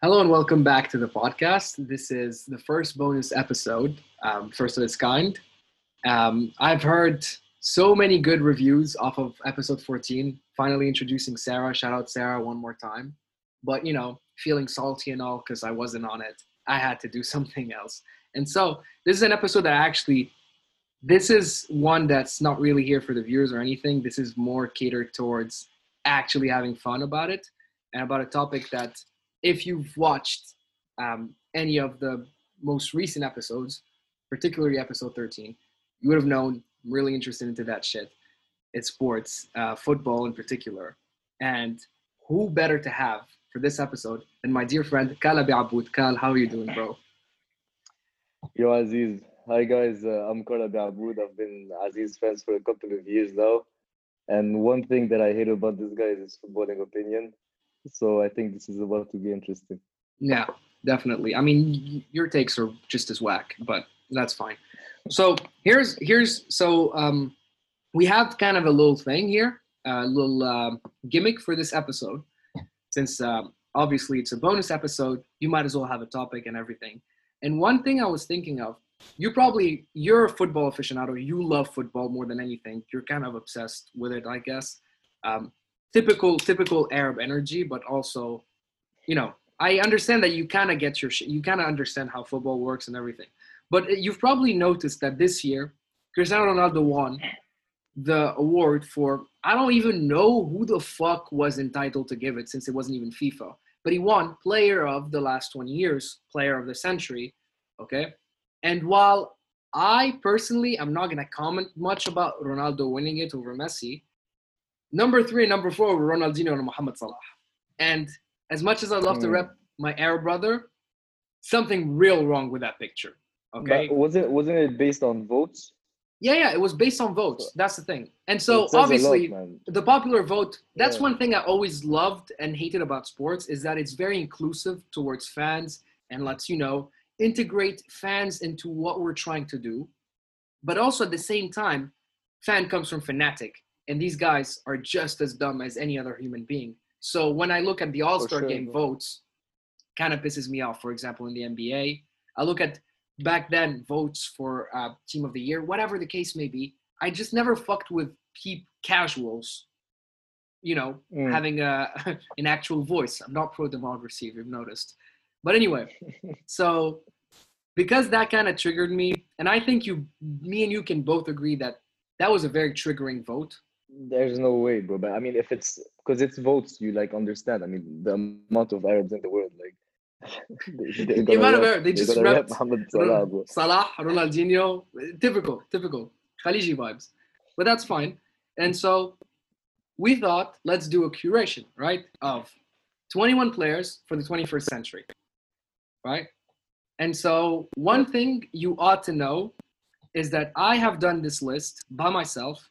Hello and welcome back to the podcast. This is the first bonus episode, um, first of its kind. Um, I've heard so many good reviews off of episode 14. Finally introducing Sarah. Shout out Sarah one more time. But you know, feeling salty and all because I wasn't on it. I had to do something else. And so this is an episode that actually, this is one that's not really here for the viewers or anything. This is more catered towards actually having fun about it and about a topic that if you've watched um, any of the most recent episodes, particularly episode 13, you would have known I'm really interested into that shit. It's sports, uh, football in particular. And who better to have for this episode than my dear friend Kal Abi Aboud. Kal, how are you doing, bro? Yo, Aziz. Hi, guys. Uh, I'm Kal Abi Aboud. I've been Aziz fans for a couple of years now. And one thing that I hate about this guy is his footballing opinion. So I think this is about to be interesting. Yeah, definitely. I mean, your takes are just as whack, but that's fine. So here's here's so um, we have kind of a little thing here, a little uh, gimmick for this episode. Since uh, obviously it's a bonus episode, you might as well have a topic and everything. And one thing I was thinking of, you probably you're a football aficionado. You love football more than anything. You're kind of obsessed with it, I guess. Um, typical typical Arab energy, but also, you know, I understand that you kind of get your you kind of understand how football works and everything. But uh, you've probably noticed that this year, Cristiano Ronaldo won the award for I don't even know who the fuck was entitled to give it since it wasn't even FIFA. But he won player of the last 20 years, player of the century, okay? And while I personally I'm not going to comment much about Ronaldo winning it over Messi, number 3 and number 4 were Ronaldinho and Mohamed Salah. And as much as I love mm. to rep my Arab brother, something real wrong with that picture. Okay. But wasn't wasn't it based on votes? Yeah, yeah, it was based on votes. That's the thing. And so obviously lot, the popular vote, that's yeah. one thing I always loved and hated about sports is that it's very inclusive towards fans and lets you know integrate fans into what we're trying to do. But also at the same time, fan comes from fanatic and these guys are just as dumb as any other human being. So when I look at the All-Star sure, game votes, kind of pisses me off. For example, in the NBA, I look at back then votes for uh, team of the year, whatever the case may be. I just never fucked with peep casuals, you know, mm. having a an actual voice. I'm not pro democracy, if you've noticed. But anyway, so because that kind of triggered me, and I think you, me and you can both agree that that was a very triggering vote. There's no way, bro. But I mean, if it's because it's votes, you like understand. I mean, the amount of Arabs in the world, like the amount of they just repped Salah, Salah, Ronaldinho, typical, typical Khaliji vibes. But that's fine. And so we thought, let's do a curation, right, of 21 players for the 21st century, right? And so one thing you ought to know is that I have done this list by myself.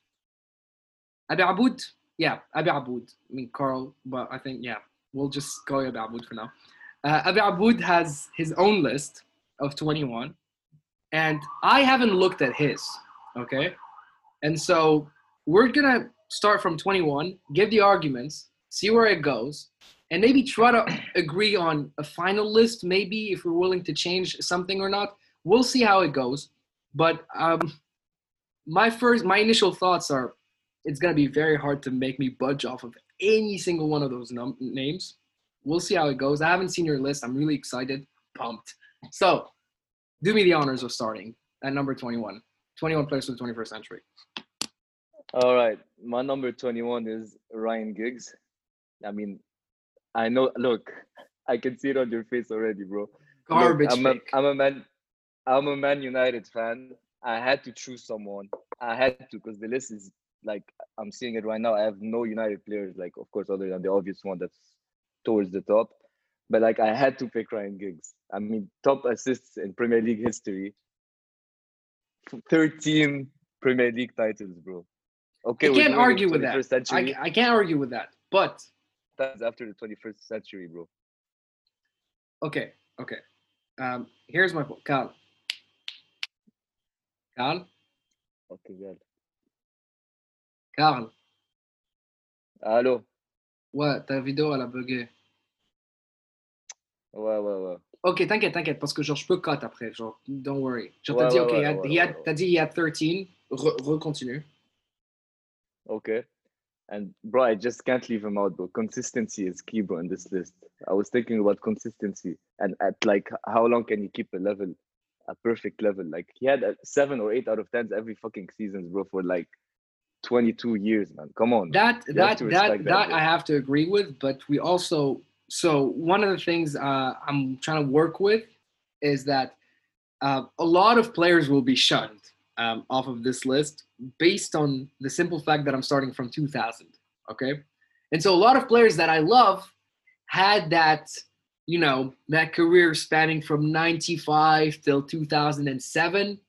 Abi Aboud, yeah, Abi Aboud. I mean Carl, but I think yeah, we'll just go Abi Aboud for now. Uh, Abi Aboud has his own list of 21, and I haven't looked at his. Okay, and so we're gonna start from 21, give the arguments, see where it goes, and maybe try to agree on a final list. Maybe if we're willing to change something or not, we'll see how it goes. But um, my first, my initial thoughts are, it's gonna be very hard to make me budge off of any single one of those num- names we'll see how it goes. I haven't seen your list. I'm really excited, pumped. So, do me the honors of starting at number 21. 21 players for the 21st century. All right, my number 21 is Ryan Giggs. I mean, I know. Look, I can see it on your face already, bro. Garbage. Look, I'm, a, I'm a man. I'm a Man United fan. I had to choose someone. I had to because the list is like I'm seeing it right now. I have no United players, like of course, other than the obvious one that's towards the top. But like I had to pick Ryan Giggs. I mean, top assists in Premier League history. 13 Premier League titles, bro. Okay, I can't argue with that. Century. I, I can't argue with that. But that's after the 21st century, bro. Okay, okay. Um, here's my point. Carl. Carl? Okay, good. Carl. Allô? Ouais, ta vidéo, elle a bugué. Ouais, ouais, ouais. Ok, t'inquiète, t'inquiète, parce que genre, je peux cut après. Genre, don't worry. Genre, t'as dit, ok, t'as dit, il y a 13. Re-continue. okay. And bro, I just can't leave him out, bro. Consistency is key, bro, in this list. I was thinking about consistency and at like how long can he keep a level, a perfect level? Like he had a seven or eight out of tens every fucking seasons, bro, for like 22 years, man. Come on. That that that that, that I have to agree with, but we also so one of the things uh, I'm trying to work with is that uh, a lot of players will be shunned um, off of this list based on the simple fact that I'm starting from 2000. Okay. And so a lot of players that I love had that, you know, that career spanning from 95 till 2007.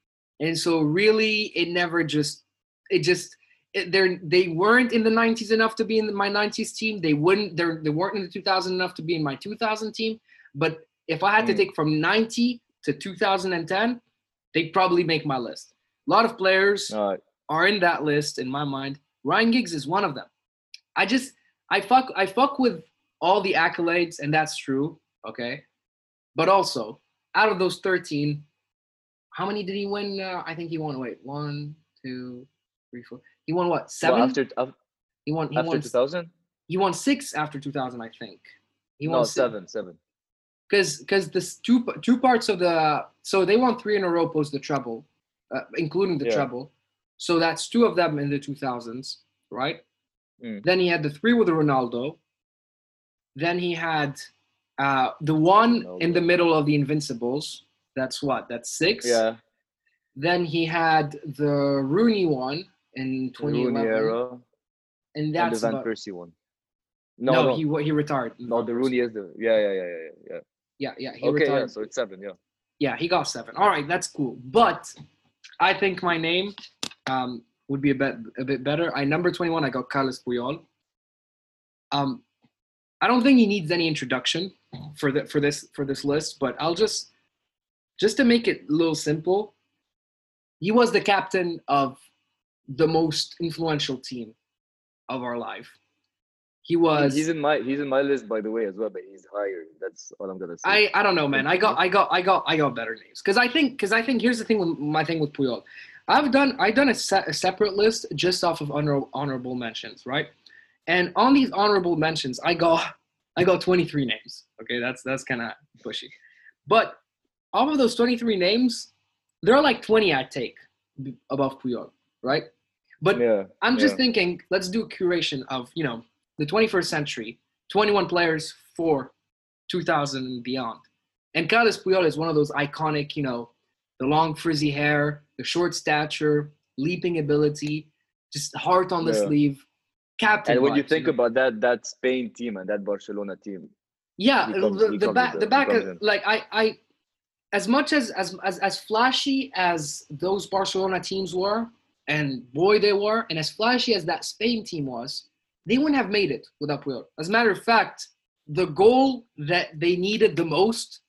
And so really it never just, it just, they they weren't in the 90s enough to be in my 90s team. They wouldn't, they're, they weren't in the 2000 enough to be in my 2000 team. But if I had mm. to take from 90 to 2010, they'd probably make my list. A lot of players are in that list in my mind. Ryan Giggs is one of them. I just I fuck I fuck with all the accolades, and that's true. Okay, but also out of those 13, how many did he win? Uh, I think he won. Wait, one, two, three, four. He won what? Seven. Well, after he won. He after 2000. He won six after 2000, I think. He won no, seven. Seven. Because because this two two parts of the so they won three in a row post the treble uh, including the yeah. treble. So that's two of them in the 2000s, right? Mm. Then he had the three with Ronaldo. Then he had uh, the one Ronaldo. in the middle of the Invincibles. That's what? That's six. Yeah. Then he had the Rooney one in 2011. Rooney era. And that's and the Van Persie one. No, no, no, he he retired. No, the Rooney is the yeah yeah yeah yeah yeah. Yeah, yeah. He okay, retired. yeah. So it's seven. Yeah. Yeah, he got seven. All right, that's cool. But I think my name um, would be a bit a bit better. I number 21, I got Carles Puyol. Um, I don't think he needs any introduction for the, for this for this list, but I'll just just to make it a little simple. He was the captain of the most influential team of our life. He was. He's in my he's in my list by the way as well, but he's higher. That's all I'm gonna say. I, I don't know, man. I got I got I got I got better names because I think because I think here's the thing with my thing with Puyol. I've done I've done a, se- a separate list just off of honor, honorable mentions, right? And on these honorable mentions, I got I got 23 names. Okay, that's that's kind of pushy, but off of those 23 names, there are like 20 I take above Puyol, right? But yeah, I'm just yeah. thinking, let's do a curation of you know the 21st century, 21 players for 2000 and beyond. And Carlos Puyol is one of those iconic, you know, the long frizzy hair, the short stature, leaping ability, just heart on the yeah. sleeve, captain. And when you think you know? about that, that Spain team and that Barcelona team. Yeah, becomes, the, the back, the back, like I, I, as much as, as as as flashy as those Barcelona teams were, and boy they were, and as flashy as that Spain team was, they wouldn't have made it without Puyol. As a matter of fact, the goal that they needed the most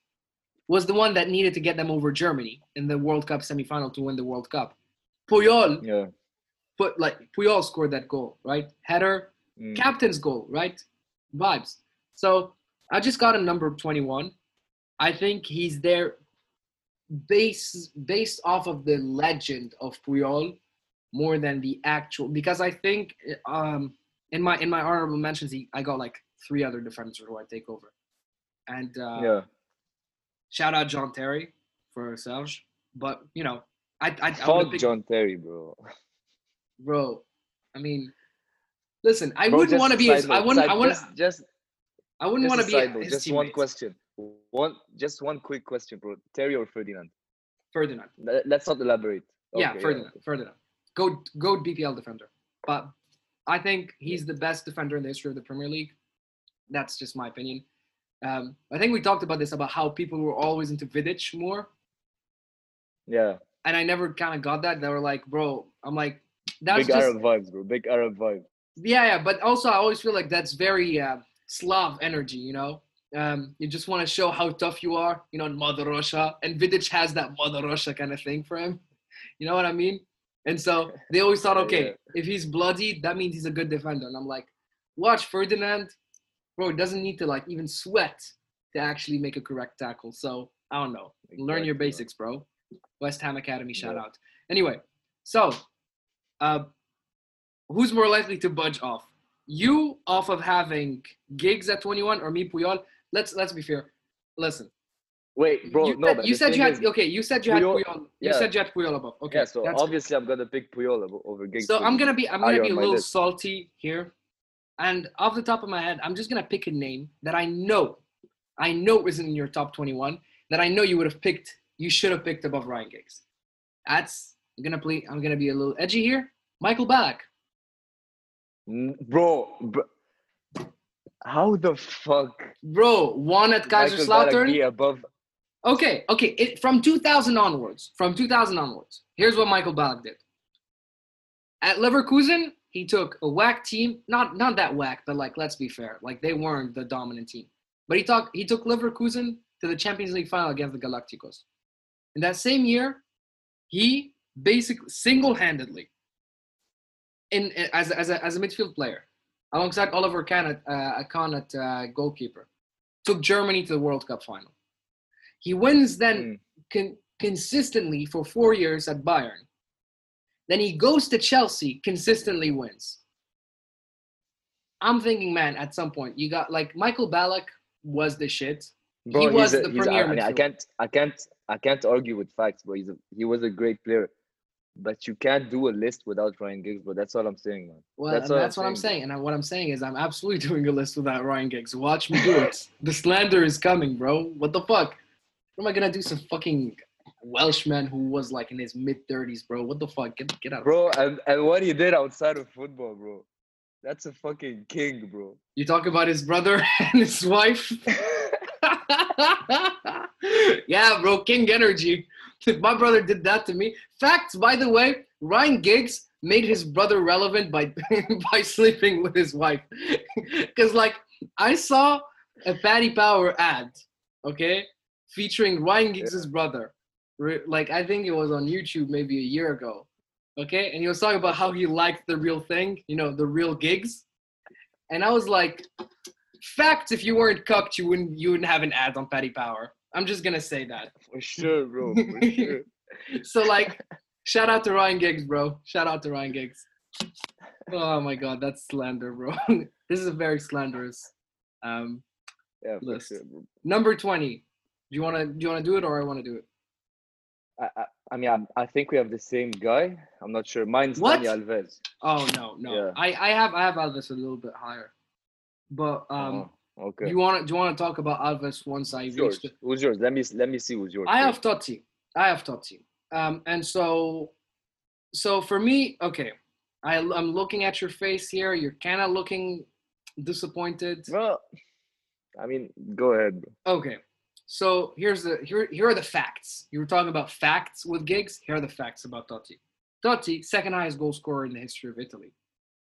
was the one that needed to get them over Germany in the World Cup semifinal to win the World Cup. Puyol, yeah. put like Puyol scored that goal, right? Header, mm. captain's goal, right? Vibes. So I just got a number 21. I think he's there based based off of the legend of Puyol more than the actual because I think um in my in my honorable mentions, he, I got like three other defenders who I take over, and uh, yeah, shout out John Terry for Serge. But you know, I I, fuck John Terry, bro. Bro, I mean, listen, I bro, wouldn't want to be. His, I wouldn't. I wouldn't. Just, just I wouldn't want to be. His just one question. One, just one quick question, bro. Terry or Ferdinand? Ferdinand. Let's not elaborate. Okay, yeah, Ferdinand. Yeah. Ferdinand. Go, go BPL defender. But I think he's the best defender in the history of the Premier League. That's just my opinion. Um, I think we talked about this about how people were always into Vidic more. Yeah. And I never kind of got that. They were like, bro, I'm like, that's just. big just, Arab vibes, bro. Big Arab vibe. Yeah, yeah. But also, I always feel like that's very uh, Slav energy, you know? Um, you just want to show how tough you are, you know, in Mother Russia. And Vidic has that Mother Russia kind of thing for him. You know what I mean? And so they always thought, okay, yeah. if he's bloody, that means he's a good defender. And I'm like, watch Ferdinand, bro, doesn't need to like even sweat to actually make a correct tackle. So I don't know. Exactly. Learn your basics, bro. West Ham Academy, shout yeah. out. Anyway, so uh, who's more likely to budge off? You off of having Giggs at 21 or me Puyol? Let's let's be fair. Listen. Wait, bro. You no, said, you said you had is, okay. You said you had Puyol. Puyol yeah. You said you had Puyol above. Okay. Yeah. So obviously. I'm gonna pick Puyol over Giggs. So I'm gonna be I'm gonna be a little salty here, and off the top of my head, I'm just gonna pick a name that I know, I know isn't in your top 21. That I know you would have picked. You should have picked above Ryan Giggs. That's I'm gonna play. I'm gonna be a little edgy here. Michael Ballack. Bro, bro, how the fuck? Bro, one at Kaiserslautern. above. Okay, okay. It, from 2000 onwards, from 2000 onwards, here's what Michael Ballack did. At Leverkusen, he took a whack team, not not that whack, but like let's be fair, like they weren't the dominant team. But he took he took Leverkusen to the Champions League final against the Galacticos. In that same year, he basically single-handedly in as as a, as a midfield player alongside Oliver Kahn at, uh, Kahn at uh, goalkeeper took Germany to the World Cup final. He wins then mm. con- consistently for four years at Bayern. Then he goes to Chelsea, consistently wins. I'm thinking, man, at some point you got like Michael Ballack was the shit. Bro, he was a, the premier. A, I, mean, I can't, I can't, I can't argue with facts, but he's a, he was a great player but you can't do a list without Ryan Giggs. But that's all I'm saying, man. Well, that's, that's I'm what saying. I'm saying, and what I'm saying is I'm absolutely doing a list without Ryan Giggs. Watch me do it. the slander is coming, bro. What the fuck? What am I gonna do? Some fucking Welshman who was like in his mid 30s, bro. What the fuck? Get get out. Bro, and, and what he did outside of football, bro. That's a fucking king, bro. You talk about his brother and his wife. yeah, bro, king energy. My brother did that to me. Facts, by the way, Ryan Giggs made his brother relevant by by sleeping with his wife. Cause like I saw a Paddy Power ad, okay, featuring Ryan Giggs' yeah. brother. Like I think it was on YouTube maybe a year ago. Okay, and he was talking about how he liked the real thing, you know, the real Giggs. And I was like, facts, if you weren't cucked, you wouldn't you wouldn't have an ad on Paddy Power. I'm just gonna say that. For sure, bro. For sure. so like, shout out to Ryan Giggs, bro. Shout out to Ryan Giggs. Oh my god, that's slander, bro. this is a very slanderous um yeah, list. Sure, Number twenty. Do you wanna do you wanna do it or I wanna do it? I, I, I mean, I'm, i think we have the same guy. I'm not sure. Mine's what? Dani Alves. Oh no, no. Yeah. I, I have I have Alves a little bit higher, but um, oh. Okay. You want to do you want to talk about Alves once I reach the... Who's yours? Let me let me see who's yours. I have Totti. I have Totti. Um, and so, so for me, okay, I I'm looking at your face here. You're kind of looking disappointed. Well, I mean, go ahead. Okay. So here's the here here are the facts. You were talking about facts with Giggs. Here are the facts about Totti. Totti, second highest goal scorer in the history of Italy.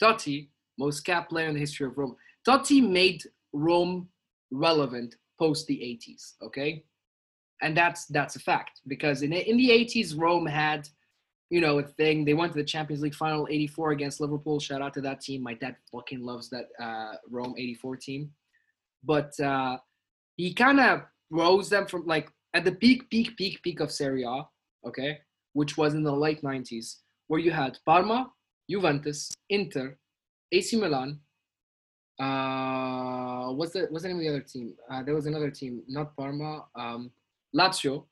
Totti, most cap player in the history of Rome. Totti made Rome relevant post the 80s, okay? And that's that's a fact because in in the 80s Rome had you know a thing. They went to the Champions League final 84 against Liverpool. Shout out to that team. My dad fucking loves that uh, Rome 84 team. But uh, he kind of rose them from like at the peak, peak, peak, peak of Serie A, okay, which was in the late 90s, where you had Parma, Juventus, Inter, AC Milan, uh, what's the what's the name of the other team? Uh, there was another team, not Parma, um, Lazio,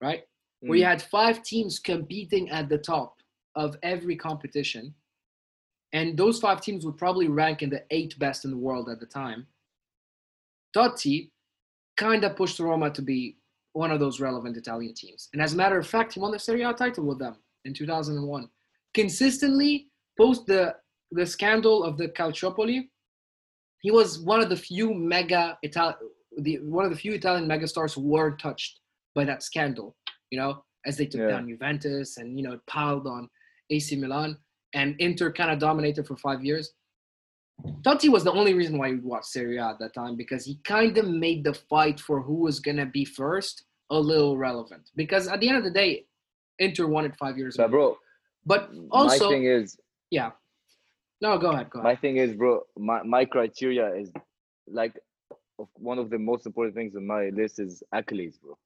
right? Mm. Where you mm. had five teams competing at the top of every competition, and those five teams would probably rank in the eight best in the world at the time. Totti kind of pushed Roma to be one of those relevant Italian teams, and as a matter of fact, he won the Serie A title with them in 2001. Consistently, post the the scandal of the Calciopoli, he was one of the few mega Italian, the one of the few Italian megastars who were touched by that scandal. You know, as they took yeah. down Juventus and you know piled on AC Milan, and Inter kind of dominated for five years. Totti was the only reason why we watched Serie A at that time because he kind of made the fight for who was gonna be first a little relevant. Because at the end of the day, Inter won it five years but ago. Bro, but also, my thing is, yeah, no, go ahead. Go ahead. My thing is, bro, my, my criteria is like, one of the most important things on my list is accolades, bro.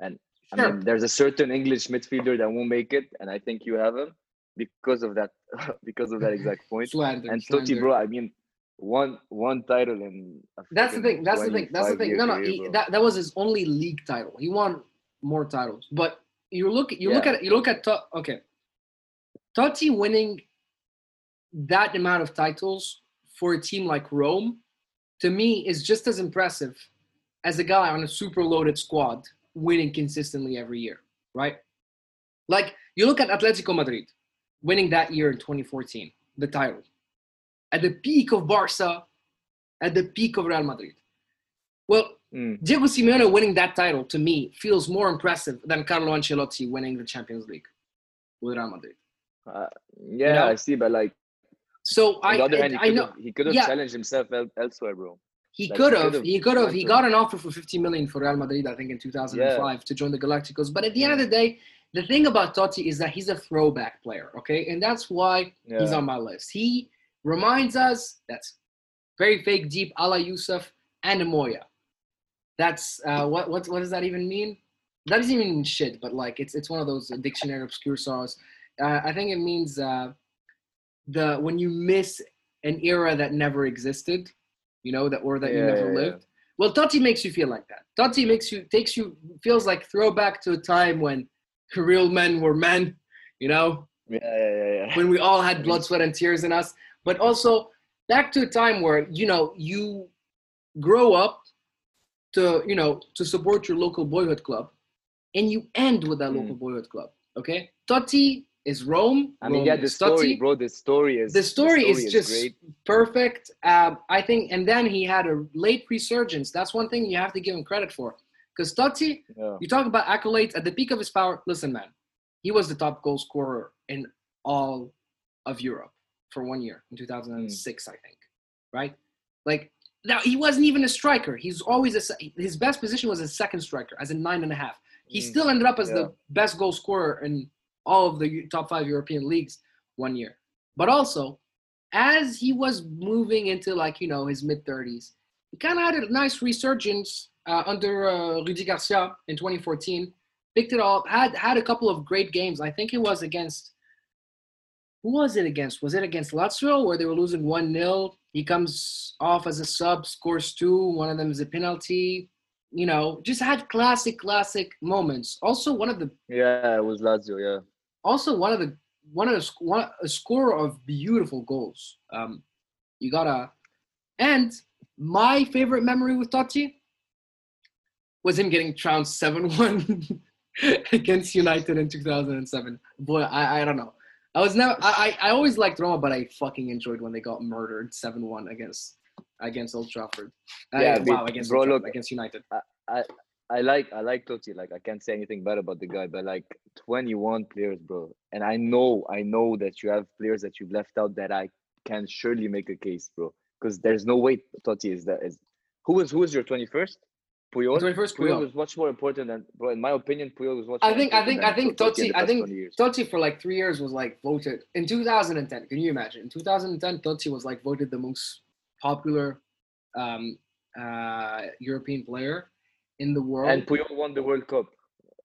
And sure. I mean, there's a certain English midfielder that won't make it, and I think you have him because of that, because of that exact point. slander, and slander. Totti, bro, I mean, one one title in. That's the thing. That's the thing. That's the thing. No, no, career, he, that that was his only league title. He won more titles, but you look you yeah. look at you look at okay, Totti winning that amount of titles for a team like Rome, to me, is just as impressive as a guy on a super loaded squad winning consistently every year, right? Like you look at Atletico Madrid winning that year in 2014, the title, at the peak of Barca, at the peak of Real Madrid. Well, mm. Diego Simeone winning that title to me feels more impressive than Carlo Ancelotti winning the Champions League with Real Madrid. Uh, yeah, you know? I see, but like, so I, the other hand, I know he could have yeah. challenged himself elsewhere, bro. He like, could have. He could have. He got an offer for 50 million for Real Madrid, I think, in 2005 yeah. to join the Galacticos. But at the end of the day, the thing about Totti is that he's a throwback player, okay, and that's why yeah. he's on my list. He reminds us that's very fake deep, a la Yusuf anemoia. That's uh, what what what does that even mean? That doesn't even mean shit, but like it's it's one of those dictionary obscure saws. Uh, I think it means uh, the when you miss an era that never existed, you know, that or that yeah, you never yeah, lived. Well, Totti makes you feel like that. Totti makes you takes you feels like throwback to a time when real men were men, you know. Yeah, yeah, yeah. When we all had blood, sweat, and tears in us, but also back to a time where you know you grow up to you know to support your local boyhood club, and you end with that mm. local boyhood club. Okay, Totti is Rome. I mean, Rome yeah, the story, bro. The story is the story, the story is, is, just great. perfect. Um, I think, and then he had a late resurgence. That's one thing you have to give him credit for. Because Totti, yeah. you talk about accolades at the peak of his power. Listen, man, he was the top goal scorer in all of Europe for one year in 2006, mm. I think. Right? Like now, he wasn't even a striker. He's always a, his best position was a second striker, as a nine and a half. He mm. still ended up as yeah. the best goal scorer in all of the top five European leagues one year. But also, as he was moving into like you know his mid 30s, he kind of had a nice resurgence uh, under uh, Rudi Garcia in 2014. Picked it all, had had a couple of great games. I think it was against who was it against? Was it against Lazio where they were losing one 0 He comes off as a sub, scores two. One of them is a penalty you know, just had classic, classic moments. Also, one of the yeah, it was Lazio. Yeah, also one of the one of the one a scorer of beautiful goals. Um, you gotta and my favorite memory with Totti was him getting trounced seven one against United in 2007. Boy, I I don't know. I was never I I always liked Roma, but I fucking enjoyed when they got murdered seven one against against Old Trafford. Uh, yeah, wow, against bro, look, against United. I, I like I like Totti. Like I can't say anything bad about the guy, but like 21 players, bro. And I know I know that you have players that you've left out that I can surely make a case, bro. Because there's no way Totti is that is who is who is your 21st? Puyol. 21st Puyol. Puyol was much more important than bro. In my opinion, Puyol was much. I think I think I think Totti I think Totti for like three years was like voted in 2010. Can you imagine? In 2010, Totti was like voted the most popular um, uh, European player in the world. And Puyol won the World Cup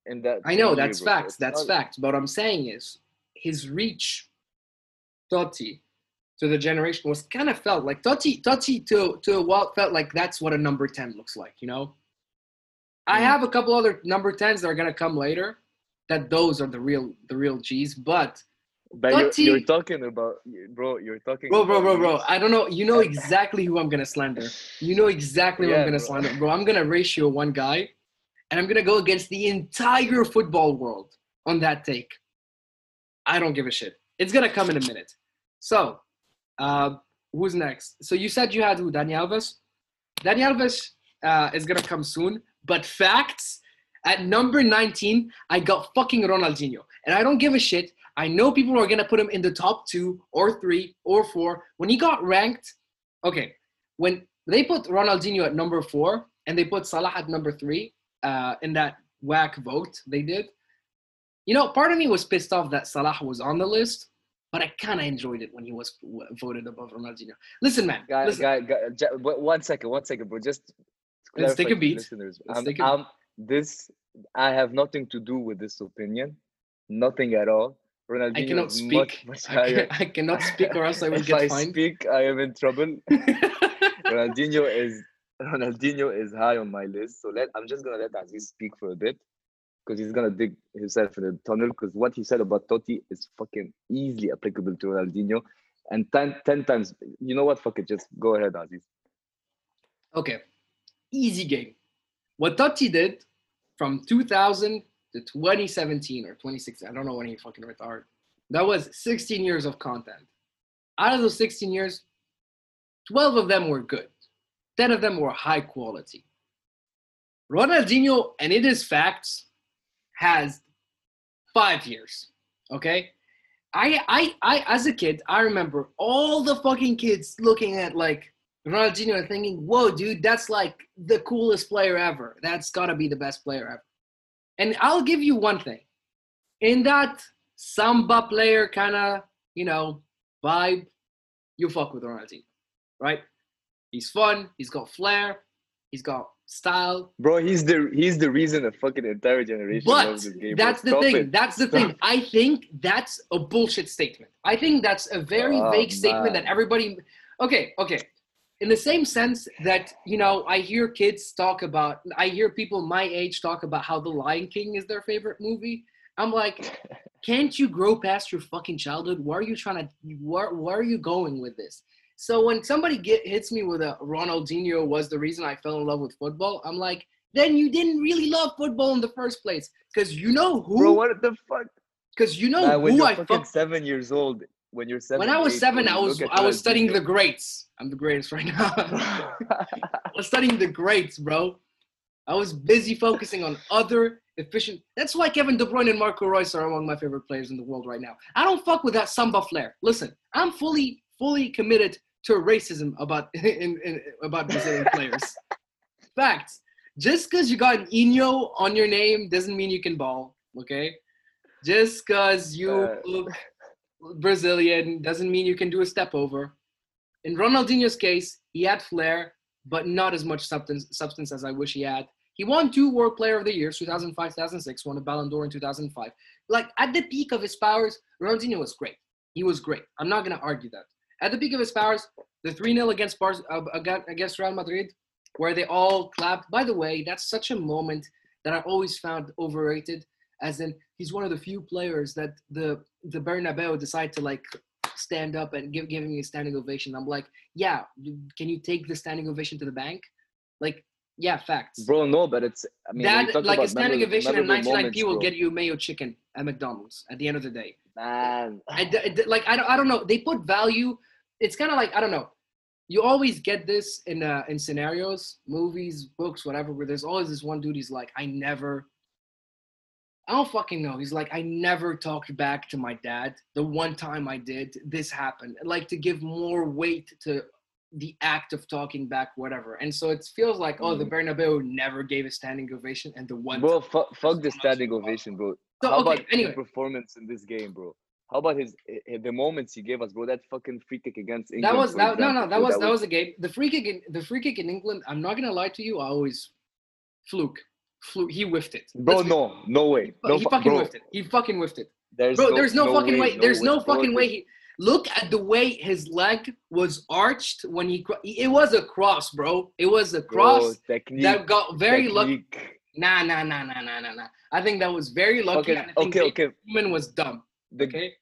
in that. I know that's year, facts. That's facts. But what I'm saying is his reach, Totti, to the generation was kind of felt like Totti. Totti to to what felt like that's what a number ten looks like. You know. I mm. have a couple other number tens that are gonna come later. That those are the real the real G's, but but you're, you're, talking about, bro. You're talking. Bro, bro, bro, bro. I don't know. You know exactly who I'm gonna slander. You know exactly yeah, who I'm gonna bro. slander, bro. I'm gonna ratio one guy, and I'm gonna go against the entire football world on that take. I don't give a shit. It's gonna come in a minute. So, uh, who's next? So you said you had who? Dani Alves. Dani Alves uh, is gonna come soon. But facts. At number 19, I got fucking Ronaldinho. And I don't give a shit I know people are gonna put him in the top two or three or four. When he got ranked, okay, when they put Ronaldinho at number four and they put Salah at number three uh, in that whack vote they did, you know, part of me was pissed off that Salah was on the list, but I kind of enjoyed it when he was voted above Ronaldinho. Listen, man. Guy, listen. Guy, guy, one second, one second, bro. Just Let's take a beat. Listeners, I'm, um, take a... Um, I'm, this I have nothing to do with this opinion, nothing at all. Ronaldinho I cannot speak. Much, much I, can, I, cannot speak, or else I will get fined. if I speak, I am in trouble. Ronaldinho is Ronaldinho is high on my list, so let I'm just gonna let Aziz speak for a bit because he's gonna dig himself in the tunnel. Because what he said about Totti is fucking easily applicable to Ronaldinho, and 10, 10 times. You know what? Fuck it, just go ahead, Aziz. Okay, easy game. What Totti did from 2000 to 2017 or 2016, I don't know when he fucking retired. That was 16 years of content. Out of those 16 years, 12 of them were good. 10 of them were high quality. Ronaldinho, and it is facts, has five years. Okay? I I I as a kid, I remember all the fucking kids looking at like Ronaldinho and thinking, whoa, dude, that's like the coolest player ever. That's gotta be the best player ever. And I'll give you one thing. In that samba player kind of, you know, vibe, you fuck with Ronaldinho, right? He's fun, he's got flair, he's got style. Bro, he's the he's the reason the fucking entire generation but loves this game. That's the thing. It. That's the Stop. thing. I think that's a bullshit statement. I think that's a very oh, vague man. statement that everybody Okay, okay in the same sense that you know i hear kids talk about i hear people my age talk about how the lion king is their favorite movie. I'm like can't you grow past your fucking childhood? Where are you trying to where, where are you going with this? So when somebody get hits me with a ronaldinho was the reason i fell in love with football i'm like then you didn't really love football in the first place because you know who bro what the fuck? Because you know nah, who i fucking seven years old when you're seven. When I was seven, I was I was studying the greats. I'm the greatest right now. I was studying the greats, bro. I was busy focusing on other efficient. That's why Kevin De Bruyne and Marco Reus are among my favorite players in the world right now. I don't fuck with that samba flair. Listen, I'm fully fully committed to racism about in, in about Brazilian players. Facts. Just because you got an Inho on your name doesn't mean you can ball. Okay. Just because you uh, look Brazilian doesn't mean you can do a step over. In Ronaldinho's case, he had flair, but not as much substance, substance as I wish he had. He won two World Player of the Year, 2005, 2006, won a Ballon d'Or in 2005. Like at the peak of his powers, Ronaldinho was great. He was great. I'm not going to argue that. At the peak of his powers, the 3 0 against, Bar- uh, against Real Madrid, where they all clapped. By the way, that's such a moment that I always found overrated as in he's one of the few players that the the Bernabeu decide to like stand up and give giving me a standing ovation. I'm like, yeah, can you take the standing ovation to the bank? Like, yeah, facts. Bro, no, but it's I mean that like a standing memorable, ovation at 99p will get you mayo chicken at McDonald's at the end of the day. Man, I, I, like I don't I don't know. They put value. It's kind of like I don't know. You always get this in uh, in scenarios, movies, books, whatever, where there's always this one dude. He's like, I never I don't fucking know. He's like, I never talked back to my dad. The one time I did, this happened. Like to give more weight to the act of talking back, whatever. And so it feels like, oh, the mm. Bernabeu never gave a standing ovation, and the one. Bro, fuck, fuck the standing ovation, bro. So, How okay, about anyway. performance in this game, bro? How about his, his, the moments he gave us, bro? That fucking free kick against England. That was that, no, no, that was that was a game. The free kick in the free kick in England. I'm not gonna lie to you. I always fluke flew. He whiffed it. Bro, no, no way. No, he fucking bro. whiffed it. He fucking whiffed it. There's bro, no, there's no, no fucking way. way. No there's way. no fucking way. He look at the way his leg was arched when he. It was a cross, bro. It was a cross that got very lucky. Nah, nah, nah, nah, nah, nah, nah. I think that was very lucky. Okay, okay, okay. Seaman was dumb. The, okay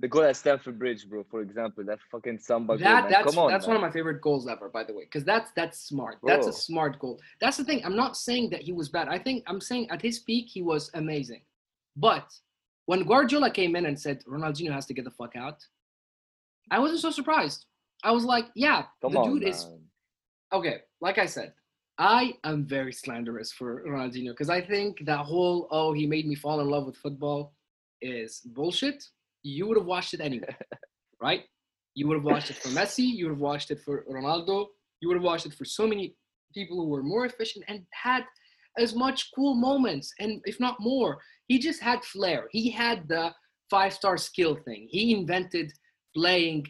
the goal at Stamford Bridge, bro, for example, that fucking samba that, goal, That's, on, that's man. one of my favorite goals ever, by the way, because that's that's smart. Bro. That's a smart goal. That's the thing. I'm not saying that he was bad. I think I'm saying at his peak he was amazing. But when Guardiola came in and said Ronaldinho has to get the fuck out, I wasn't so surprised. I was like, yeah, Come the on, dude man. is okay. Like I said, I am very slanderous for Ronaldinho because I think that whole oh he made me fall in love with football is bullshit you would have watched it anyway, right? You would have watched it for Messi, you would have watched it for Ronaldo, you would have watched it for so many people who were more efficient and had as much cool moments, and if not more. He just had flair. He had the five star skill thing. He invented playing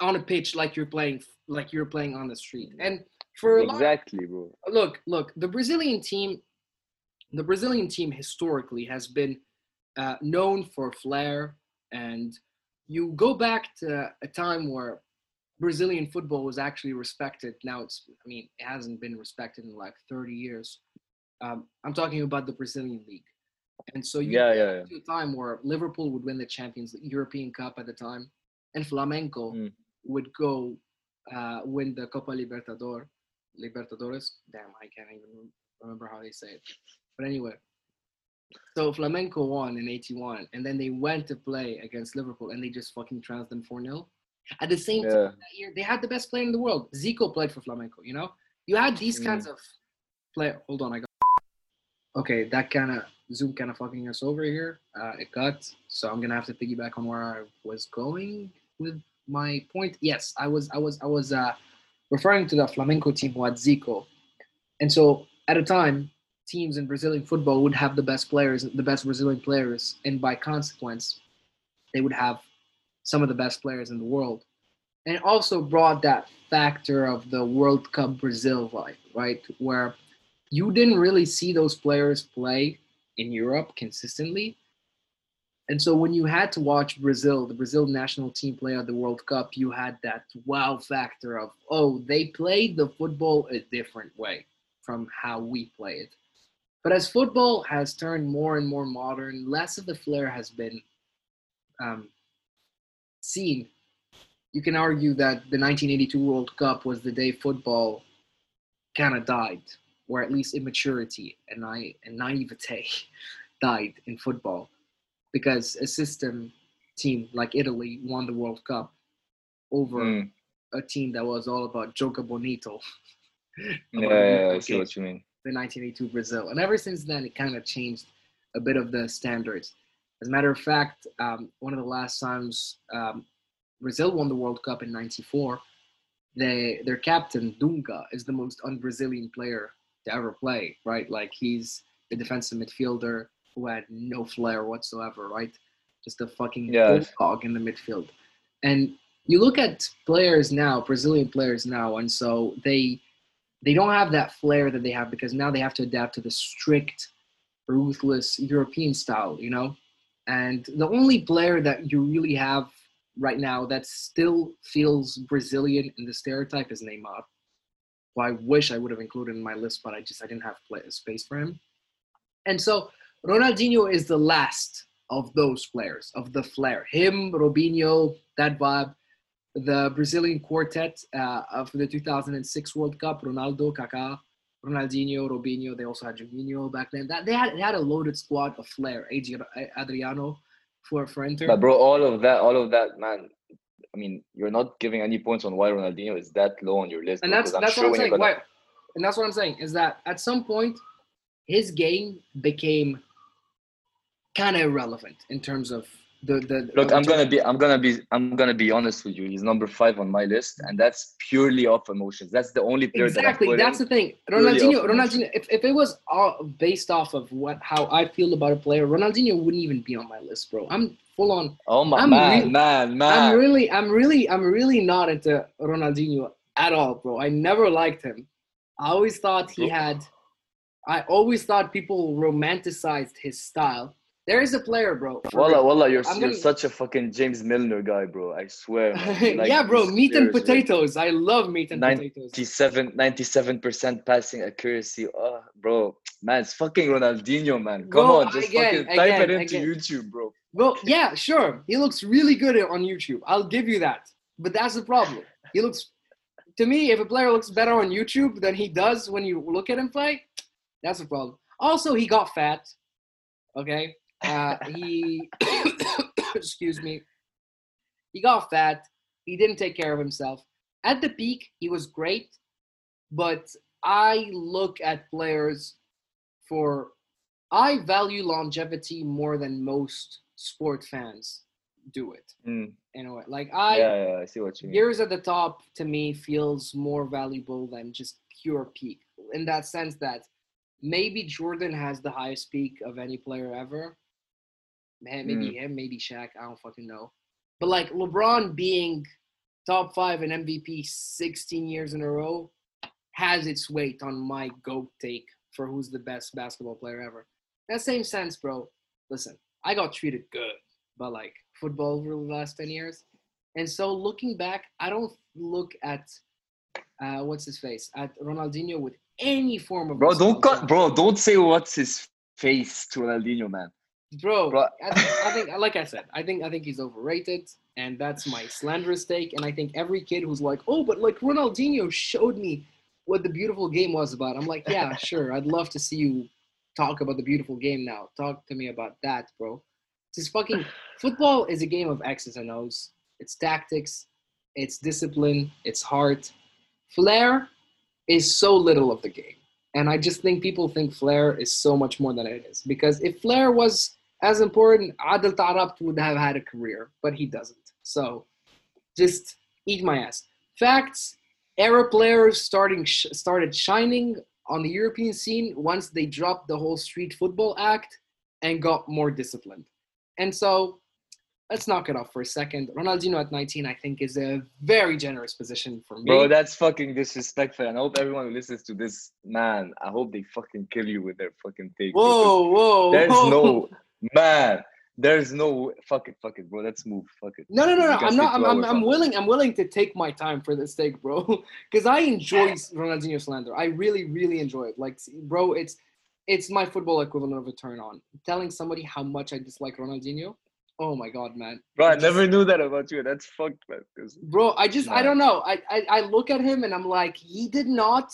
on a pitch like you're playing like you're playing on the street. And For exactly, bro. Look, look, the Brazilian team, the Brazilian team historically has been uh, known for flair, and you go back to a time where Brazilian football was actually respected. Now it's, I mean, it hasn't been respected in like 30 years. Um, I'm talking about the Brazilian league. And so you yeah, yeah, yeah. a time where Liverpool would win the Champions European Cup at the time, and Flamengo mm. would go uh, win the Copa Libertador, Libertadores. Damn, I can't even remember how they say it. But anyway, so Flamengo won in 81, and then they went to play against Liverpool, and they just fucking trounced them 4 0. At the same yeah. time that year, they had the best player in the world. Zico played for Flamengo, you know? You had these mm. kinds of play. Hold on, I got. Okay, that kind of Zoom kind of fucking us over here. Uh, it cut, so I'm gonna have to piggyback on where I was going with my point. Yes, I was, I was, I was uh, referring to the Flamengo team who had Zico, and so at a time, teams in Brazilian football would have the best players, the best Brazilian players, and by consequence, they would have some of the best players in the world. And also brought that factor of the World Cup Brazil vibe, right? Where you didn't really see those players play in Europe consistently. And so when you had to watch Brazil, the Brazil national team play at the World Cup, you had that wow factor of, oh, they played the football a different way from how we play it. But as football has turned more and more modern, less of the flair has been um, seen. You can argue that the 1982 World Cup was the day football kind of died, or at least immaturity and, na- and naivete died in football because a system team like Italy won the World Cup over mm. a team that was all about Joga Bonito. yeah, yeah, I see what you mean the 1982 Brazil. And ever since then, it kind of changed a bit of the standards. As a matter of fact, um, one of the last times um, Brazil won the World Cup in '94, they, their captain Dunga is the most un-Brazilian player to ever play. Right, like he's a defensive midfielder who had no flair whatsoever. Right, just a fucking yeah. dog in the midfield. And you look at players now, Brazilian players now, and so they they don't have that flair that they have because now they have to adapt to the strict, ruthless European style, you know? And the only player that you really have right now that still feels Brazilian in the stereotype is Neymar. Who I wish I would have included in my list, but I just I didn't have play, space for him. And so Ronaldinho is the last of those players of the flair. Him, Robinho, that vibe the Brazilian quartet uh, of the 2006 World Cup, Ronaldo, Kaká, Ronaldinho, Robinho. They also had Juninho back then. That they had they had a loaded squad of flair. Adriano for for Inter. But bro, all of that, all of that, man. I mean, you're not giving any points on why Ronaldinho is that low on your list. And that's that's sure what I'm saying. Gonna... Why, and that's what I'm saying is that at some point, his game became kind of irrelevant in terms of the, the look i'm gonna be i'm gonna be i'm gonna be honest with you. He's number five on my list and that's purely off emotions. That's the only player exactly. that that's the thing. ronaldinho ronaldinho if, if it was all based off of what how i feel about a player ronaldinho wouldn't even be on my list bro. I'm full on oh my I'm man really, man man. i'm really i'm really i'm really not into ronaldinho at all bro. I never liked him. I always thought he had i always thought people romanticized his style there is a player, bro. Wallah, wallah, you're, you're such a fucking James Milner guy, bro. I swear. Like, yeah, bro, meat and potatoes. I love meat and 97, potatoes. 97% passing accuracy. Oh, bro. Man, it's fucking Ronaldinho, man. Come bro, on, just again, fucking type again, it into again. YouTube, bro. Well, yeah, sure. He looks really good on YouTube. I'll give you that. But that's the problem. He looks, to me, if a player looks better on YouTube than he does when you look at him play, that's a problem. Also, he got fat. Okay. Uh, he, excuse me, he got fat. He didn't take care of himself. At the peak, he was great, but I look at players for, I value longevity more than most sport fans do it. Mm. In a way, like I, yeah, yeah, I see what you mean. Years at the top to me feels more valuable than just pure peak. In that sense, that maybe Jordan has the highest peak of any player ever, Man, maybe mm. him, maybe Shaq. I don't fucking know. But like LeBron being top five in MVP 16 years in a row has its weight on my GOAT take for who's the best basketball player ever. In that same sense, bro, listen, I got treated good by like football over the last 10 years. And so looking back, I don't look at uh, what's his face at Ronaldinho with any form of bro. Don't cut, bro. Don't say what's his face to Ronaldinho, man. Bro, bro. I, think, I think, like I said, I think I think he's overrated, and that's my slanderous take. And I think every kid who's like, oh, but like Ronaldinho showed me what the beautiful game was about. I'm like, yeah, sure. I'd love to see you talk about the beautiful game now. Talk to me about that, bro. This fucking football is a game of X's and O's. It's tactics, it's discipline, it's heart. Flair is so little of the game. And I just think people think flair is so much more than it is. Because if flair was as important, Adel Taarabt would have had a career, but he doesn't. So just eat my ass. Facts, Arab players starting sh- started shining on the European scene once they dropped the whole street football act and got more disciplined. And so let's knock it off for a second. Ronaldinho at 19, I think, is a very generous position for me. Bro, that's fucking disrespectful. And I hope everyone who listens to this, man, I hope they fucking kill you with their fucking take. Whoa, whoa. There's whoa. no, man. There's no fuck it, fuck it, bro. Let's move. Fuck it. No, no, no, no. I'm not. I'm, I'm, I'm willing. I'm willing to take my time for this take, bro. Because I enjoy Ronaldinho slander. I really, really enjoy it. Like, bro, it's it's my football equivalent of a turn on. Telling somebody how much I dislike Ronaldinho Oh my god, man. Bro, I, I never knew that about you. That's fucked, man. Bro, I just I don't know. I, I I look at him and I'm like, he did not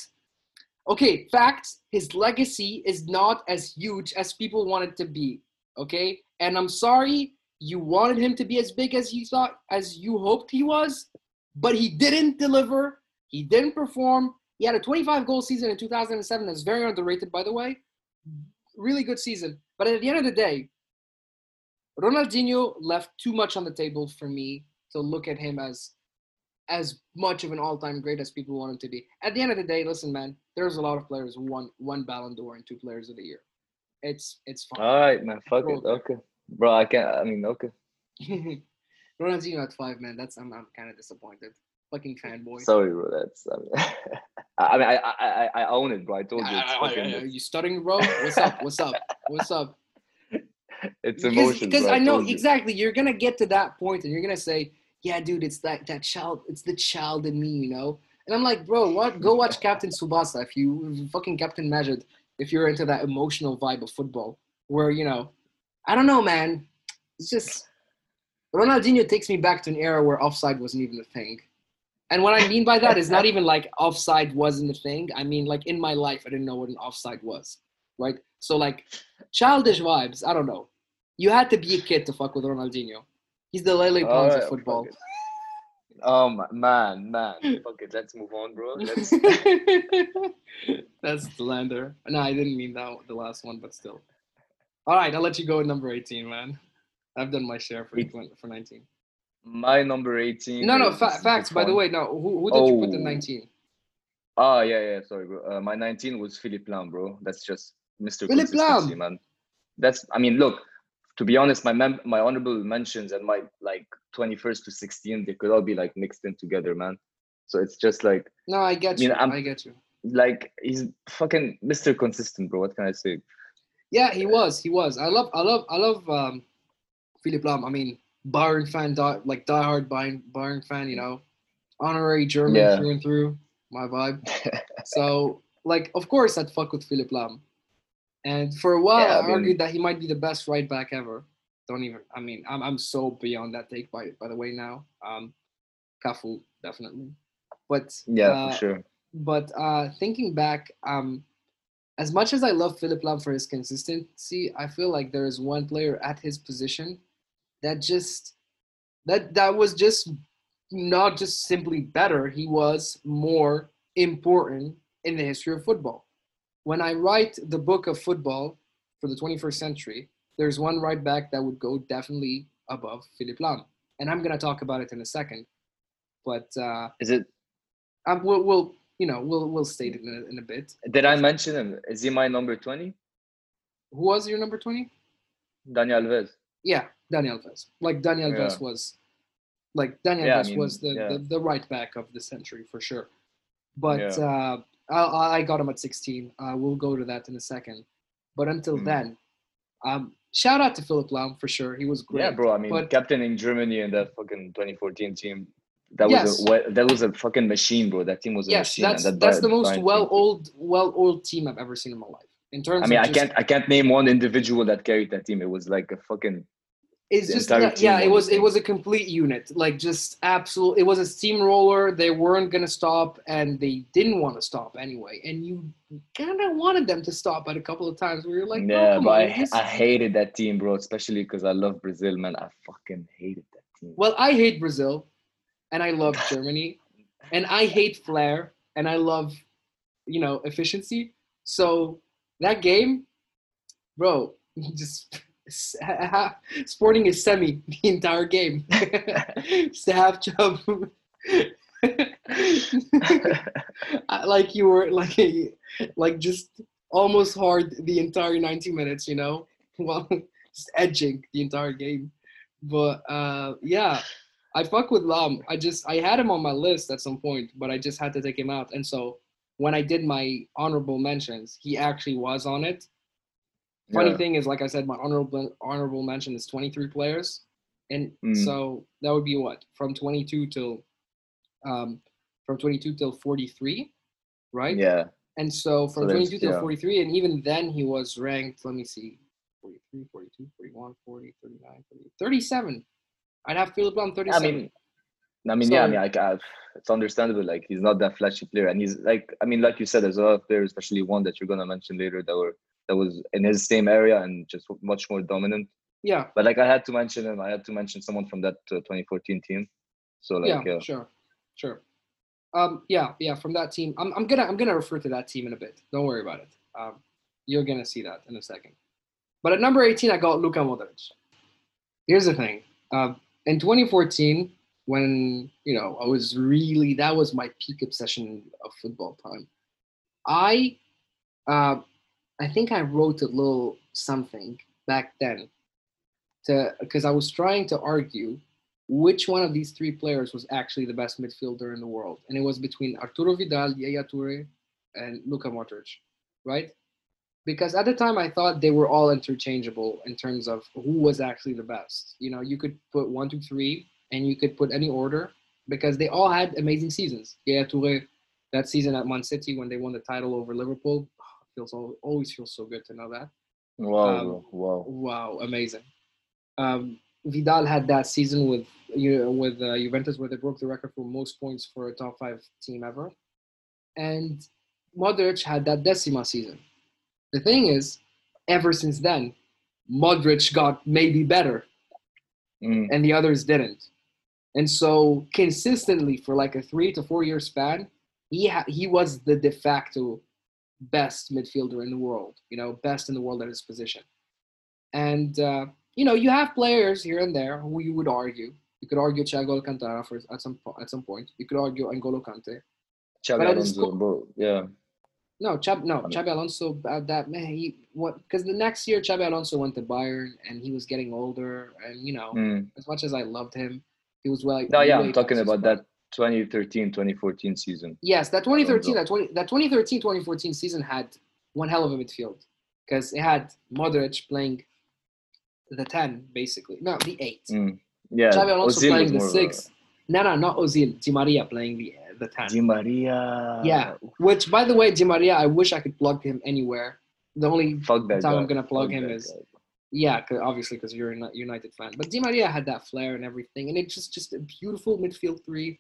Okay, facts, his legacy is not as huge as people want it to be. Okay? And I'm sorry you wanted him to be as big as you thought as you hoped he was, but he didn't deliver. He didn't perform. He had a 25 goal season in 2007 that's very underrated, by the way. Really good season. But at the end of the day, Ronaldinho left too much on the table for me to look at him as as much of an all-time great as people want him to be. At the end of the day, listen, man, there's a lot of players who won one Ballon d'Or and two Players of the Year. It's it's fine. All right, man. Fuck it. Okay, bro. I can't. I mean, okay. Ronaldinho at five, man. That's I'm I'm kind of disappointed. Fucking fanboy. Sorry, bro. That's I mean, I mean, I, I I own it, bro. I told you. It's fucking, are you stuttering, bro? What's up? What's up? What's up? it's emotion. Because I know exactly you're gonna get to that point and you're gonna say, "Yeah, dude, it's that that child, it's the child in me," you know. And I'm like, bro, what? Go watch Captain Tsubasa if you fucking Captain Majid if you're into that emotional vibe of football, where you know, I don't know, man. It's just Ronaldinho takes me back to an era where offside wasn't even a thing. And what I mean by that is not even like offside wasn't a thing. I mean like in my life I didn't know what an offside was, right? So like childish vibes. I don't know. You had to be a kid to fuck with Ronaldinho. He's the Lele Pons right, of oh, football. Oh man, man. Fuck it. Let's move on, bro. Let's... That's the lander. No, I didn't mean that the last one, but still. All right, I'll let you go with number 18, man. I've done my share for for 19. My number 18. No, no, fa- facts. By the way, no. Who, who did oh. you put in 19? Oh yeah, yeah. Sorry, bro. Uh, my 19 was Philipp Lahm, bro. That's just Mr. Philipp Lahm, man. That's. I mean, look to be honest, my mem- my honorable mentions and my like 21st to 16, they could all be like mixed in together, man. So it's just like no, I get you. I'm, I get you. Like he's fucking Mr. Consistent, bro. What can I say? Yeah, he was. He was. I love. I love. I love. um Philipp Lahm. I mean, Bayern fan, die, like diehard Bayern Bayern fan. You know, honorary German yeah. through and through. My vibe. so, like, of course, I'd fuck with Philipp Lahm. And for a while, yeah, I, I mean, argued that he might be the best right back ever. Don't even. I mean, I'm I'm so beyond that take by by the way now. Um, Cafu definitely, but yeah, uh, sure. But uh, thinking back, um, as much as I love Philipp Lahm for his consistency, I feel like there is one player at his position that just that that was just not just simply better. He was more important in the history of football when I write the book of football for the 21st century, there's one right back that would go definitely above Philipp Lahm, and I'm gonna talk about it in a second. But uh, is it? Um, we'll, we'll you know we'll we'll state it in a, in a bit. Did I mention him? Is he my number 20? Who was your number 20? Daniel Alves. Yeah, Daniel Alves. Like Daniel Alves yeah. was, like Daniel yeah, Alves I mean, was the, yeah. the, the right back of the century for sure. But uh, I, I got him at 16. Uh, we'll go to that in a second. But until mm. then, um, shout out to Philipp Lahm for sure. He was great. Yeah, bro. I mean, but, captaining Germany in that fucking 2014 team. That yes. was a that was a fucking machine, bro. That team was a yes, machine. That's that that's the most well old well old team I've ever seen in my life. In terms, I mean, I just, can't I can't name one individual that carried that team. It was like a fucking it's just yeah, yeah it was it was a complete unit. Like just absolute it was a steamroller. They weren't going to stop and they didn't want to stop anyway. And you kind of wanted them to stop at a couple of times where you're like "No." yeah oh, but on, I, just... I hated that team bro especially because i love brazil man. I fucking hated that team. Well i hate brazil and i love germany and i hate flair and i love you know efficiency. So that game bro just Sporting is semi the entire game. Just a half job. like you were like like just almost hard the entire 90 minutes, you know, while just edging the entire game. But uh, yeah, I fuck with Lahm. I just I had him on my list at some point, but I just had to take him out. And so when I did my honorable mentions, he actually was on it. Funny yeah. thing is, like I said, my honorable honorable mention is 23 players, and mm. so that would be what from 22 till um, from 22 till 43, right? Yeah. And so from so 22 till yeah. 43, and even then he was ranked. Let me see, 43, 42, 41, 40, 39, 40, 37. I'd have Philipp on 37. I mean, I mean, so, yeah, I mean, like, uh, it's understandable. Like, he's not that flashy player, and he's like, I mean, like you said, there's a lot of players, especially one that you're gonna mention later, that were that was in his same area and just much more dominant. Yeah. But like I had to mention him. I had to mention someone from that uh, 2014 team. So like yeah, sure, sure. Um, yeah, yeah. From that team, I'm I'm gonna I'm gonna refer to that team in a bit. Don't worry about it. Um, you're gonna see that in a second. But at number 18, I got Luka Modric. Here's the thing. Uh, in 2014, when you know I was really that was my peak obsession of football time. I uh, I think I wrote a little something back then to because I was trying to argue which one of these three players was actually the best midfielder in the world, and it was between Arturo Vidal, Yaya Toure, and Luka Modric, right? Because at the time I thought they were all interchangeable in terms of who was actually the best. You know, you could put one, two, three, and you could put any order because they all had amazing seasons. Yaya Toure, that season at Man City when they won the title over Liverpool, feels always feels so good to know that. Wow! Um, wow! Wow! Amazing. Um, Vidal had that season with you with uh, Juventus where they broke the record for most points for a top five team ever, and Modric had that Decima season. The thing is, ever since then, Modric got maybe better, mm. and the others didn't. And so consistently for like a three to four year span, he ha- he was the de facto best midfielder in the world, you know, best in the world at his position. And, uh, you know, you have players here and there who you would argue. You could argue Thiago Alcantara for, at some at some point. You could argue N'Golo Kante. Xabi Alonso, bro, yeah. No, Chab, no, Xabi Alonso. Uh, that man, he what? Because the next year, Xabi Alonso went to Bayern, and he was getting older. And you know, mm. as much as I loved him, he was well. No, yeah, I'm talking about that 2013 2014 season. Yes, that 2013 that 20 that 2013 2014 season had one hell of a midfield because it had Modric playing the 10 basically. No, the 8. Mm. Yeah. Xabi Alonso Ozil playing the 6. No, no, not Ozil. Di Maria playing the the 10. Di Maria. Yeah. Which by the way, Di Maria, I wish I could plug him anywhere. The only time guy. I'm going to plug Fuck him is guy. Yeah, cause obviously because you're a United fan. But Di Maria had that flair and everything, and it's just just a beautiful midfield three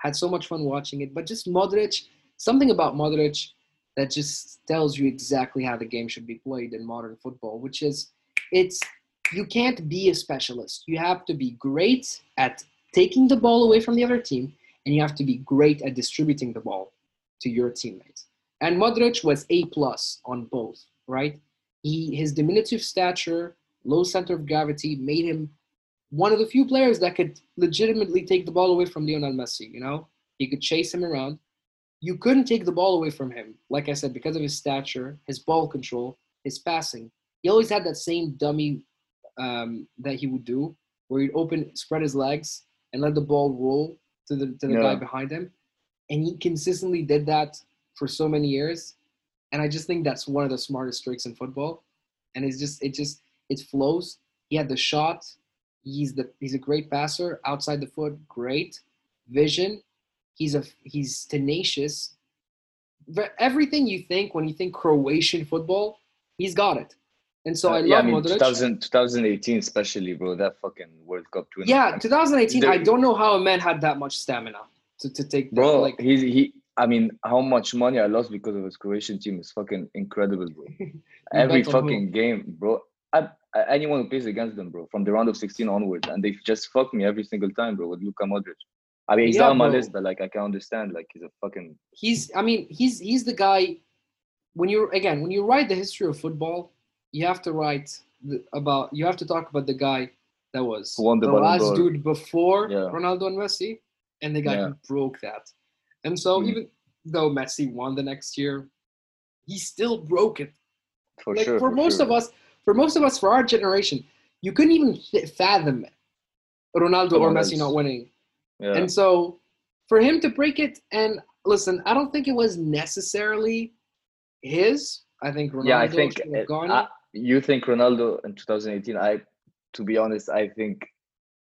had so much fun watching it. But just Modric, something about Modric that just tells you exactly how the game should be played in modern football, which is it's you can't be a specialist. You have to be great at taking the ball away from the other team, and you have to be great at distributing the ball to your teammates. And Modric was A plus on both, right? He his diminutive stature, low center of gravity made him one of the few players that could legitimately take the ball away from Lionel Messi. You know, he could chase him around. You couldn't take the ball away from him, like I said, because of his stature, his ball control, his passing. He always had that same dummy um, that he would do, where he'd open, spread his legs, and let the ball roll to the to the yeah. guy behind him. And he consistently did that for so many years, and I just think that's one of the smartest tricks in football. And it's just it just it flows. He had the shot. He's the he's a great passer outside the foot. Great vision. He's a he's tenacious. Everything you think when you think Croatian football, he's got it. And so uh, I love yeah, I mean, Modric. 2000, 2018 especially, bro. That fucking World Cup. Yeah, 2018. I don't know how a man had that much stamina to, to take. Bro, like he's he. I mean, how much money I lost because of his Croatian team is fucking incredible, bro. Every fucking game, bro. I, anyone who plays against them, bro, from the round of 16 onwards, and they've just fucked me every single time, bro, with Luka Modric. I mean, he's yeah, on my bro. list, but like I can understand, like he's a fucking. He's. I mean, he's he's the guy. When you're again, when you write the history of football, you have to write about you have to talk about the guy that was the, the last dude before yeah. Ronaldo and Messi, and the guy yeah. who broke that. And so mm. even though Messi won the next year, he still broke it. For like, sure. For, for most sure. of us, for most of us, for our generation, you couldn't even fathom Ronaldo or Messi not winning. Yeah. And so for him to break it, and listen, I don't think it was necessarily his. I think Ronaldo yeah, I think it, I, you think Ronaldo in 2018? I, to be honest, I think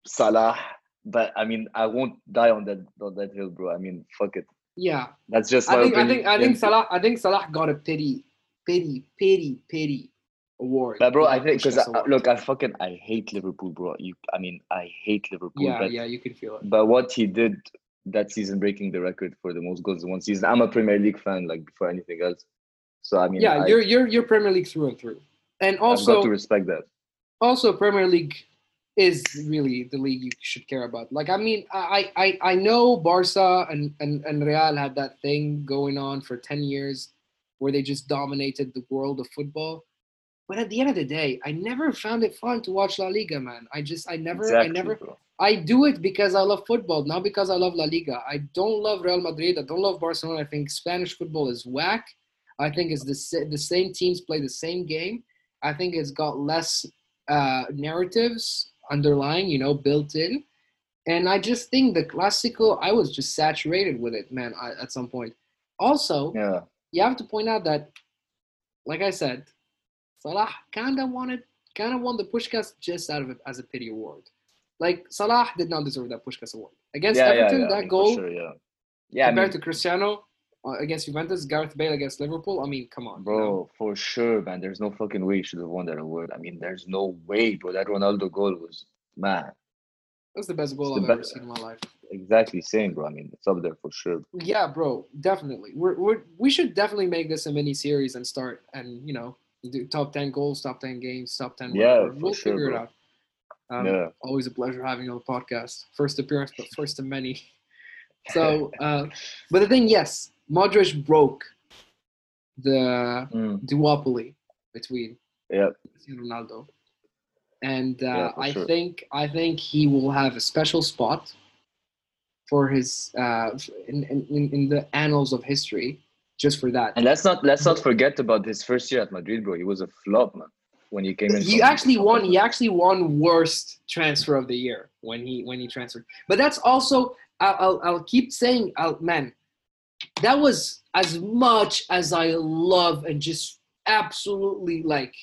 Salah. But I mean, I won't die on that on that hill, bro. I mean, fuck it. Yeah, that's just. I think. I think. I think Salah. I think Salah got a pity, pity, pity, pity award. But bro, I think because look, I fucking I hate Liverpool, bro. You, I mean, I hate Liverpool. Yeah, but, yeah, you can feel it. But what he did that season, breaking the record for the most goals in one season. I'm a Premier League fan, like before anything else. So I mean, yeah, I, you're you're you're Premier League through and through and also I've got to respect that. Also, Premier League is really the league you should care about. Like, I mean, I I, I know Barca and, and, and Real had that thing going on for 10 years where they just dominated the world of football. But at the end of the day, I never found it fun to watch La Liga, man. I just I never exactly, I never bro. I do it because I love football, not because I love La Liga. I don't love Real Madrid. I don't love Barcelona. I think Spanish football is whack. I think it's the the same teams play the same game I think it's got less uh, narratives underlying, you know, built in. And I just think the classical, I was just saturated with it, man, I, at some point. Also, yeah. you have to point out that, like I said, Salah kind of wanted, kind of won the Puskas just out of it as a pity award. Like Salah did not deserve that Puskas award against yeah, Everton. Yeah, that I mean, goal, sure, yeah, yeah, compared I mean, to Cristiano, uh, against Juventus, Gareth Bale against Liverpool. I mean, come on, bro, you know? for sure, man. There's no fucking way he should have won that award. I mean, there's no way, bro. That Ronaldo goal was man. That's the best goal I've ever seen in my life. Exactly, same, bro. I mean, it's up there for sure. Yeah, bro, definitely. We're, we're we should definitely make this a mini series and start and you know top ten goals, top ten games, top ten. Yeah, we'll sure, figure bro. it out. Um, yeah. Always a pleasure having you on the podcast. First appearance, but first of many. So, uh, but the thing, yes, Modric broke the mm. duopoly between yep. Ronaldo, and uh, yeah, I sure. think I think he will have a special spot for his uh, in, in in the annals of history just for that. And let's not let's not forget about his first year at Madrid, bro. He was a flop, man. When he came in, he actually won. He actually won worst transfer of the year when he when he transferred. But that's also I'll I'll, I'll keep saying, I'll, man, that was as much as I love and just absolutely like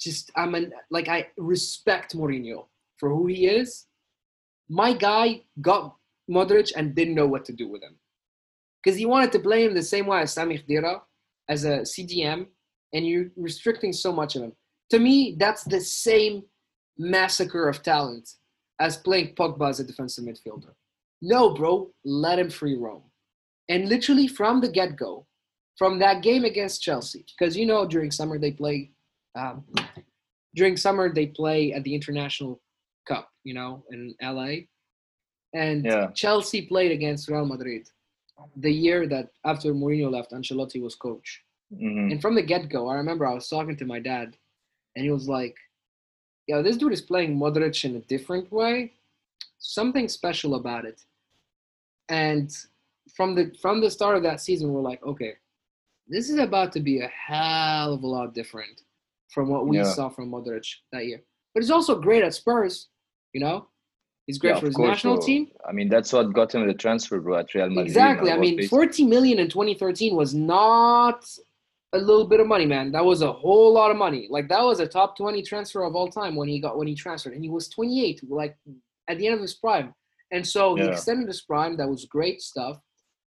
just I'm an like I respect Mourinho for who he is. My guy got Modric and didn't know what to do with him. Because he wanted to play him the same way as Sami Khedira as a CDM, and you're restricting so much of him. To me, that's the same massacre of talent as playing Pogba as a defensive midfielder. No, bro, let him free roam. And literally from the get go, from that game against Chelsea, because you know during summer they play, um, during summer they play at the International Cup, you know, in LA, and yeah. Chelsea played against Real Madrid the year that after Mourinho left, Ancelotti was coach. Mm-hmm. And from the get go, I remember I was talking to my dad, and he was like, "Yeah, this dude is playing Modric in a different way. Something special about it." And from the from the start of that season, we're like, okay, this is about to be a hell of a lot different from what we yeah. saw from Modric that year. But he's also great at Spurs, you know. He's great yeah, for his course, national bro. team. I mean, that's what got him the transfer, bro, at Real Madrid. Exactly. I mean, 40 million in 2013 was not a little bit of money, man. That was a whole lot of money. Like that was a top 20 transfer of all time when he got when he transferred, and he was 28, like at the end of his prime. And so yeah. he extended his prime. That was great stuff.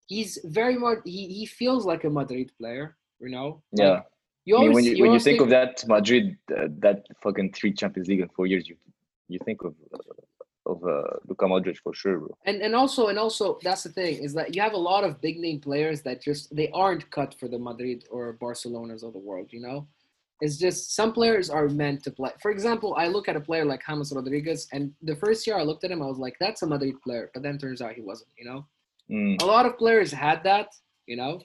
He's very much he he feels like a Madrid player, you know. Yeah. Like, you always, I mean, when you, you when you think, think, of that Madrid, uh, that fucking three Champions League in four years, you you think of uh, of uh, Luka Modric for sure, bro. And and also and also that's the thing is that you have a lot of big name players that just they aren't cut for the Madrid or Barcelonas of the world, you know. It's just some players are meant to play. For example, I look at a player like James Rodriguez, and the first year I looked at him, I was like, "That's a Madrid player," but then turns out he wasn't. You know, mm. a lot of players had that. You know,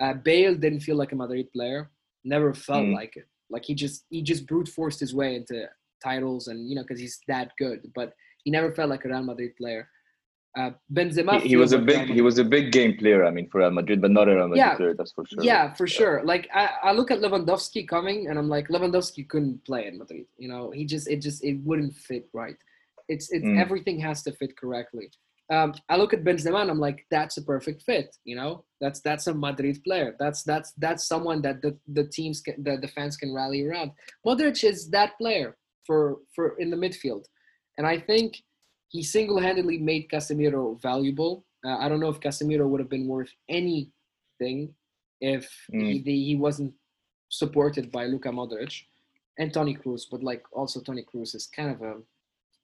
uh, Bale didn't feel like a Madrid player. Never felt mm. like it. Like he just he just brute forced his way into titles, and you know, because he's that good. But he never felt like a Real Madrid player. Uh, Benzema. He, he was a big. He was a big game player. I mean, for Real Madrid, but not a Real Madrid yeah, player. That's for sure. Yeah, for sure. Like I, I look at Lewandowski coming, and I'm like, Lewandowski couldn't play in Madrid. You know, he just it just it wouldn't fit right. It's it's mm. everything has to fit correctly. Um, I look at Benzema, and I'm like, that's a perfect fit. You know, that's that's a Madrid player. That's that's that's someone that the the teams can, the the fans can rally around. Modric is that player for for in the midfield. And I think he single-handedly made Casemiro valuable. Uh, I don't know if Casemiro would have been worth anything if mm. he, he wasn't supported by Luka Modric and Toni Kroos. But like also Toni Kroos is kind of a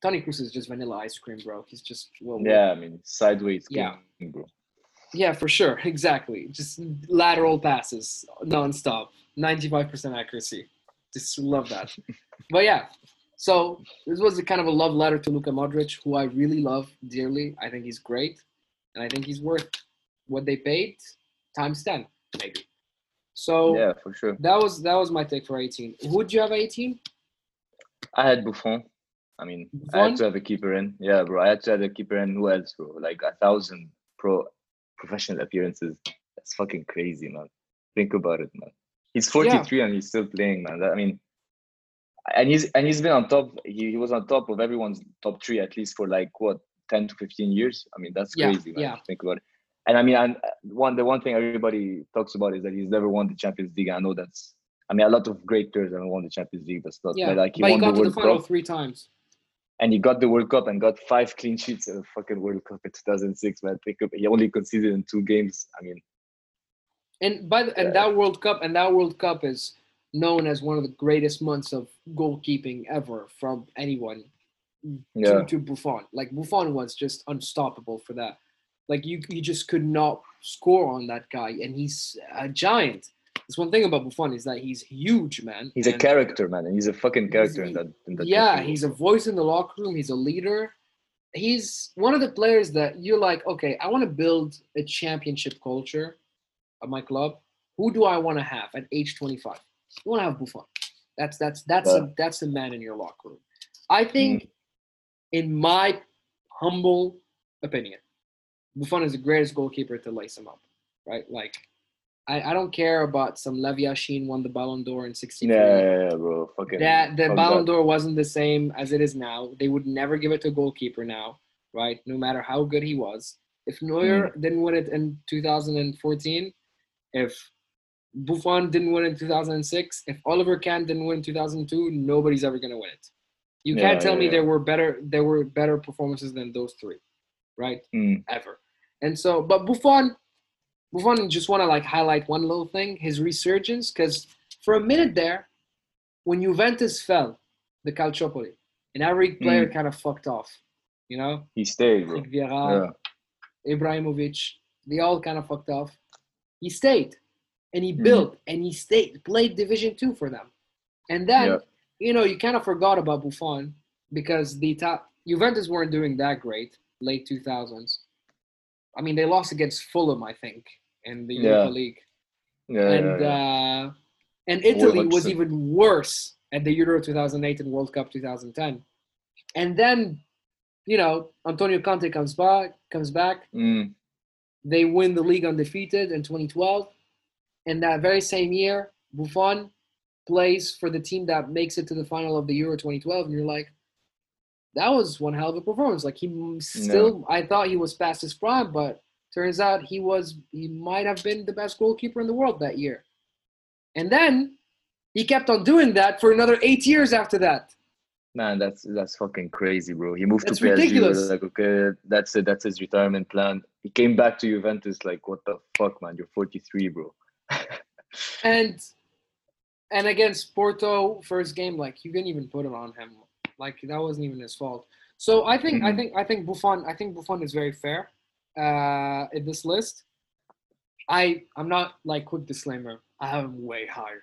Toni Kroos is just vanilla ice cream, bro. He's just well. Yeah, I mean sideways. Yeah, bro. Yeah, for sure. Exactly. Just lateral passes nonstop, ninety-five percent accuracy. Just love that. but yeah, so this was a kind of a love letter to Luka Modric, who I really love dearly. I think he's great, and I think he's worth what they paid times ten, maybe. So yeah, for sure. That was that was my take for 18. Would you have 18? I had Buffon. I mean, Buffon? I had to have a keeper in. Yeah, bro. I had to have a keeper in. Who else, bro? Like a thousand pro professional appearances. That's fucking crazy, man. Think about it, man. He's 43 yeah. and he's still playing, man. That, I mean, and he's and he's been on top. He, he was on top of everyone's top three at least for like what ten to fifteen years. I mean that's crazy. Yeah, man, yeah. Think about it. And I mean, and uh, one the one thing everybody talks about is that he's never won the Champions League. I know that's. I mean, a lot of great players haven't won the Champions League. That's not. Yeah, but like he, but he got the to the final Cup, three times. And he got the World Cup and got five clean sheets in the fucking World Cup in 2006. Man, think of, he only conceded in two games. I mean. And by the, and that World Cup and that World Cup is known as one of the greatest months of goalkeeping ever from anyone yeah. to, to Buffon. Like Buffon was just unstoppable for that. Like you, you just could not score on that guy, and he's a giant. That's one thing about Buffon is that he's huge, man. He's and a character, man, and he's a fucking character in that. In that yeah, he's a voice in the locker room. He's a leader. He's one of the players that you're like, okay, I want to build a championship culture of my club. Who do I want to have at age 25? You want to have Buffon. That's that's that's a, that's the man in your locker room. I think, mm. in my humble opinion, Buffon is the greatest goalkeeper to lace him up. Right? Like, I, I don't care about some Lev Yashin won the Ballon d'Or in '63. Yeah, yeah, yeah, bro. Fucking. That the Ballon d'Or wasn't the same as it is now. They would never give it to a goalkeeper now, right? No matter how good he was. If Neuer mm. didn't win it in 2014, if Buffon didn't win in 2006. If Oliver Kahn didn't win in 2002, nobody's ever going to win it. You can't tell yeah, me yeah. there were better there were better performances than those three, right? Mm. Ever. And so, but Buffon, Buffon just want to like highlight one little thing: his resurgence. Because for a minute there, when Juventus fell, the Calciopoli, and every player mm. kind of fucked off. You know, he stayed. Bro. Vieira. Ibrahimovic, they all kind of fucked off. He stayed and he mm-hmm. built and he stayed played Division Two for them, and then you know you kind of forgot about Buffon because the top Juventus weren't doing that great late two thousands. I mean, they lost against Fulham, I think, in the Europa League. Yeah, and yeah. Uh, and Italy was even worse at the Euro 2008 and World Cup 2010. And then, you know, Antonio Conte comes back. Comes back. Mm. They win the league undefeated in 2012 in that very same year, Buffon plays for the team that makes it to the final of the Euro 2012, and you're like, that was one hell of a performance. Like he still, no. I thought he was past his prime, but turns out he was, he might have been the best goalkeeper in the world that year. And then he kept on doing that for another eight years after that. Man, that's that's fucking crazy, bro. He moved that's to PSG. Ridiculous. Like, okay, that's it. That's his retirement plan. He came back to Juventus. Like, what the fuck, man? You're 43, bro. And and against Porto, first game, like you didn't even put it on him. Like that wasn't even his fault. So I think mm-hmm. I think I think Buffon I think Buffon is very fair uh, in this list. I I'm not like quick disclaimer. I have him way higher.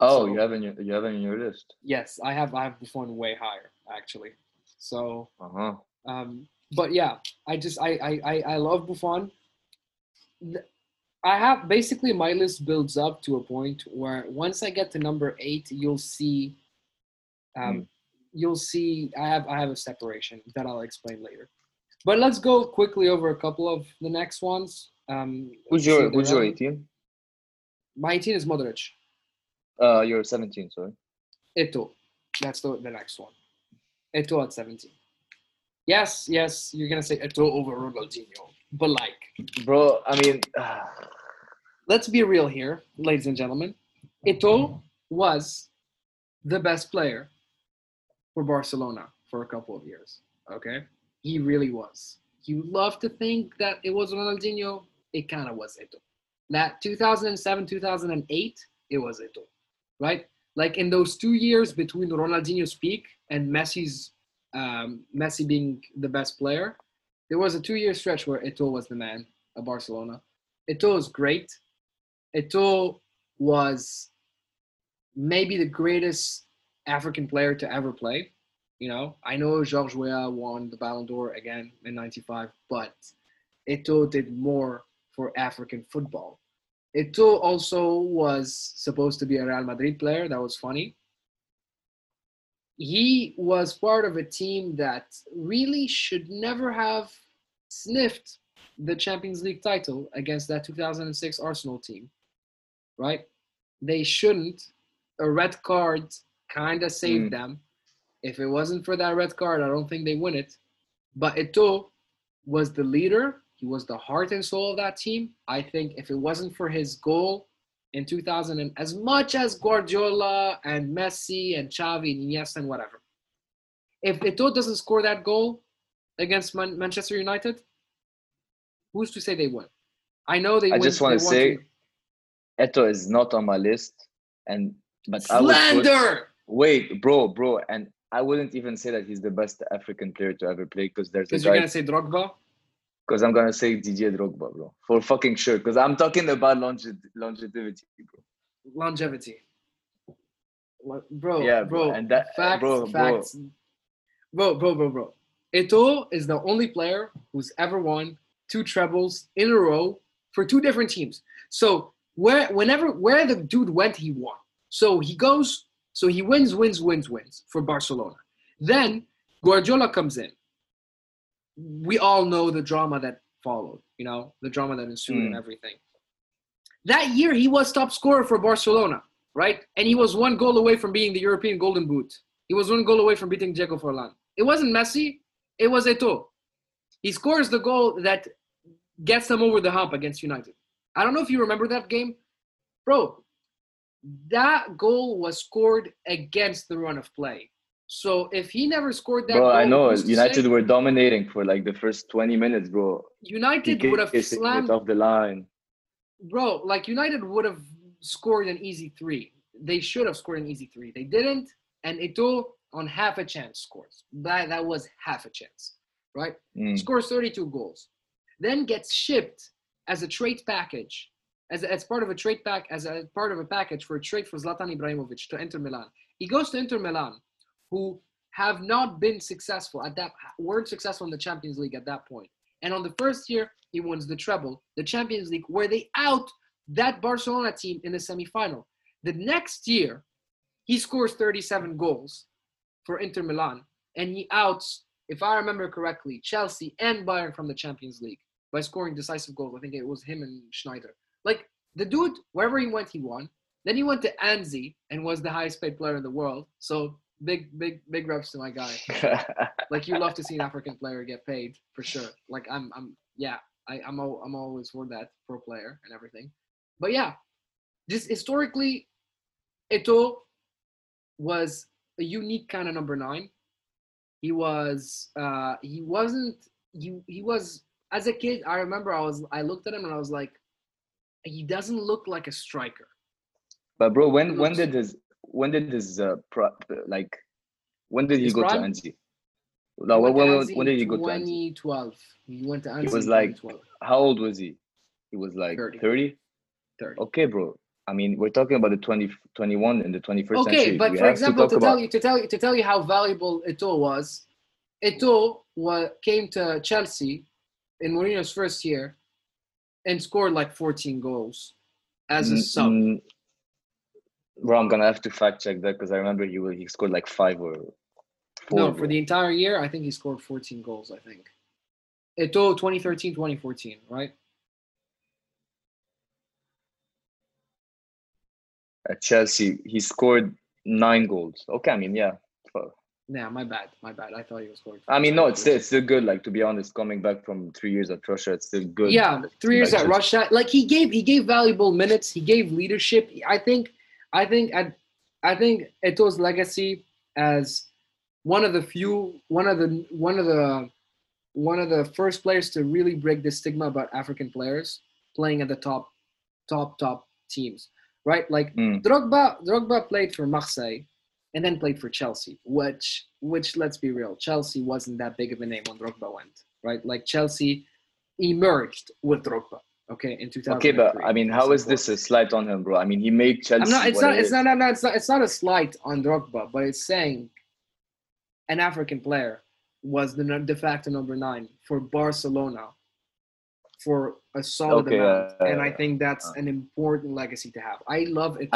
Oh, so, you have in your you have in your list. Yes, I have I have Buffon way higher actually. So. Uh huh. Um, but yeah, I just I I I love Buffon. I have basically my list builds up to a point where once I get to number eight, you'll see, um, mm. you'll see I have I have a separation that I'll explain later. But let's go quickly over a couple of the next ones. Um, who's your Who's your eighteen? My eighteen is Modric. Uh, you're seventeen. Sorry. Eto'o. That's the the next one. Eto'o at seventeen. Yes, yes, you're gonna say Eto'o over Ronaldinho, but like Bro, I mean, let's be real here, ladies and gentlemen. Eto'o was the best player for Barcelona for a couple of years. Okay, he really was. You love to think that it was Ronaldinho. It kind of was Eto'o. That 2007, 2008, it was Eto'o, right? Like in those two years between Ronaldinho's peak and Messi's, um, Messi being the best player, there was a two-year stretch where Eto'o was the man at Barcelona. Eto'o was great. Eto'o was maybe the greatest African player to ever play. You know, I know George Weah won the Ballon d'Or again in '95, but Eto'o did more for African football. Eto'o also was supposed to be a Real Madrid player. That was funny. He was part of a team that really should never have sniffed the Champions League title against that 2006 Arsenal team, right? They shouldn't. A red card kind of saved mm. them. If it wasn't for that red card, I don't think they win it. But Eto'o was the leader. He was the heart and soul of that team. I think if it wasn't for his goal in 2000, and as much as Guardiola and Messi and Xavi and Iniesta and whatever, if Eto'o doesn't score that goal, against Man- Manchester United, who's to say they win? I know they. I just want to say, Eto'o is not on my list, and but slander. I would put, wait, bro, bro, and I wouldn't even say that he's the best African player to ever play because there's. Because you're gonna say Drogba. Because I'm gonna say Didier Drogba, bro, for fucking sure. Because I'm talking about longe- longevity, bro. Longevity. Bro, yeah, bro, and that, facts, bro, facts. Bro. bro, bro, bro, bro. Eto'o is the only player who's ever won two trebles in a row for two different teams. So where whenever where the dude went, he won. So he goes, so he wins, wins, wins, wins for Barcelona. Then Guardiola comes in. We all know the drama that followed, you know, the drama that ensued mm. and everything. That year he was top scorer for Barcelona, right? And he was one goal away from being the European Golden Boot. He was one goal away from beating Diego Forlan. It wasn't Messi, it was Eto'o. He scores the goal that gets them over the hump against United. I don't know if you remember that game. Bro, that goal was scored against the run of play. So if he never scored that, bro, goal, I know United were dominating for like the first twenty minutes, bro. United would have slammed off the line, bro. Like United would have scored an easy three. They should have scored an easy three. They didn't, and Eto'o on half a chance scores. That that was half a chance, right? Mm. Scores 32 goals, then gets shipped as a trade package, as, as part of a trade pack, as a part of a package for a trade for Zlatan Ibrahimovic to Inter Milan. He goes to Inter Milan, who have not been successful at that weren't successful in the Champions League at that point. And on the first year, he wins the treble, the Champions League, where they out that Barcelona team in the semifinal. The next year, he scores 37 goals for Inter Milan, and he outs, if I remember correctly, Chelsea and Bayern from the Champions League by scoring decisive goals. I think it was him and Sneijder. Like the dude, wherever he went, he won. Then he went to Anzhi and was the highest paid player in the world. So big, big, big reps to my guy. like you love to see an African player get paid for sure. Like I'm, I'm, yeah, I, I'm, I'm always for that pro player and everything. But yeah, just historically, Eto'o was a unique kind of number nine. He was, uh, he wasn't, he, he was as a kid. I remember I was, I looked at him and I was like, he doesn't look like a striker. But bro, when when did his when did this uh pro, like when did he go prime? to Anzhi? No, when, when, when, did he go to Anzhi? 2012. He went to Anzhi. He was like, how old was he? He was like 30. 30? 30. Okay, bro. I mean, we're talking about the 20, 21 and the 21st okay, century. Okay, but we for example, to, to tell you to tell you to tell you how valuable Eto'o was, Eto'o was, came to Chelsea in Mourinho's first year and scored like 14 goals as a sub. Mm, bro, I'm gonna have to fact check that because I remember he he scored like five or four. No, for the entire year, I think he scored 14 goals. I think. Eto'o 2013, 2014, right? At Chelsea, he scored nine goals. Okay, I mean, yeah. Yeah, my bad, my bad. I thought he was scoring. I mean, no, it's still, it's still good. Like to be honest, coming back from three years at Russia, it's still good. Yeah, three years like, at Russia. Like he gave he gave valuable minutes. He gave leadership. I think I think I, I think Eto'o's legacy as one of the few, one of the one of the one of the first players to really break the stigma about African players playing at the top, top, top teams, right? Like mm. Drogba, Drogba played for Marseille and then played for Chelsea, which, which let's be real, Chelsea wasn't that big of a name when Drogba went, right? Like Chelsea emerged with Drogba, Okay, in 2000. Okay, but I mean, how is this a slight on him, bro? I mean, he made Chelsea. I'm not. It's not. It it's not, not, not. It's not. It's not a slight on Drogba, but it's saying an African player was the de facto number nine for Barcelona for a solid okay, amount, uh, and I think that's uh, an important legacy to have. I love it.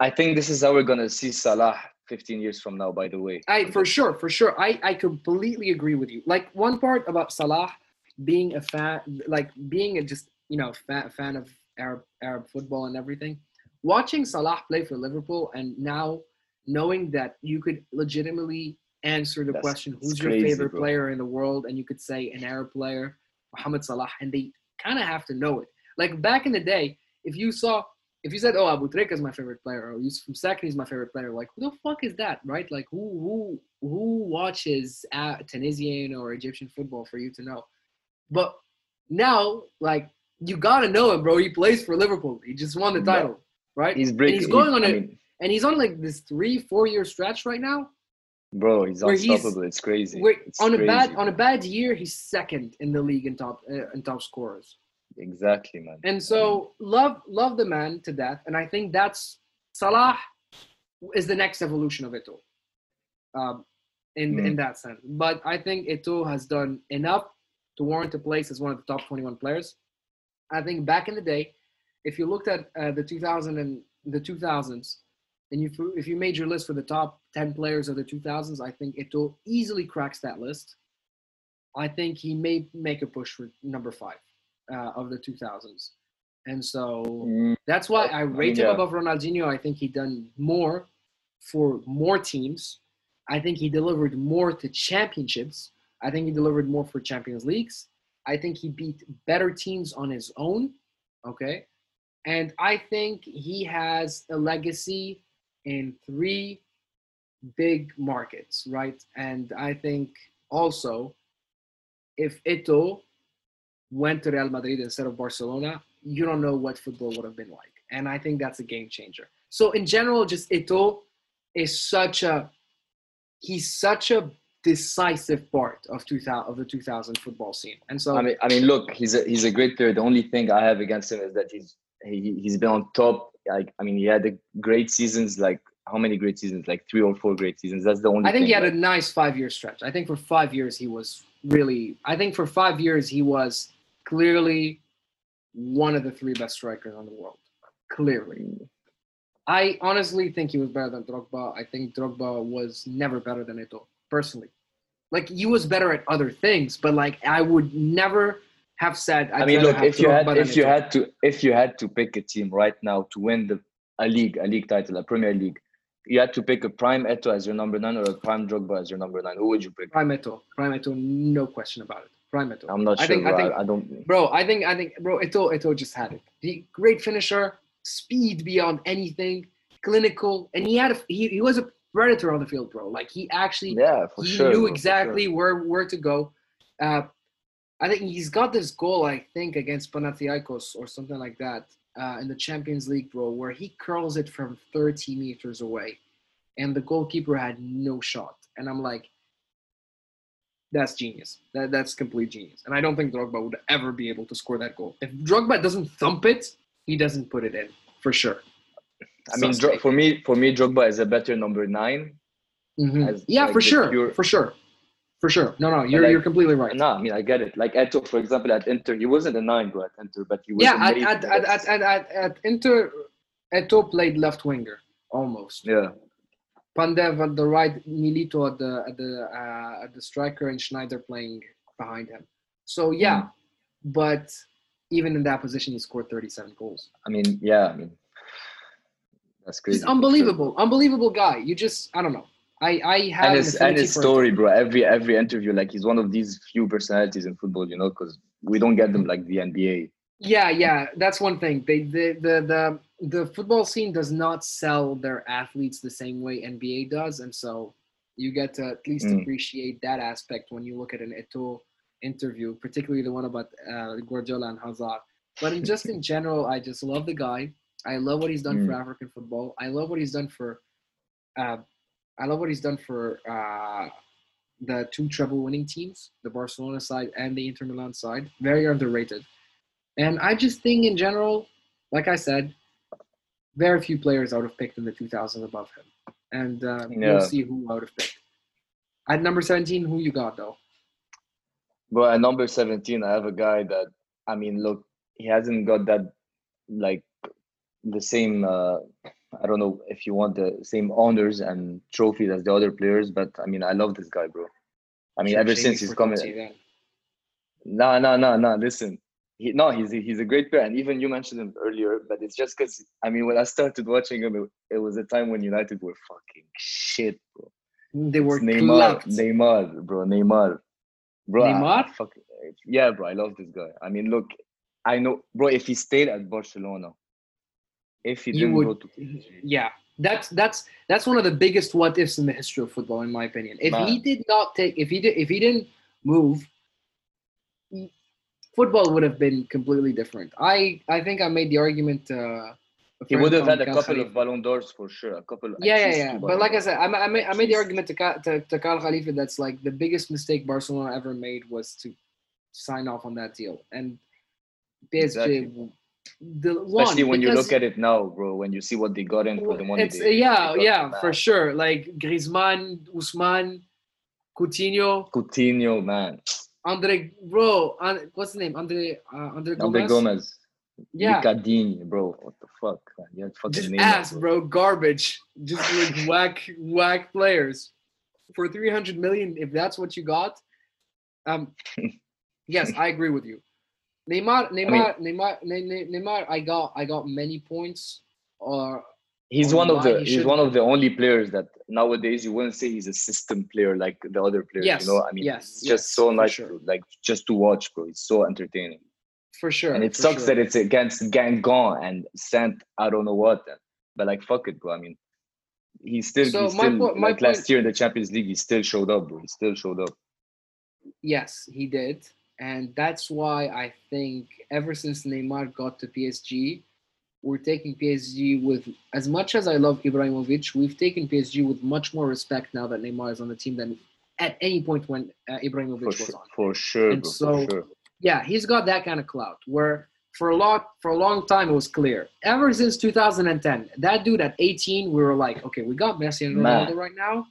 I think this is how we're gonna see Salah 15 years from now. By the way, I for sure, for sure, I I completely agree with you. Like one part about Salah being a fan, like being a just you know fan, fan of Arab Arab football and everything, watching Salah play for Liverpool and now knowing that you could legitimately answer the That's, question, "Who's your crazy, favorite bro. player in the world?" and you could say an Arab player, Mohamed Salah, and they kind of have to know it. Like back in the day, if you saw if you said, "Oh, Aboutrika is my favorite player," or Yusuf Msakni is my favorite player, like who the fuck is that, right? Like who who who watches uh, Tunisian or Egyptian football for you to know? But now, like you gotta know him, bro. He plays for Liverpool. He just won the title, right? He's breaking. he's going on it, and he's on like this three, four year stretch right now. Bro, he's unstoppable. He's, it's crazy. It's on crazy. a bad on a bad year, he's second in the league in top uh, in top scorers. Exactly, man. And so love love the man to death, and I think that's Salah is the next evolution of Eto'o. Um, in mm. in that sense, but I think Eto'o has done enough to warrant a place as one of the top 21 players. I think back in the day, if you looked at uh, the 2000 and the 2000s, and you if you made your list for the top 10 players of the 2000s, I think Eto'o easily cracks that list. I think he may make a push for number five uh, of the 2000s. And so mm. that's why I rate yeah. him above Ronaldinho. I think he done more for more teams. I think he delivered more to championships. I think he delivered more for Champions Leagues. I think he beat better teams on his own. Okay. And I think he has a legacy in three big markets, right? And I think also if Eto'o went to Real Madrid instead of Barcelona, you don't know what football would have been like. And I think that's a game changer. So in general, just Eto'o is such a he's such a decisive part of 2000 of the 2000 football scene. And so I mean, I mean, look, he's a he's a great player. The only thing I have against him is that he's he, he's been on top. Like I mean, he had great seasons. Like how many great seasons? Like three or four great seasons. That's the only. I think thing, he had a nice five year stretch. I think for five years he was really. I think for five years he was clearly one of the three best strikers in the world. Clearly. I honestly think he was better than Drogba. I think Drogba was never better than Eto'o, personally. Like he was better at other things, but like I would never have said. I'd i mean, look, if you had if you had to if you had to pick a team right now to win the a league, a league title, a Premier League, you had to pick a prime Eto'o as your number nine or a prime Drogba as your number nine, who would you pick? Prime Eto'o, prime Eto'o, no question about it. Prime Eto'o. I'm not sure. I think, bro. I, think, I don't. Bro, I think I think bro, Eto Eto'o just had it. The great finisher, speed beyond anything, clinical, and he had a, he, he was a predator on the field, bro. Like he actually yeah, for he sure, knew exactly sure. where where to go. Uh, I think he's got this goal, I think, against Panathinaikos or something like that uh, in the Champions League, bro, where he curls it from 30 meters away, and the goalkeeper had no shot. And I'm like, that's genius. That, that's complete genius. And I don't think Drogba would ever be able to score that goal. If Drogba doesn't thump it, he doesn't put it in for sure. I mean, Suspect. for me, for me, Drogba is a better number 9 mm-hmm. as, yeah, like, for sure, pure... for sure. For sure. No, no, you're like, you're completely right. No, I mean I get it. Like Eto'o, for example, at Inter, he wasn't a nine bro at Inter, but he was Yeah, at at, at, at, at, at, at Inter Eto'o played left winger almost. Yeah. Pandev at the right, Milito at the at the uh, at the striker, and Sneijder playing behind him. So yeah, mm. but even in that position, he scored 37 goals. I mean, yeah, I mean, that's crazy. He's unbelievable, sure. unbelievable guy. You just, I don't know. I I have and his, and his story, bro. Every every interview, like he's one of these few personalities in football, you know, because we don't get them like the NBA. Yeah, yeah, that's one thing. They the the the the football scene does not sell their athletes the same way NBA does, and so you get to at least mm. appreciate that aspect when you look at an Eto'o interview, particularly the one about uh, Guardiola and Hazard. But in just in general, I just love the guy. I love what he's done mm. for African football. I love what he's done for uh, I love what he's done for uh, the two treble winning teams, the Barcelona side and the Inter Milan side. Very underrated. And I just think in general, like I said, very few players I would have picked in the 2000s above him. And uh, yeah. we'll see who I would have picked. At number 17, who you got though? Well, at number 17, I have a guy that, I mean, look, he hasn't got that, like, the same uh, I don't know if you want the same honors and trophies as the other players, but I mean, I love this guy, bro. I mean, ever since he's coming. No, no, no, no. Listen, he, no, he's he's a great player, and even you mentioned him earlier. But it's just because I mean, when I started watching him, it, it, was a time when United were fucking shit, bro. They were it's Neymar, Neymar, bro, Neymar, bro. Neymar, fuck, yeah, bro. I love this guy. I mean, look, I know, bro. If he stayed at Barcelona, if he didn't would, go to yeah that's that's that's one of the biggest what ifs in the history of football in my opinion if Man. he did not take if he did if he didn't move football would have been completely different i i think i made the argument uh he would have had a couple of Ballon d'Ors for sure. A couple. Yeah, yeah, yeah. But like I said, I, I, made, I made the argument to to, to Kyle Khalifa that's like the biggest mistake Barcelona ever made was to sign off on that deal, and PSG exactly the especially one, when you look at it now, bro. When you see what they got in for the money, it's, they, yeah, they yeah, for sure. Like Griezmann, Ousmane Coutinho, Coutinho, man. Andre, bro, and, what's the name? Andre, uh, Andre Gomes. Andre Gomes. Yeah. Ricardini, bro. What the fuck, man? You fucking Just ass, bro. bro. Garbage. Just like whack, whack players for three hundred million. If that's what you got, um, yes, I agree with you. Neymar, Neymar, I mean, Neymar, Neymar, Neymar, I got, I got many points. Or he's one of the, he he's one of the only players that nowadays you wouldn't say he's a system player like the other players. Yes, you know, I mean, yes, it's just yes, so nice, sure. like just to watch, bro. It's so entertaining. For sure. And it sucks sure. that it's against Guingamp and Saint, I don't know what. But like, fuck it, bro. I mean, he still, so he still my like point, last year in the Champions League, he still showed up, bro. He still showed up. Yes, he did. And that's why I think ever since Neymar got to PSG, we're taking PSG with as much as I love Ibrahimovic, we've taken PSG with much more respect now that Neymar is on the team than at any point when uh, Ibrahimovic for was sure, on. For sure. And so, sure. yeah, he's got that kind of clout where for a lot for a long time it was clear. Ever since 2010, that dude at 18, we were like, okay, we got Messi and Ronaldo Man. right now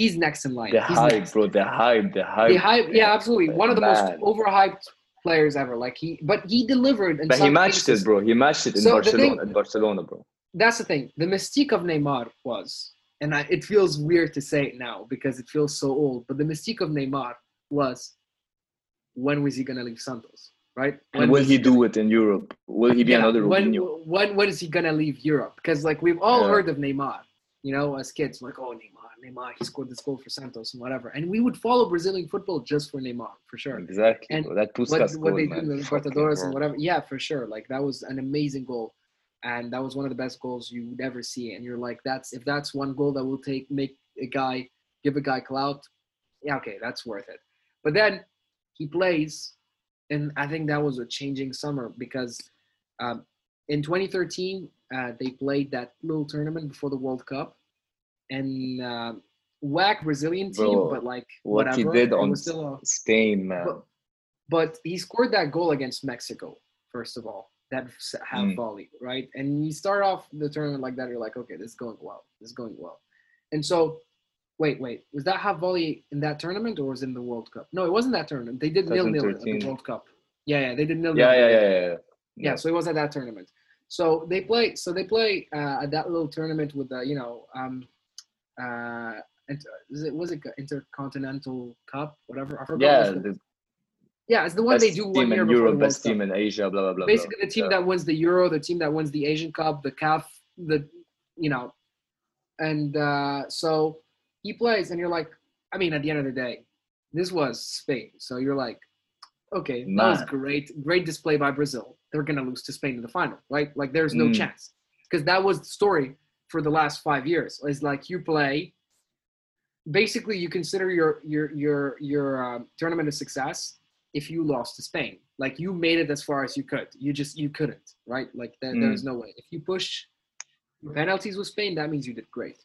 he's next in line. The he's hype, next. bro. The hype. The hype. The hype. Yeah, absolutely. One of the Man. most overhyped players ever. Like he, but he delivered. but he matched cases. it, bro. He matched it in so Barcelona. Thing, in Barcelona, bro. That's the thing. The mystique of Neymar was, and I, it feels weird to say it now because it feels so old. But the mystique of Neymar was, when was he gonna leave Santos? Right? When and will he do it in Europe? Will he be yeah, another when, When when is he gonna leave Europe? Because like we've all yeah. heard of Neymar you know, as kids, like, oh, Neymar, Neymar, he scored this goal for Santos and whatever. And we would follow Brazilian football just for Neymar, for sure. Exactly. And that Puskas what, what they man. do in Libertadores and whatever. Yeah, for sure. Like that was an amazing goal. And that was one of the best goals you would ever see. And you're like, that's if that's one goal that will take make a guy give a guy clout, yeah, okay, that's worth it. But then he plays, and I think that was a changing summer because um, in 2013 uh, they played that little tournament before the World Cup, and uh, whack Brazilian team, Bro, but like What whatever. he did on a- Spain, man. but, but he scored that goal against Mexico, first of all, that half Mm. volley, right? And you start off the tournament like that, you're like, okay, this is going well. This is going well. And so, wait, wait, was that half volley in that tournament or was it in the World Cup? No, it wasn't that tournament. They did nil nil at the World Cup. Yeah, yeah, they did nil yeah, nil. yeah, yeah, yeah, yeah. Yeah, so it was at that tournament. So they play. So they play uh, at that little tournament with the, you know, um, uh, it was it Intercontinental Cup, whatever? I forgot. Yeah, the- yeah, it's the one they do one team year before Europe, best team in Asia, blah blah blah. Basically, blah. the team Yeah. that wins the Euro, the team that wins the Asian Cup, the CAF, the you know, and uh, so he plays, and you're like, I mean, at the end of the day, this was Spain, so you're like, okay, that was great, great display by Brazil. They're gonna lose to Spain in the final, right? Like, there's no Mm. chance because that was the story for the last five years. It's like you play. Basically, you consider your your your your um, tournament a success if you lost to Spain. Like you made it as far as you could. You just you couldn't, right? Like there, Mm. there's no way. If you push penalties with Spain, that means you did great.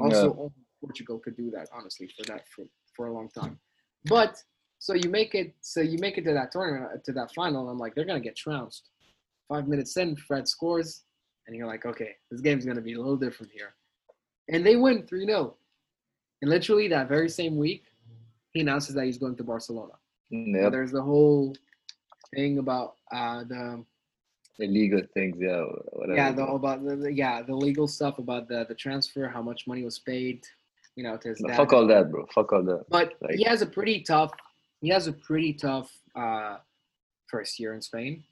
Also, only Portugal could do that, honestly, for that for, for a long time. But so you make it so you make it to that tournament to that final. And I'm like, they're gonna get trounced. Five minutes in, Fred scores, and you're like, okay, this game's gonna be a little different here. And they win 3 0. And literally that very same week, he announces that he's going to Barcelona. Yeah. So there's the whole thing about uh, the illegal things, yeah, whatever. yeah the about the, the- yeah the legal stuff about the the transfer, how much money was paid, you know, to No, fuck all that, bro. Fuck all that. But Like- he has a pretty tough he has a pretty tough uh, first year in Spain.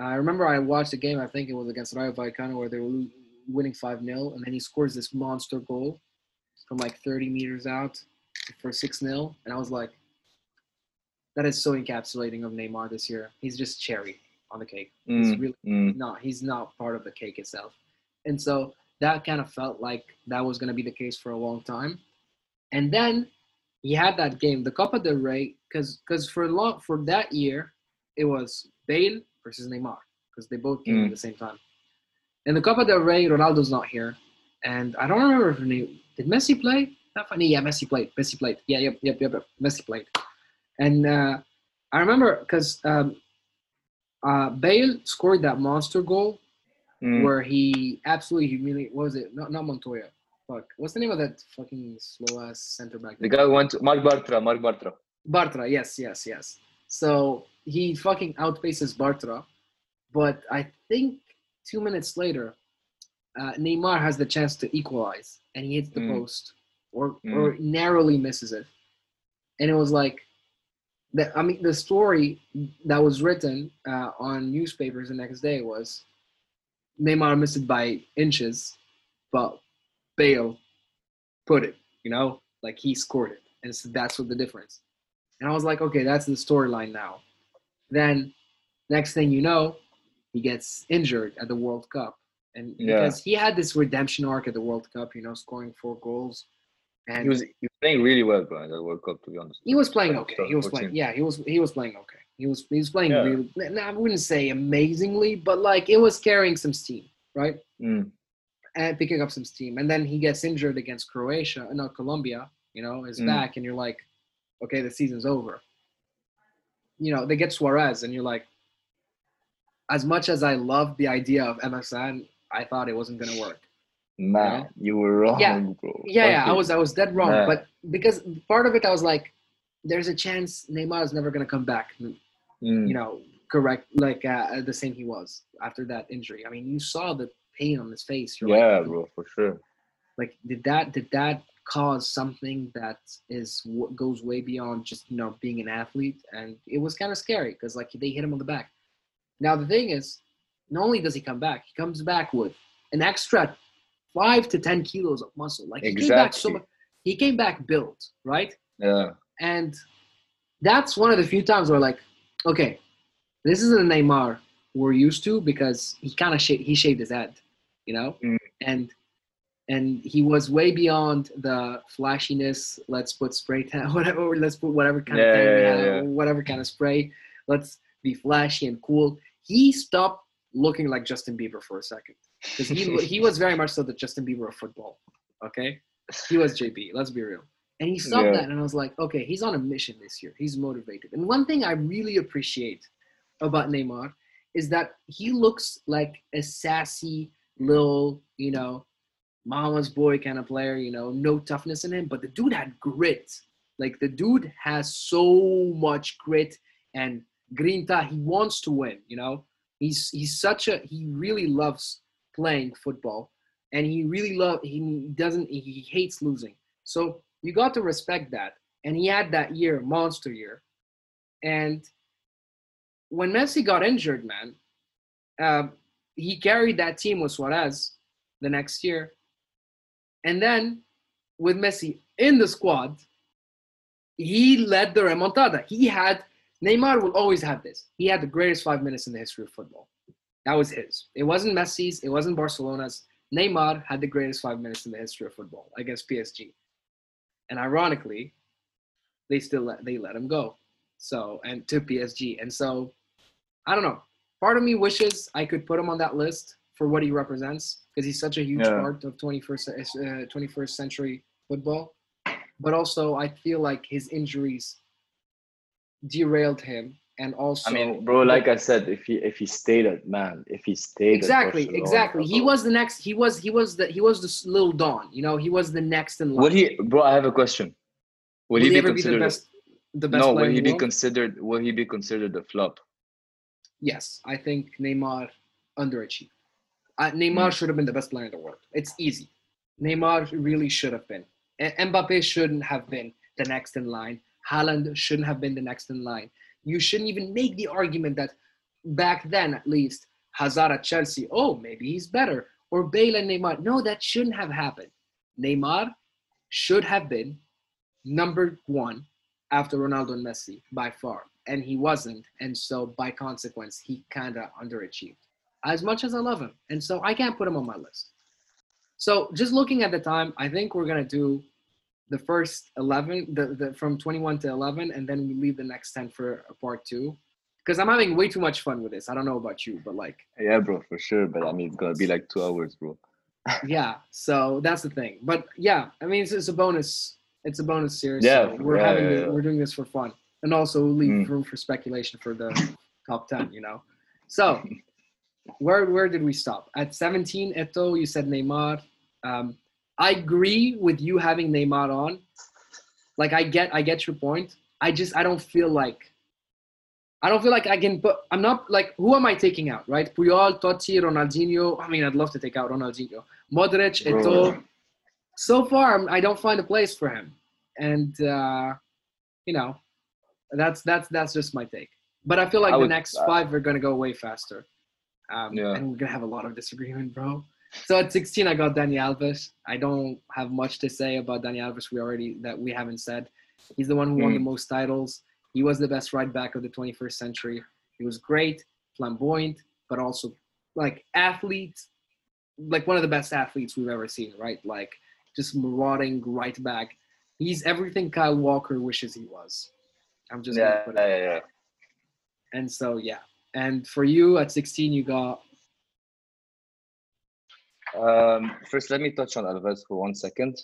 I remember I watched a game. I think it was against Rayo Vallecano where they were winning five 0 and then he scores this monster goal from like 30 meters out for six 0 and I was like, that is so encapsulating of Neymar this year. He's just cherry on the cake. He's Mm, really mm. not he's not part of the cake itself and so that kind of felt like that was going to be the case for a long time and then he had that game the copa del rey because because for long for that year it was bale versus neymar because they both came at Mm. the same time and the copa del rey ronaldo's not here and i don't remember if Ne- did messi play not funny yeah messi played messi played yeah yep yep yep, yep. messi played and uh, i remember because um, uh, Bale scored that monster goal Mm. where he absolutely humiliated. What was it? Not not Montoya. Fuck. What's the name of that fucking slow ass center back? The guy went to Marc Bartra. Marc Bartra. Bartra. Yes, yes, yes. So he fucking outpaces Bartra, but I think two minutes later, uh, Neymar has the chance to equalize, and he hits the Mm. post, or Mm. or narrowly misses it, and it was like. The, I mean, the story that was written uh, on newspapers the next day was Neymar missed it by inches, but Bale put it, you know, like he scored it. And so that's what the difference. And I was like, okay, that's the storyline now. Then next thing you know, he gets injured at the World Cup. And Yeah. because he had this redemption arc at the World Cup, you know, scoring four goals. And He was he was playing really well, bro, in that World Cup. To be honest. he was playing okay. He was playing, yeah, he was he was playing okay. He was he was playing Yeah. really. no, I wouldn't say amazingly, but like it was carrying some steam, right? Mm. and picking up some steam. And then he gets injured against Croatia, uh, no Colombia. You know, is Mm. back, and you're like, okay, the season's over. You know, they get Suarez, and you're like, as much as I love the idea of MSN, I thought it wasn't gonna work. Man, you were wrong, Yeah. bro. Yeah, yeah, I was I was dead wrong, Yeah. but because part of it, I was like, there's a chance Neymar is never gonna come back. Mm. You know, correct, like uh, the same he was after that injury. I mean, you saw the pain on his face. You're yeah, like, bro, for sure. like did that did that cause something that is what goes way beyond just you know being an athlete and it was kind of scary because like they hit him on the back now the thing is not only does he come back he comes back with an extra five to ten kilos of muscle. Like he came back so much. He came back built, right? Yeah. And that's one of the few times where like, okay, this isn't a Neymar we're used to because he kind of sh- he shaved his head, you know, mm. and and he was way beyond the flashiness. Let's put spray tan, whatever. Let's put whatever kind yeah, of thing yeah, have, yeah. whatever kind of spray. Let's be flashy and cool. He stopped looking like Justin Bieber for a second because he he was very much so the Justin Bieber of football. Okay, he was JB. Let's be real. And he stopped that, and I was like, okay, he's on a mission this year. He's motivated. And one thing I really appreciate about Neymar is that he looks like a sassy little, you know, mama's boy kind of player, you know, no toughness in him, but the dude had grit. Like the dude has so much grit and grinta. He wants to win, you know. He's he's such a he really loves playing football and he really love he doesn't he hates losing. So you got to respect that. And he had that year, monster year. And when Messi got injured, man, uh, he carried that team with Suarez the next year and then with Messi in the squad, he led the remontada. He had Neymar will always have this. He had the greatest five minutes in the history of football. That was his. It wasn't Messi's. It wasn't Barcelona's. Neymar had the greatest five minutes in the history of football against PSG. And ironically, they still let they let him go. So and to PSG. And so I don't know. Part of me wishes I could put him on that list for what he represents because he's such a huge yeah. part of 21st uh, 21st century football. But also, I feel like his injuries derailed him, and also. I mean, bro, like I said, if he if he stayed at man, if he stayed exactly, exactly, he was the next. He was he was the he was this little Don. You know, he was the next in line. Would he, bro? I have a question. Will, will he, he, ever be the best? The best no, will he be world? considered? Will he be considered a flop? Yes, I think Neymar underachieved. Uh, Neymar mm. should have been the best player in the world. It's easy. Neymar really should have been. Mbappe shouldn't have been the next in line. Haaland shouldn't have been the next in line. You shouldn't even make the argument that back then, at least, Hazard at Chelsea, oh, maybe he's better. Or Bale and Neymar. No, that shouldn't have happened. Neymar should have been number one after Ronaldo and Messi by far. And he wasn't. And so, by consequence, he kind of underachieved as much as I love him. And so I can't put him on my list. So just looking at the time, I think we're gonna do the first 11, the, the from 21 to 11, and then we leave the next 10 for a part two. Because I'm having way too much fun with this. I don't know about you, but like. Yeah, bro, for sure. But I mean, it's gonna be like two hours, bro. yeah, so that's the thing. But yeah, I mean, it's, it's a bonus. It's a bonus series. Yeah, so we're yeah, having yeah, yeah. we're doing this for fun, and also leave mm. room for speculation for the top 10. You know, so where where did we stop? At 17, Eto'o, you said Neymar. Um, I agree with you having Neymar on. Like I get I get your point. I just I don't feel like I don't feel like I can but I'm not like who am I taking out, right? Puyol, Totti, Ronaldinho. I mean, I'd love to take out Ronaldinho. Modric, Eto'o. So far, I don't find a place for him. And uh, you know, that's that's that's just my take. But I feel like I the would, next uh, five are gonna go way faster. Um, yeah. And we're gonna have a lot of disagreement, bro. So at 16, I got Dani Alves. I don't have much to say about Dani Alves. We already that we haven't said. He's the one who mm. won the mm. most titles. He was the best right back of the 21st century. He was great, flamboyant, but also like athlete, like one of the best athletes we've ever seen. Right, like just marauding right back. He's everything Kyle Walker wishes he was. I'm just yeah, yeah, yeah. And so yeah, and for you at 16, you got. Um, first, let me touch on Alves for one second.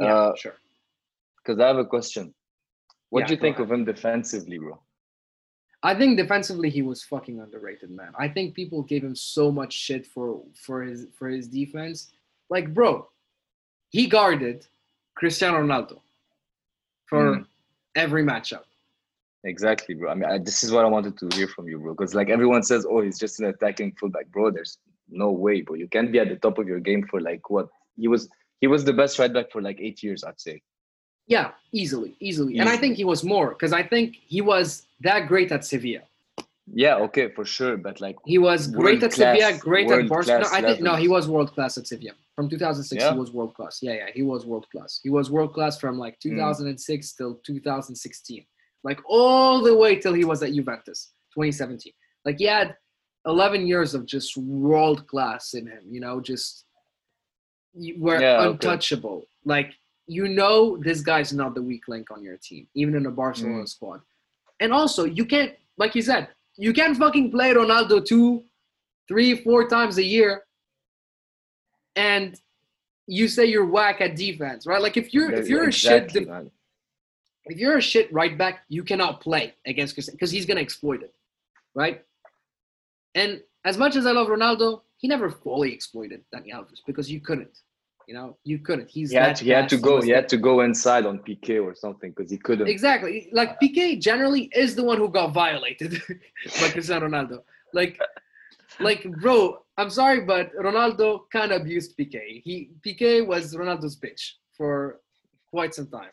Yeah, uh, sure. Because I have a question. What yeah, do you think ahead. of him defensively, bro? I think defensively he was fucking underrated, man. I think people gave him so much shit for for his for his defense. Like, bro, he guarded Cristiano Ronaldo for mm. every matchup. Exactly, bro. I mean, I, this is what I wanted to hear from you, bro. Because like everyone says, oh, he's just an attacking fullback, bro. There's no way, bro. You can't be at the top of your game for like what he was. He was the best right back for like eight years, I'd say. Yeah, easily, easily, easily. and I think he was more because I think he was that great at Sevilla. Yeah, okay, for sure. But like he was great at class, Sevilla, great at Barcelona. No, I think no, he was world class at Sevilla. From 2006, yeah. he was world class. Yeah, yeah, he was world class. He was world class from like hmm. 2006 mm. till 2016, like all the way till he was at Juventus 2017. Like he had 11 years of just world class in him. You know, just you were yeah, untouchable. Okay. Like you know, this guy's not the weak link on your team, even in a Barcelona mm. squad. And also, you can't, like you said, you can't fucking play Ronaldo two, three, four times a year, and you say you're whack at defense, right? Like if you're if you're a shit man. If you're a shit right back, you cannot play against Cristiano because he's gonna exploit it, right? And as much as I love Ronaldo, he never fully exploited Dani Alves because you couldn't. You know, you couldn't. He's he had, to, he had to go. He had to go inside on Piqué or something because he couldn't. Exactly. Like Piqué generally is the one who got violated by Cristiano Ronaldo. Like, like bro, I'm sorry, but Ronaldo kind of abused Piqué. He Piqué was Ronaldo's bitch for quite some time.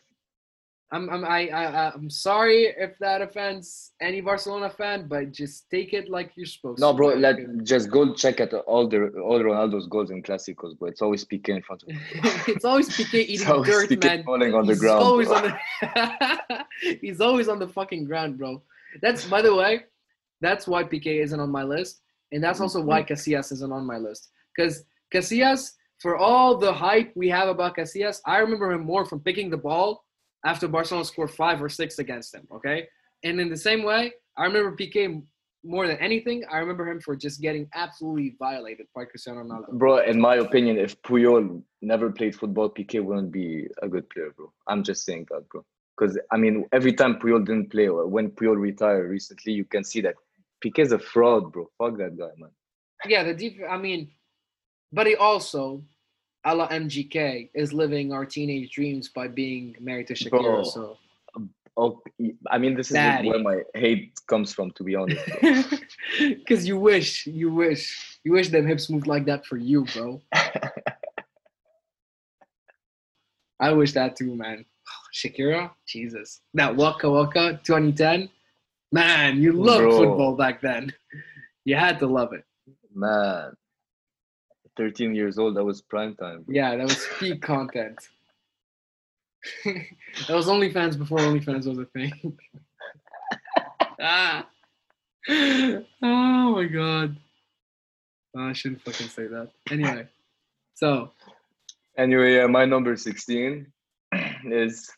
I'm I'm I, I I'm sorry if that offends any Barcelona fan, but just take it like you're supposed no, to. No, bro, let just go check at all the all Ronaldo's goals in Clásicos, but it's always Piqué in front of it's always Piqué eating always dirt, Piqué man. Falling on he's the ground. Always on the he's always on the fucking ground, bro. That's by the way, that's why Piqué isn't on my list, and that's also why mm-hmm. Casillas isn't on my list. Because Casillas, for all the hype we have about Casillas, I remember him more from picking the ball after Barcelona scored five or six against them. Okay, and in the same way, I remember Piqué more than anything. I remember him for just getting absolutely violated by Cristiano Ronaldo. Bro, in my opinion, if Puyol never played football, Piqué wouldn't be a good player, bro. I'm just saying that, bro. Because I mean, every time Puyol didn't play, or when Puyol retired recently, you can see that Piqué's a fraud, bro. Fuck that guy, man. Yeah, the deep. I mean, but he also a la MGK is living our teenage dreams by being married to Shakira. Bro, so, oh, I mean, this is Daddy. where my hate comes from, to be honest. Because you wish, you wish, you wish them hips moved like that for you, bro. I wish that too, man. Shakira, Jesus, that Waka Waka 2010, man, you loved bro. football back then. You had to love it, man. 13 years old, that was prime time. Yeah, that was peak content. that was OnlyFans before OnlyFans was a thing. ah. Oh my god. Oh, I shouldn't fucking say that. Anyway, so. Anyway, yeah, my number 16 is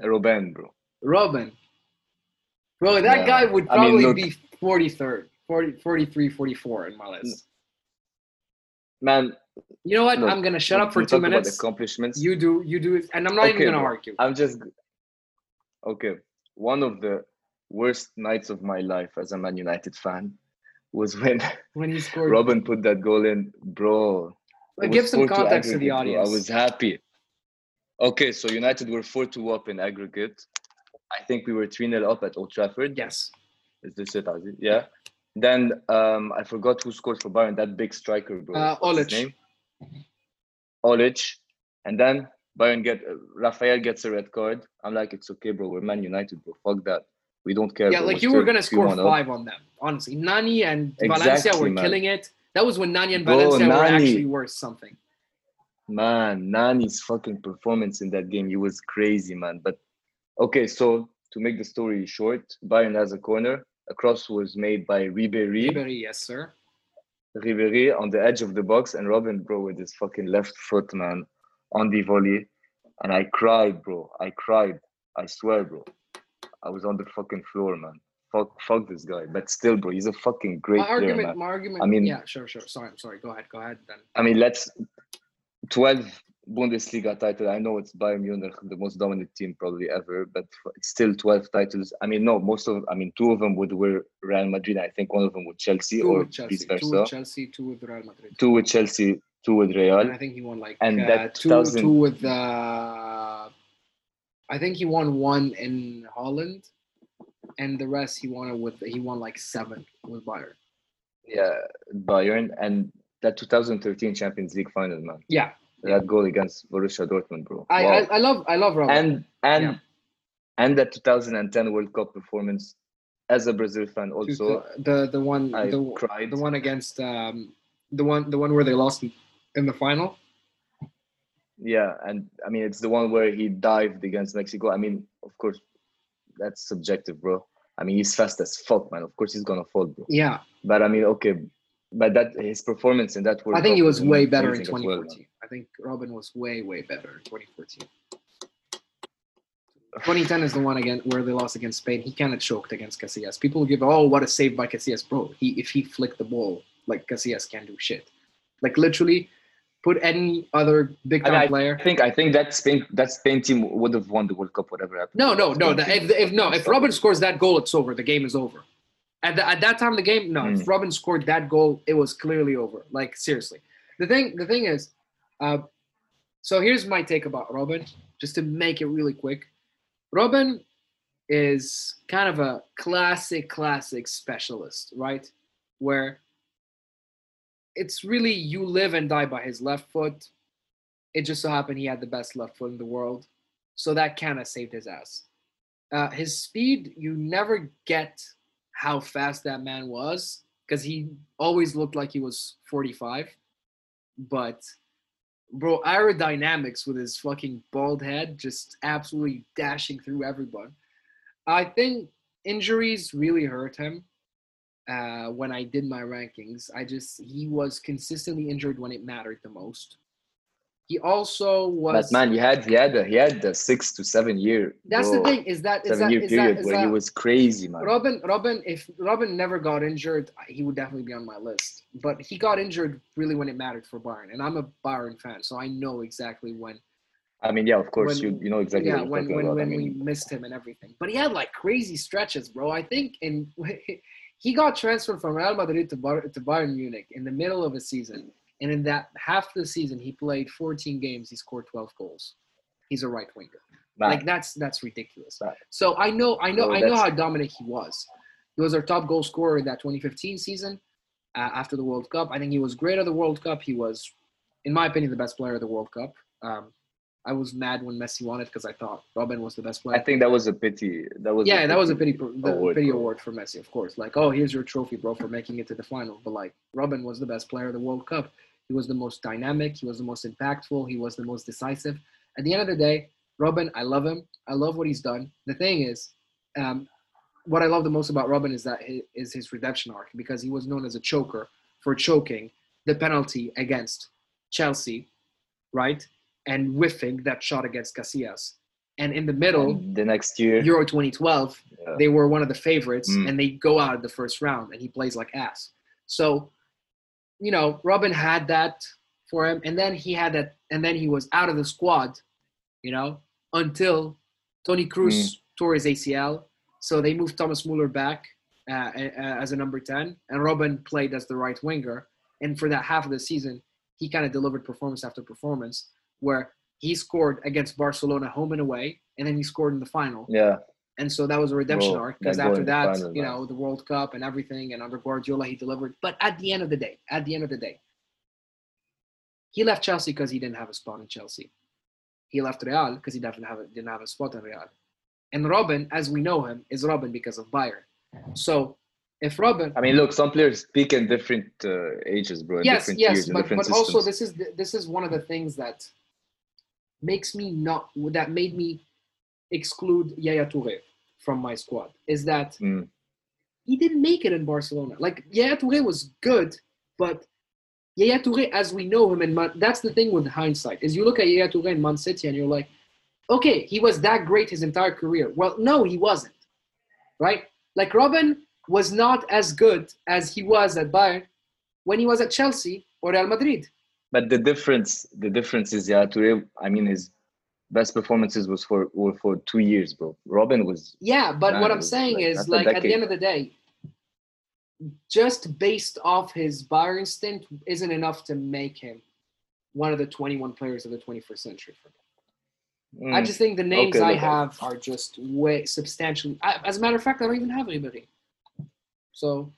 Robben, bro. Robben. Bro, that yeah. guy would probably I mean, look, be 43rd, 40, 43, 44 in my list man. You know what? Look, I'm gonna shut up for two minutes. accomplishments. You do, you do, and I'm not okay, even gonna argue. I'm just okay. One of the worst nights of my life as a Man United fan was when when he scored. Robben put that goal in, bro. give some context to, to, the audience. Bro. I was happy. Okay, so United were four to up in aggregate. I think we were three 0 up at Old Trafford. Yes. Is this it, Aziz? Yeah. Then um, I forgot who scored for Bayern. That big striker, bro. Uh, Olic. Olic. And then Bayern get uh, Rafael gets a red card. I'm like, it's okay, bro. We're Man United, bro. Fuck that. We don't care. Yeah, bro. like we're you were gonna score five up. on them. Honestly, Nani and exactly, Valencia were man. killing it. That was when Nani and Valencia bro, were actually worth something. Man, Nani's fucking performance in that game, he was crazy, man. But okay, so to make the story short, Bayern has a corner cross was made by Ribery. Ribery, yes, sir. Ribery on the edge of the box and Robben, bro, with his fucking left foot, man, on the volley. And I cried, bro. I cried. I swear, bro. I was on the fucking floor, man. Fuck, fuck this guy. But still, bro, he's a fucking great my player, argument, man. My argument, I mean, yeah, sure, sure. Sorry, I'm sorry. Go ahead, go ahead then. I mean, let's 12 Bundesliga title. I know it's Bayern Munich, the most dominant team probably ever, but it's still 12 titles. I mean, no, most of, I mean, two of them would were Real Madrid. I think one of them with Chelsea two or with Chelsea, vice versa. Two with Chelsea, two with Real Madrid. Two with Chelsea, two with Real. And I think he won like and uh, that two, two with uh, I think he won one in Holland, and the rest he won with he won like seven with Bayern. Yeah, Bayern and that 2013 Champions League final, man. Yeah, that goal against Borussia Dortmund, bro. I wow. I, I, love I love Robben. And and yeah. and that 2010 World Cup performance as a Brazil fan also. The the one I the, cried. the one against um the one the one where they lost in the final. Yeah, and I mean it's the one where he dived against Mexico. I mean, of course, that's subjective, bro. I mean, he's fast as fuck, man. Of course, he's gonna fall, bro. Yeah. But I mean, okay, but that his performance in that World I think he was way better in 2014. Well, I think Robben was way way better in 2014. 2010 is the one again where they lost against Spain. He kind of choked against Casillas. People give, oh, what a save by Casillas, bro. He if he flicked the ball, like Casillas can't do shit. Like literally, put any other big time player. I think I think that Spain that Spain team would have won the World Cup, whatever happened. No, no, no. The, if, if no, if Robben scores that goal, it's over. The game is over. At, the, at that time, the game, no. Mm. If Robben scored that goal, it was clearly over. Like seriously, the thing, the thing is, uh, so here's my take about Robben, just to make it really quick. Robben is kind of a classic, classic specialist, right? Where it's really you live and die by his left foot. It just so happened he had the best left foot in the world. So that kind of saved his ass. Uh, his speed, you never get how fast that man was because he always looked like he was 45. But bro, aerodynamics with his fucking bald head, just absolutely dashing through everyone. I think injuries really hurt him. Uh, when I did my rankings, I just he was consistently injured when it mattered the most. He also was. But man, he had he had a, he had the six to seven year. That's bro, the thing. Is that is seven that, year period that, where that, he was crazy, man. Robben, Robben, if Robben never got injured, he would definitely be on my list. But he got injured really when it mattered for Bayern, and I'm a Bayern fan, so I know exactly when. I mean, yeah, of course, when, you you know exactly. Yeah, when when, when I mean, we missed him and everything, but he had like crazy stretches, bro. I think in he got transferred from Real Madrid to, Bar- to Bayern Munich in the middle of a season and in that half the season, he played 14 games. He scored 12 goals. He's a right winger. Like that's that's ridiculous. So I know I know I know how dominant he was. He was our top goal scorer in that 2015 season uh, after the World Cup. I think he was great at the World Cup. He was, in my opinion, the best player of the World Cup. Um, I was mad when Messi won it because I thought Robben was the best player. I think that was a pity. That was yeah, that was a pity. The award, pity bro. award for Messi, of course. Like, oh, here's your trophy, bro, for making it to the final. But like, Robben was the best player of the World Cup. He was the most dynamic. He was the most impactful. He was the most decisive. At the end of the day, Robben, I love him. I love what he's done. The thing is, um, what I love the most about Robben is that his, is his redemption arc because he was known as a choker for choking the penalty against Chelsea, right? and whiffing that shot against Casillas. And in the middle, and the next year, Euro 2012, yeah. they were one of the favorites, mm. and they go out of the first round, and he plays like ass. So, you know, Robben had that for him, and then he had that, and then he was out of the squad, you know, until Toni Kroos mm. tore his ACL. So they moved Thomas Muller back uh, as a number 10, and Robben played as the right winger. And for that half of the season, he kind of delivered performance after performance where he scored against Barcelona home and away, and then he scored in the final. Yeah. And so that was a redemption well, arc because after that, you know, the World Cup and everything, and under Guardiola, he delivered. But at the end of the day, at the end of the day, he left Chelsea because he didn't have a spot in Chelsea. He left Real because he didn't have a, didn't have a spot in Real. And Robben, as we know him, is Robben because of Bayern. So if Robben, I mean, look, some players peak in different uh, ages, bro. yes, yes, years, but, but also this is this is one of the things that makes me not that made me exclude Yaya Touré from my squad is that mm. he didn't make it in Barcelona. Like Yaya Touré was good, but Yaya Touré, as we know him, and Man- that's the thing with hindsight is you look at Yaya Touré in Man City and you're like, okay, he was that great his entire career. Well, no, he wasn't, right? Like Robben was not as good as he was at Bayern when he was at Chelsea or Real Madrid. But the difference, the difference is, yeah, Touré, I mean, his best performances was for were for two years, bro. Robben was. Yeah, but man, what I'm saying like, is, like, at the end of the day, just based off his Bayern stint isn't enough to make him one of the 21 players of the 21st century for me. Mm. I just think the names okay, I have are just way substantially. I, as a matter of fact, I don't even have anybody. So.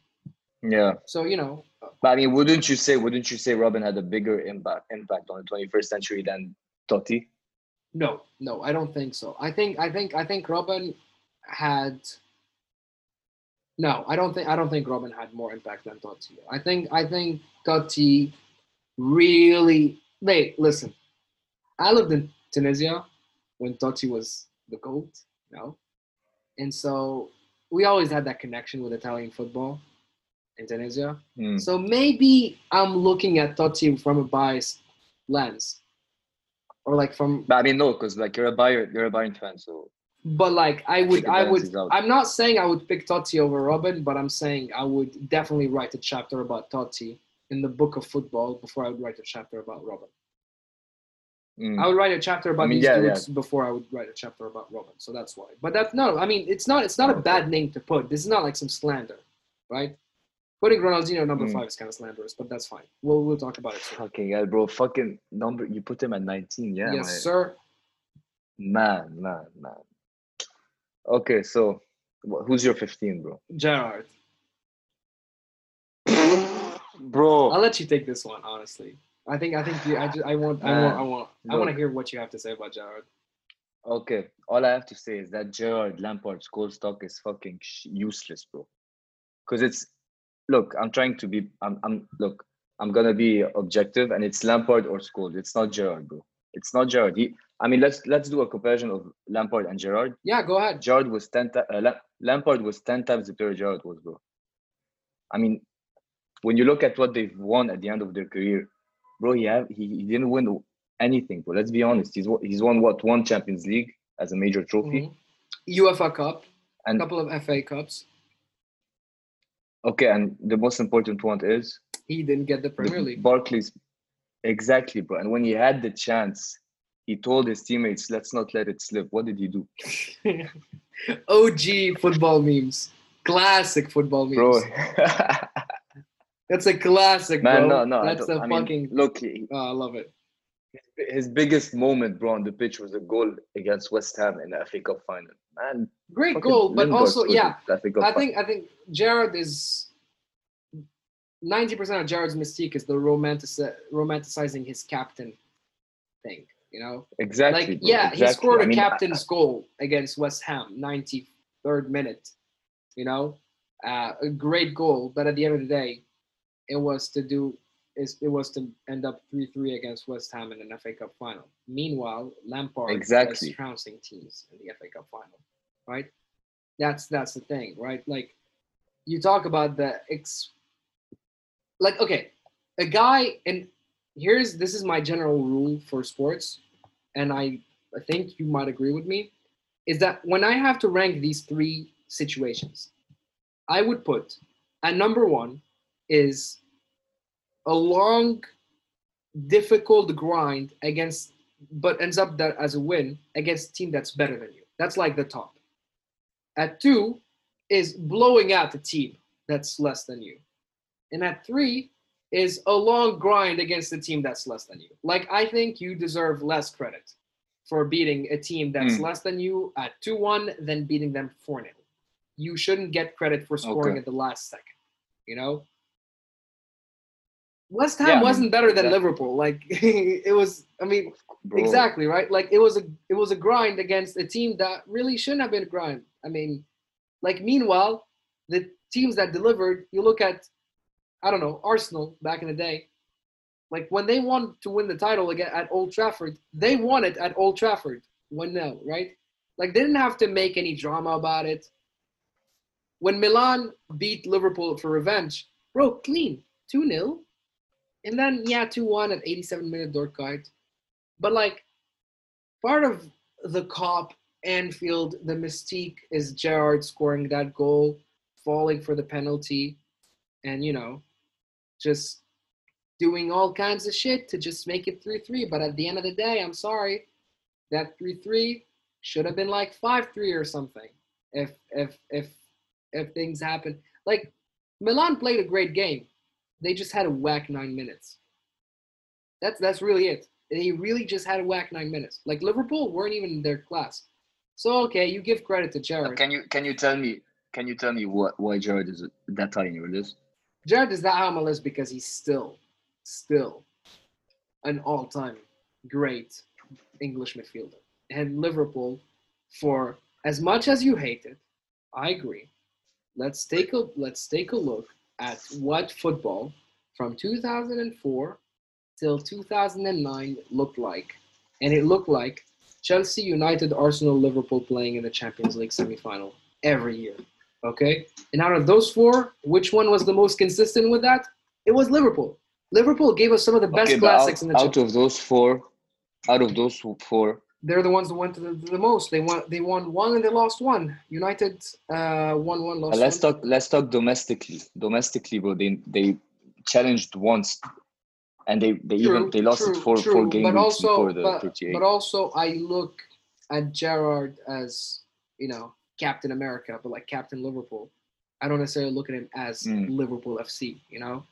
Yeah. So you know, but I mean, wouldn't you say wouldn't you say Robben had a bigger impact impact on the 21st century than Totti? No, no, I don't think so. I think I think I think Robben had no, I don't think I don't think Robben had more impact than Totti. I think I think Totti really wait, listen. I lived in Tunisia when Totti was the GOAT, you know? And so we always had that connection with Italian football in Tunisia. Mm. So maybe I'm looking at Totti from a biased lens. Or like from but I mean no, because like you're a Bayern you're a Bayern fan, so but like I would I would I'm not saying I would pick Totti over Robben, but I'm saying I would definitely write a chapter about Totti in the book of football before I would write a chapter about Robben. Mm. I would write a chapter about I mean, these yeah, dudes yeah. before I would write a chapter about Robben. So that's why. But that's no, I mean it's not it's not a bad name to put. This is not like some slander, right? Putting Ronaldinho number mm. five is kind of slanderous, but that's fine. We'll we'll talk about it soon. Fucking yeah, bro. Fucking number you put him at 19, yeah. Yes, sir. Man, man, man. Okay, so who's your 15, bro? Gerrard. bro. I'll let you take this one, honestly. I think I think you, I just I want I want I want I want to hear what you have to say about Gerrard. Okay, all I have to say is that Gerrard Lampard's goal stock is fucking useless, bro. Because it's look, I'm trying to be I'm I'm look, I'm gonna be objective, and it's Lampard or Scholes. It's not Gerrard, bro. It's not Gerrard. He, I mean, let's let's do a comparison of Lampard and Gerrard. Yeah, go ahead. Gerrard was ten. uh, Lampard was ten times the player Gerrard was, bro. I mean, when you look at what they've won at the end of their career, bro, he have he, he didn't win anything, bro. Let's be honest. He's he's won what one Champions League as a major trophy, mm-hmm. UEFA Cup, and a couple of FA Cups. Okay, and the most important one is he didn't get the Premier the League. Barclays, exactly, bro. And when he had the chance, he told his teammates, "Let's not let it slip." What did he do? OG football memes, classic football memes. Bro. That's a classic, Man, bro. No, no, that's a I fucking. Mean, look, he, oh, I love it. His biggest moment, bro, on the pitch was a goal against West Ham in the FA Cup final. Man, great goal, but also, yeah, I think final. I think Gerrard is ninety percent of Gerrard's mystique is the romantic romanticizing his captain thing. You know, exactly. Like, bro, yeah, exactly. he scored a I mean, captain's I, goal against West Ham, ninety third minute. You know, uh, a great goal, but at the end of the day, it was to do is it was to end up 3-3 against West Ham in an FA Cup final. Meanwhile, Lampard exactly. was trouncing teams in the FA Cup final, right? That's that's the thing, right? Like you talk about the ex like okay, a guy and here's this is my general rule for sports and I I think you might agree with me is that when I have to rank these three situations, I would put at number 1 is a long, difficult grind against, but ends up that as a win against a team that's better than you. That's like the top. At two is blowing out the team that's less than you. And at three is a long grind against the team that's less than you. Like, I think you deserve less credit for beating a team that's mm. less than you at 2 1 than beating them 4 0. You shouldn't get credit for scoring okay. at the last second, you know? West Ham yeah, wasn't better than Liverpool. Like it was. I mean, Bro. exactly right. Like it was a it was a grind against a team that really shouldn't have been a grind. I mean, like meanwhile, the teams that delivered. You look at, I don't know, Arsenal back in the day. Like when they wanted to win the title again at Old Trafford, they won it at Old Trafford. One 0 right? Like they didn't have to make any drama about it. When Milan beat Liverpool for revenge, bro, clean 2 0 and then yeah, two one at 87 minute door card. But like part of the cop Anfield, the mystique is Gerrard scoring that goal, falling for the penalty, and you know, just doing all kinds of shit to just make it 3-3. But at the end of the day, I'm sorry, that 3-3 should have been like 5-3 or something. If if if if things happen. Like Milan played a great game. They just had a whack nine minutes. That's that's really it. They really just had a whack nine minutes. Like Liverpool weren't even in their class. So okay, you give credit to Gerrard. Can you can you tell me can you tell me what why Gerrard is that high in your list? Gerrard is that high on my list because he's still still an all-time great English midfielder. And Liverpool, for as much as you hate it, I agree. Let's take a let's take a look at what football from 2004 till 2009 looked like and it looked like Chelsea, United, Arsenal, Liverpool playing in the Champions League semifinal every year. Okay, and out of those four, which one was the most consistent with that? It was Liverpool. Liverpool gave us some of the best okay, classics out, in the Champions out of those four. Out of those four, they're the ones that went to the, the, most. They won. They won one and they lost one. United uh, won one, lost. let's one. talk. Let's talk domestically. Domestically, bro. They they challenged once, and they they true, even they lost true, it for true. four games but also, before the but, 38. But also, I look at Gerrard as you know Captain America, but like Captain Liverpool. I don't necessarily look at him as mm. Liverpool FC. You know,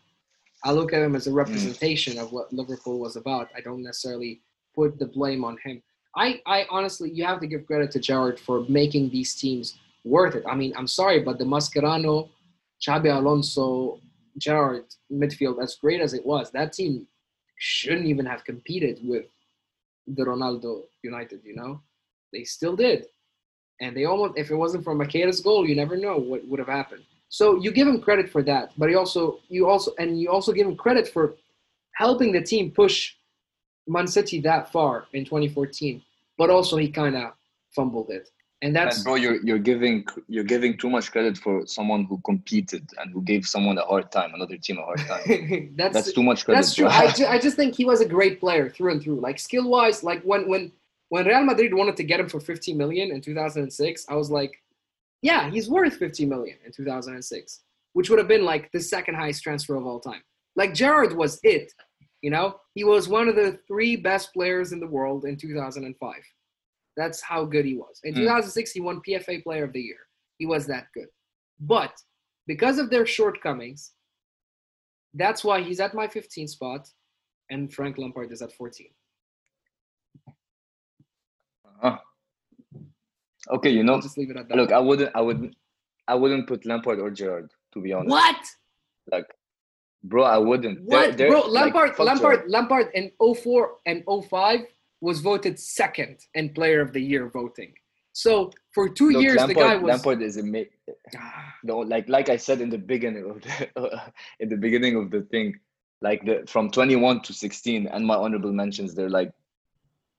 I look at him as a representation mm. of what Liverpool was about. I don't necessarily put the blame on him. I, I honestly, you have to give credit to Gerrard for making these teams worth it. I mean, I'm sorry, but the Mascherano, Xabi Alonso, Gerrard midfield, as great as it was, that team shouldn't even have competed with the Ronaldo United, you know? They still did. And they almost, if it wasn't for Macheda's goal, you never know what would have happened. So you give him credit for that, but he also, you also, and you also give him credit for helping the team push Man City that far in 2014, but also he kind of fumbled it. And that's and bro, you're you're giving you're giving too much credit for someone who competed and who gave someone a hard time, another team a hard time. that's that's too much credit. That's true. I, ju- I just think he was a great player through and through. Like skill wise, like when when when Real Madrid wanted to get him for 50 million in 2006, I was like, yeah, he's worth 50 million in 2006, which would have been like the second highest transfer of all time. Like Gerrard was it. You know, he was one of the three best players in the world in 2005. That's how good he was. In mm. 2006, he won PFA Player of the Year. He was that good. But because of their shortcomings, that's why he's at my 15 spot and Frank Lampard is at 14. Uh-huh. Okay, you know, I'll just leave it at that. Look, I wouldn't, I wouldn't, I wouldn't put Lampard or Gerrard to be honest. What? Like, Bro, I wouldn't. What, they're, they're, bro? Lampard, like, Lampard, Lampard in 04 and 05 was voted second in Player of the Year voting. So for two Look, years, Lampard, the guy was Lampard is amazing. Ah. no, like like I said in the beginning of the in the beginning of the thing, like the from 21 to 16 and my honorable mentions, they're like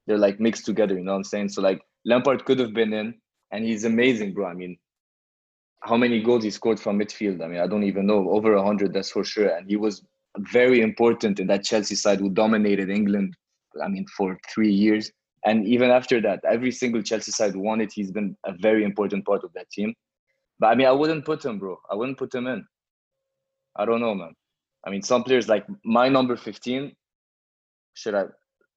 they're like mixed together. You know what I'm saying? So like Lampard could have been in, and he's amazing, bro. I mean, how many goals he scored from midfield. I mean, I don't even know. Over 100, that's for sure. And he was very important in that Chelsea side who dominated England, I mean, for three years. And even after that, every single Chelsea side won it. He's been a very important part of that team. But I mean, I wouldn't put him, bro. I wouldn't put him in. I don't know, man. I mean, some players like my number 15, should I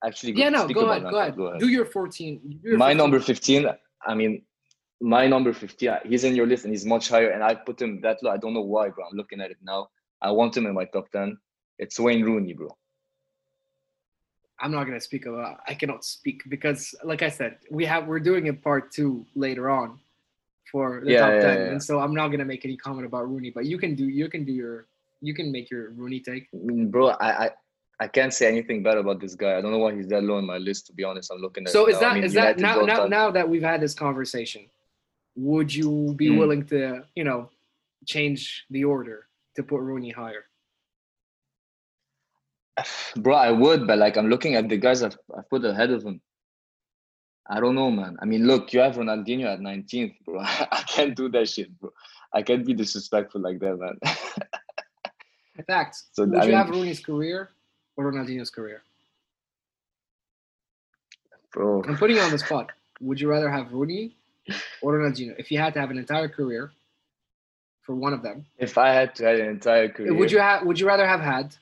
actually go, yeah, no, go ahead, go ahead, go ahead. Do your 14. Do your my 14. number 15, I mean, my number 50, uh, he's in your list and he's much higher. And I put him that low. I don't know why, bro. I'm looking at it now. I want him in my top 10. It's Wayne Rooney, bro. I'm not gonna speak about. I cannot speak because, like I said, we have we're doing a part two later on for the yeah, top yeah, ten, yeah, and so I'm not gonna make any comment about Rooney. But you can do you can do your you can make your Rooney take. Mm, bro, I, I I can't say anything bad about this guy. I don't know why he's that low on my list. To be honest, I'm looking at. So is now. that I mean, is that now now, now that we've had this conversation? Would you be mm. willing to, you know, change the order to put Rooney higher? Bro, I would, but like I'm looking at the guys I've, I've put ahead of him. I don't know, man. I mean, look, you have Ronaldinho at 19th, bro. I can't do that shit, bro. I can't be disrespectful like that, man. Facts. So, Would I you mean, have Rooney's career or Ronaldinho's career? Bro. I'm putting you on the spot. Would you rather have Rooney or Ronaldinho? If you had to have an entire career for one of them, if I had to have an entire career, would you have? Would you rather have had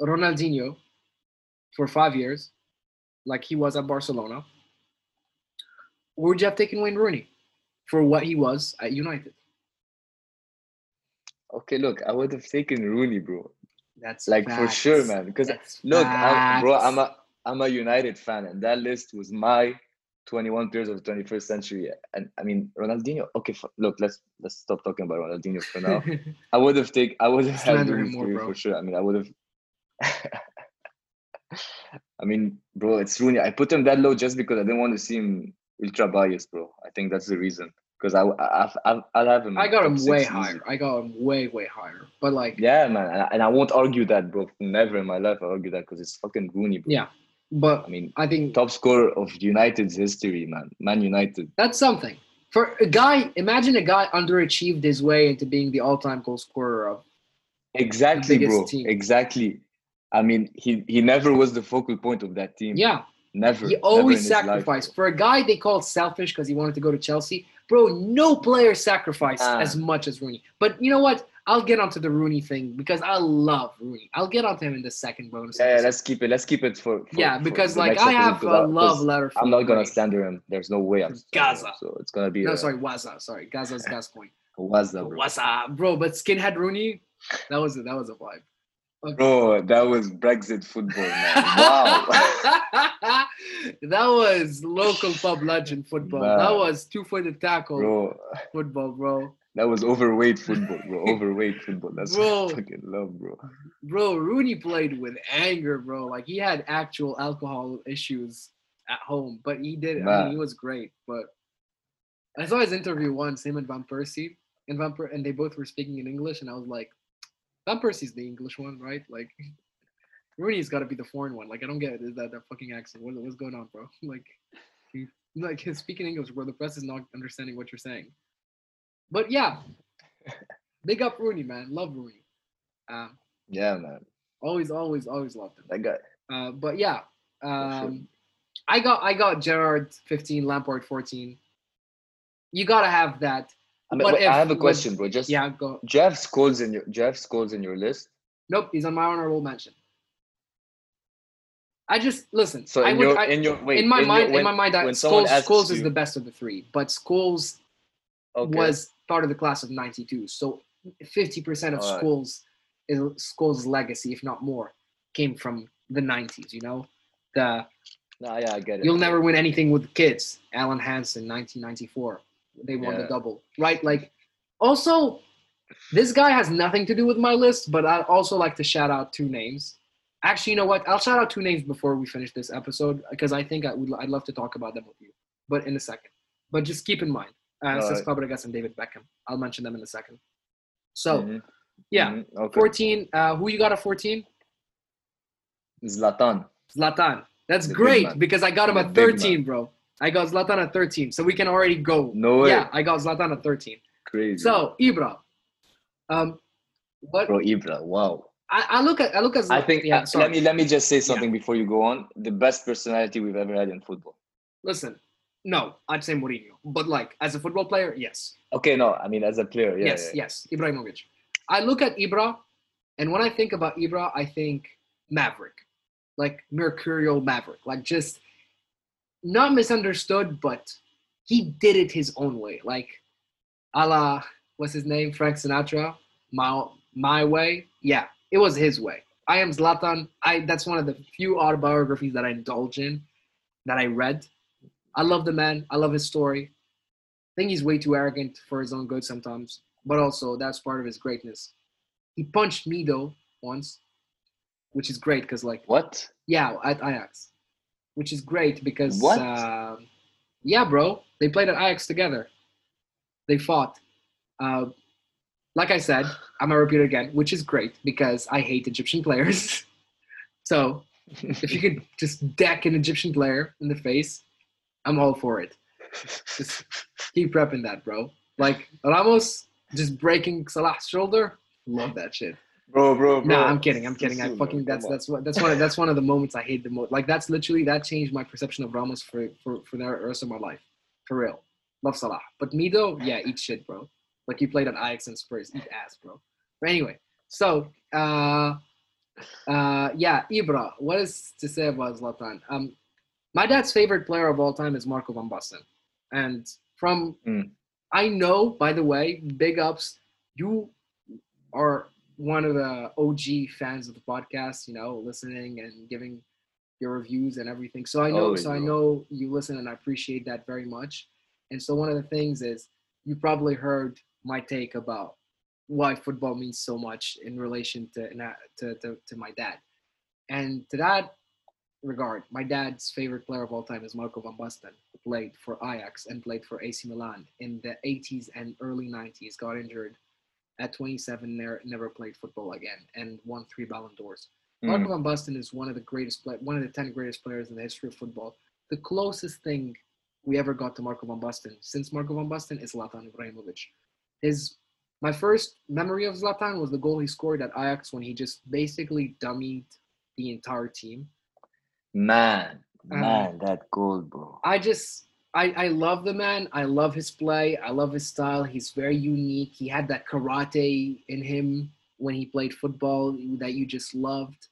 Ronaldinho for five years, like he was at Barcelona, or would you have taken Wayne Rooney for what he was at United? Okay, look, I would have taken Rooney, bro. That's like facts. for sure, man. Because look, I, bro, I'm a I'm a United fan, and that list was my 21 players of the 21st century. And I mean, Ronaldinho. Okay, look, let's let's stop talking about Ronaldinho for now. I would have taken, I would have had more, for sure. I mean, I would have. I mean, bro, it's Rooney. I put him that low just because I didn't want to see him ultra biased, bro. I think that's the reason. Because I, I, I, I'll have him. I got him way higher. I got him way, way higher. But like, yeah, man, and I, and I won't argue that, bro. Never in my life I argue that because it's fucking Rooney, bro. Yeah, But I mean, I think top scorer of United's history, man. Man United. That's something. For a guy, imagine a guy underachieved his way into being the all-time goal scorer of exactly, bro. Team. Exactly. I mean, he he never was the focal point of that team. Yeah. Never. He always never sacrificed. Life, For a guy they called selfish because he wanted to go to Chelsea, bro, no player sacrificed ah. as much as Rooney. But you know what? I'll get onto the Rooney thing because I love Rooney. I'll get onto him in the second bonus. Yeah, let's keep it. Let's keep it for. for yeah, because for like I have a love letter. For I'm not gonna slander him. There's no way I'm Gaza. Him, so it's gonna be. No, a, sorry, Waza. Sorry, Gaza's gas point. Waza, bro. Waza, bro. But skinhead Rooney, that was a, that was a vibe. Okay. Bro, that was Brexit football, man. Wow. that was local pub legend football. That was two-footed tackle bro. football, bro. That was overweight football, bro. overweight football. That's bro, what I fucking love, bro. Bro, Rooney played with anger, bro. Like he had actual alcohol issues at home, but he did. Man. I mean, he was great. But I saw his interview once, him and Van Persie, and Van per- and they both were speaking in English, and I was like, Van Persie's the English one, right? Like Rooney's got to be the foreign one. Like I don't get it. Is that that fucking accent? What, what's going on, bro? Like, he, like his speaking English, where the press is not understanding what you're saying. But yeah, big up Rooney, man. Love Rooney. Um, yeah, man. Always, always, always loved him. That guy. Uh, but yeah, um. I got I got Gerrard 15, Lampard 14. You gotta have that. I, mean, wait, if, I have a question, bro. Just yeah, go. Jeff Scholes in your Jeff Scholes in your list. Nope, he's on my honorable mention. I just listen. So in, would, your, I, in your wait, in my in mind, your, when, in my mind, that Scholes, Scholes is the best of the three, but Scholes okay. was part of the class of 92. So 50% of All schools right. Scholes' legacy, if not more, came from the 90s, you know? The no, yeah, I get it. You'll never win anything with kids. Alan Hansen, 1994. They won yeah. the double, right? Like, also, this guy has nothing to do with my list, but I'd also like to shout out two names. Actually, you know what? I'll shout out two names before we finish this episode because I think I would. I'd love to talk about them with you, but in a second. But just keep in mind, uh, Cesc Fabregas and David Beckham. I'll mention them in a second. So, mm-hmm. yeah, mm-hmm. Okay. 14. Uh, who you got at 14? Zlatan. Zlatan. That's the great because I got him at 13, bro. I got Zlatan at 13, so we can already go. No way. Yeah, I got Zlatan at 13. Crazy. So Ibra, um, what? Bro, Ibra, wow. I, I look at I look at. I think. Yeah, uh, let me let me just say something yeah. before you go on. The best personality we've ever had in football. Listen, no, I'd say Mourinho. But like as a football player, yes. Okay, no, I mean as a player, yeah. Yes, yeah. yes, Ibrahimovic. I look at Ibra, and when I think about Ibra, I think Maverick, like mercurial Maverick, like just not misunderstood, but he did it his own way, like a la what's his name, Frank Sinatra, my my way. Yeah, it was his way. I am Zlatan. I that's one of the few autobiographies that I indulge in, that I read I love the man. I love his story. I think he's way too arrogant for his own good sometimes, but also that's part of his greatness. He punched me though once, which is great because like what? Yeah, at Ajax, which is great because what? Uh, yeah, bro, they played at Ajax together. They fought. Uh, like I said, I'm gonna repeat it again, which is great because I hate Egyptian players. so if you could just deck an Egyptian player in the face, I'm all for it. Just keep prepping that, bro. Like Ramos just breaking Salah's shoulder. Love that shit. Bro, bro, bro. No, I'm kidding. I'm kidding. I fucking that's that's what that's one of, that's one of the moments I hate the most. Like that's literally that changed my perception of Ramos for for for the rest of my life. For real. Love Salah. But Mido, yeah, eat shit, bro. Like you played at Ajax and Spurs, eat ass, bro. But anyway, so uh uh yeah, Ibra, what is to say about Zlatan? Um my dad's favorite player of all time is Marco van Basten. And from, mm. I know, by the way, big ups, you are one of the OG fans of the podcast, you know, listening and giving your reviews and everything. So I know, so I know you listen and I appreciate that very much. And so one of the things is you probably heard my take about why football means so much in relation to, to, to, to my dad. And to that, regard, my dad's favorite player of all time is Marco van Basten, who played for Ajax and played for AC Milan in the 80s and early 90s. Got injured at 27, never, never played football again, and won three Ballon d'Ors. Hmm. Marco van Basten is one of the greatest, one of the ten greatest players in the history of football. The closest thing we ever got to Marco van Basten since Marco van Basten is Zlatan Ibrahimovic. His my first memory of Zlatan was the goal he scored at Ajax when he just basically dummied the entire team. Man, uh, man, that goal, bro. I just I, I love the man. I love his play. I love his style. He's very unique. He had that karate in him when he played football that you just loved.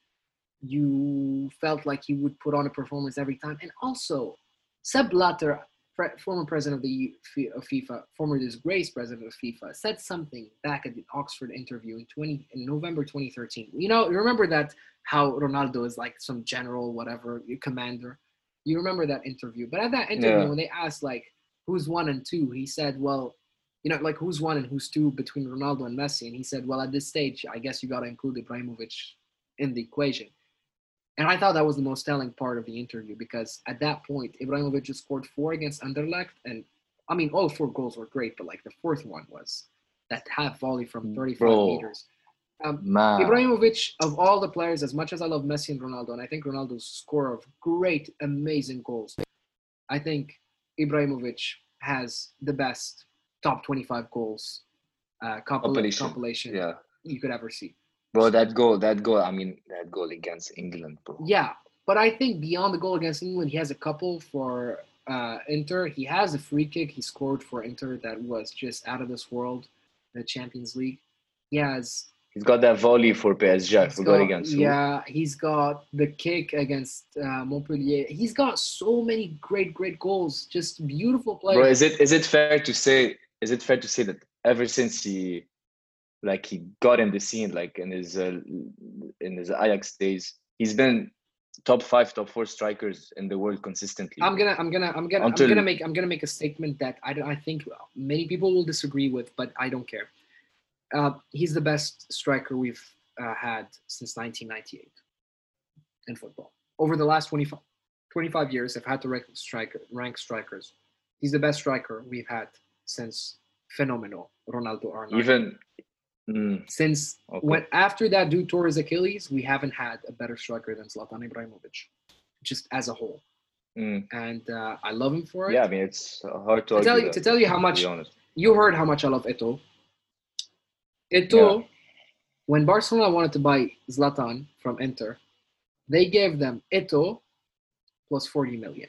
You felt like he would put on a performance every time. And also, Sepp Blatter, former president of the of FIFA, former disgrace president of FIFA, said something back at the Oxford interview in 20 in November 2013. You know, remember that how Ronaldo is like some general, whatever, commander. You remember that interview? But at that interview, yeah. when they asked like who's one and two, he said, "Well, you know, like who's one and who's two between Ronaldo and Messi?" And he said, "Well, at this stage, I guess you got to include Ibrahimovic in the equation." And I thought that was the most telling part of the interview because at that point, Ibrahimovic just scored four against Anderlecht, and I mean, all four goals were great, but like the fourth one was that half volley from mm, 35 Bro. meters. Um, Ibrahimovic, of all the players, as much as I love Messi and Ronaldo, and I think Ronaldo's score of great, amazing goals, I think Ibrahimovic has the best top 25 goals uh, compilation, compilation yeah. you could ever see. Bro, that goal, that goal, I mean, that goal against England, bro. Yeah, but I think beyond the goal against England, he has a couple for uh, Inter. He has a free kick he scored for Inter that was just out of this world, the Champions League. He has. He's got that volley for PSG. I forgot got, against. Yeah, he's got the kick against uh, Montpellier. He's got so many great, great goals. Just beautiful play. Bro, is it is it fair to say? Is it fair to say that ever since he like he got in the scene like in his uh, in his Ajax days. He's been top five, top four strikers in the world consistently. I'm gonna, I'm gonna, I'm gonna, Until... I'm gonna make, I'm gonna make a statement that I, I think many people will disagree with, but I don't care. Uh, he's the best striker we've uh, had since 1998 in football. Over the last 25, 25 years, I've had to rank, striker, rank strikers. He's the best striker we've had since phenomenal Ronaldo Arnaud. Even Mm. Since okay. when after that dude tore his Achilles, we haven't had a better striker than Zlatan Ibrahimovic, just as a whole. Mm. And uh, I love him for it. Yeah, I mean it's hard to, to tell you that, to tell you how much you heard how much I love Eto'o. Eto'o, yeah. when Barcelona wanted to buy Zlatan from Inter, they gave them Eto'o plus 40 million.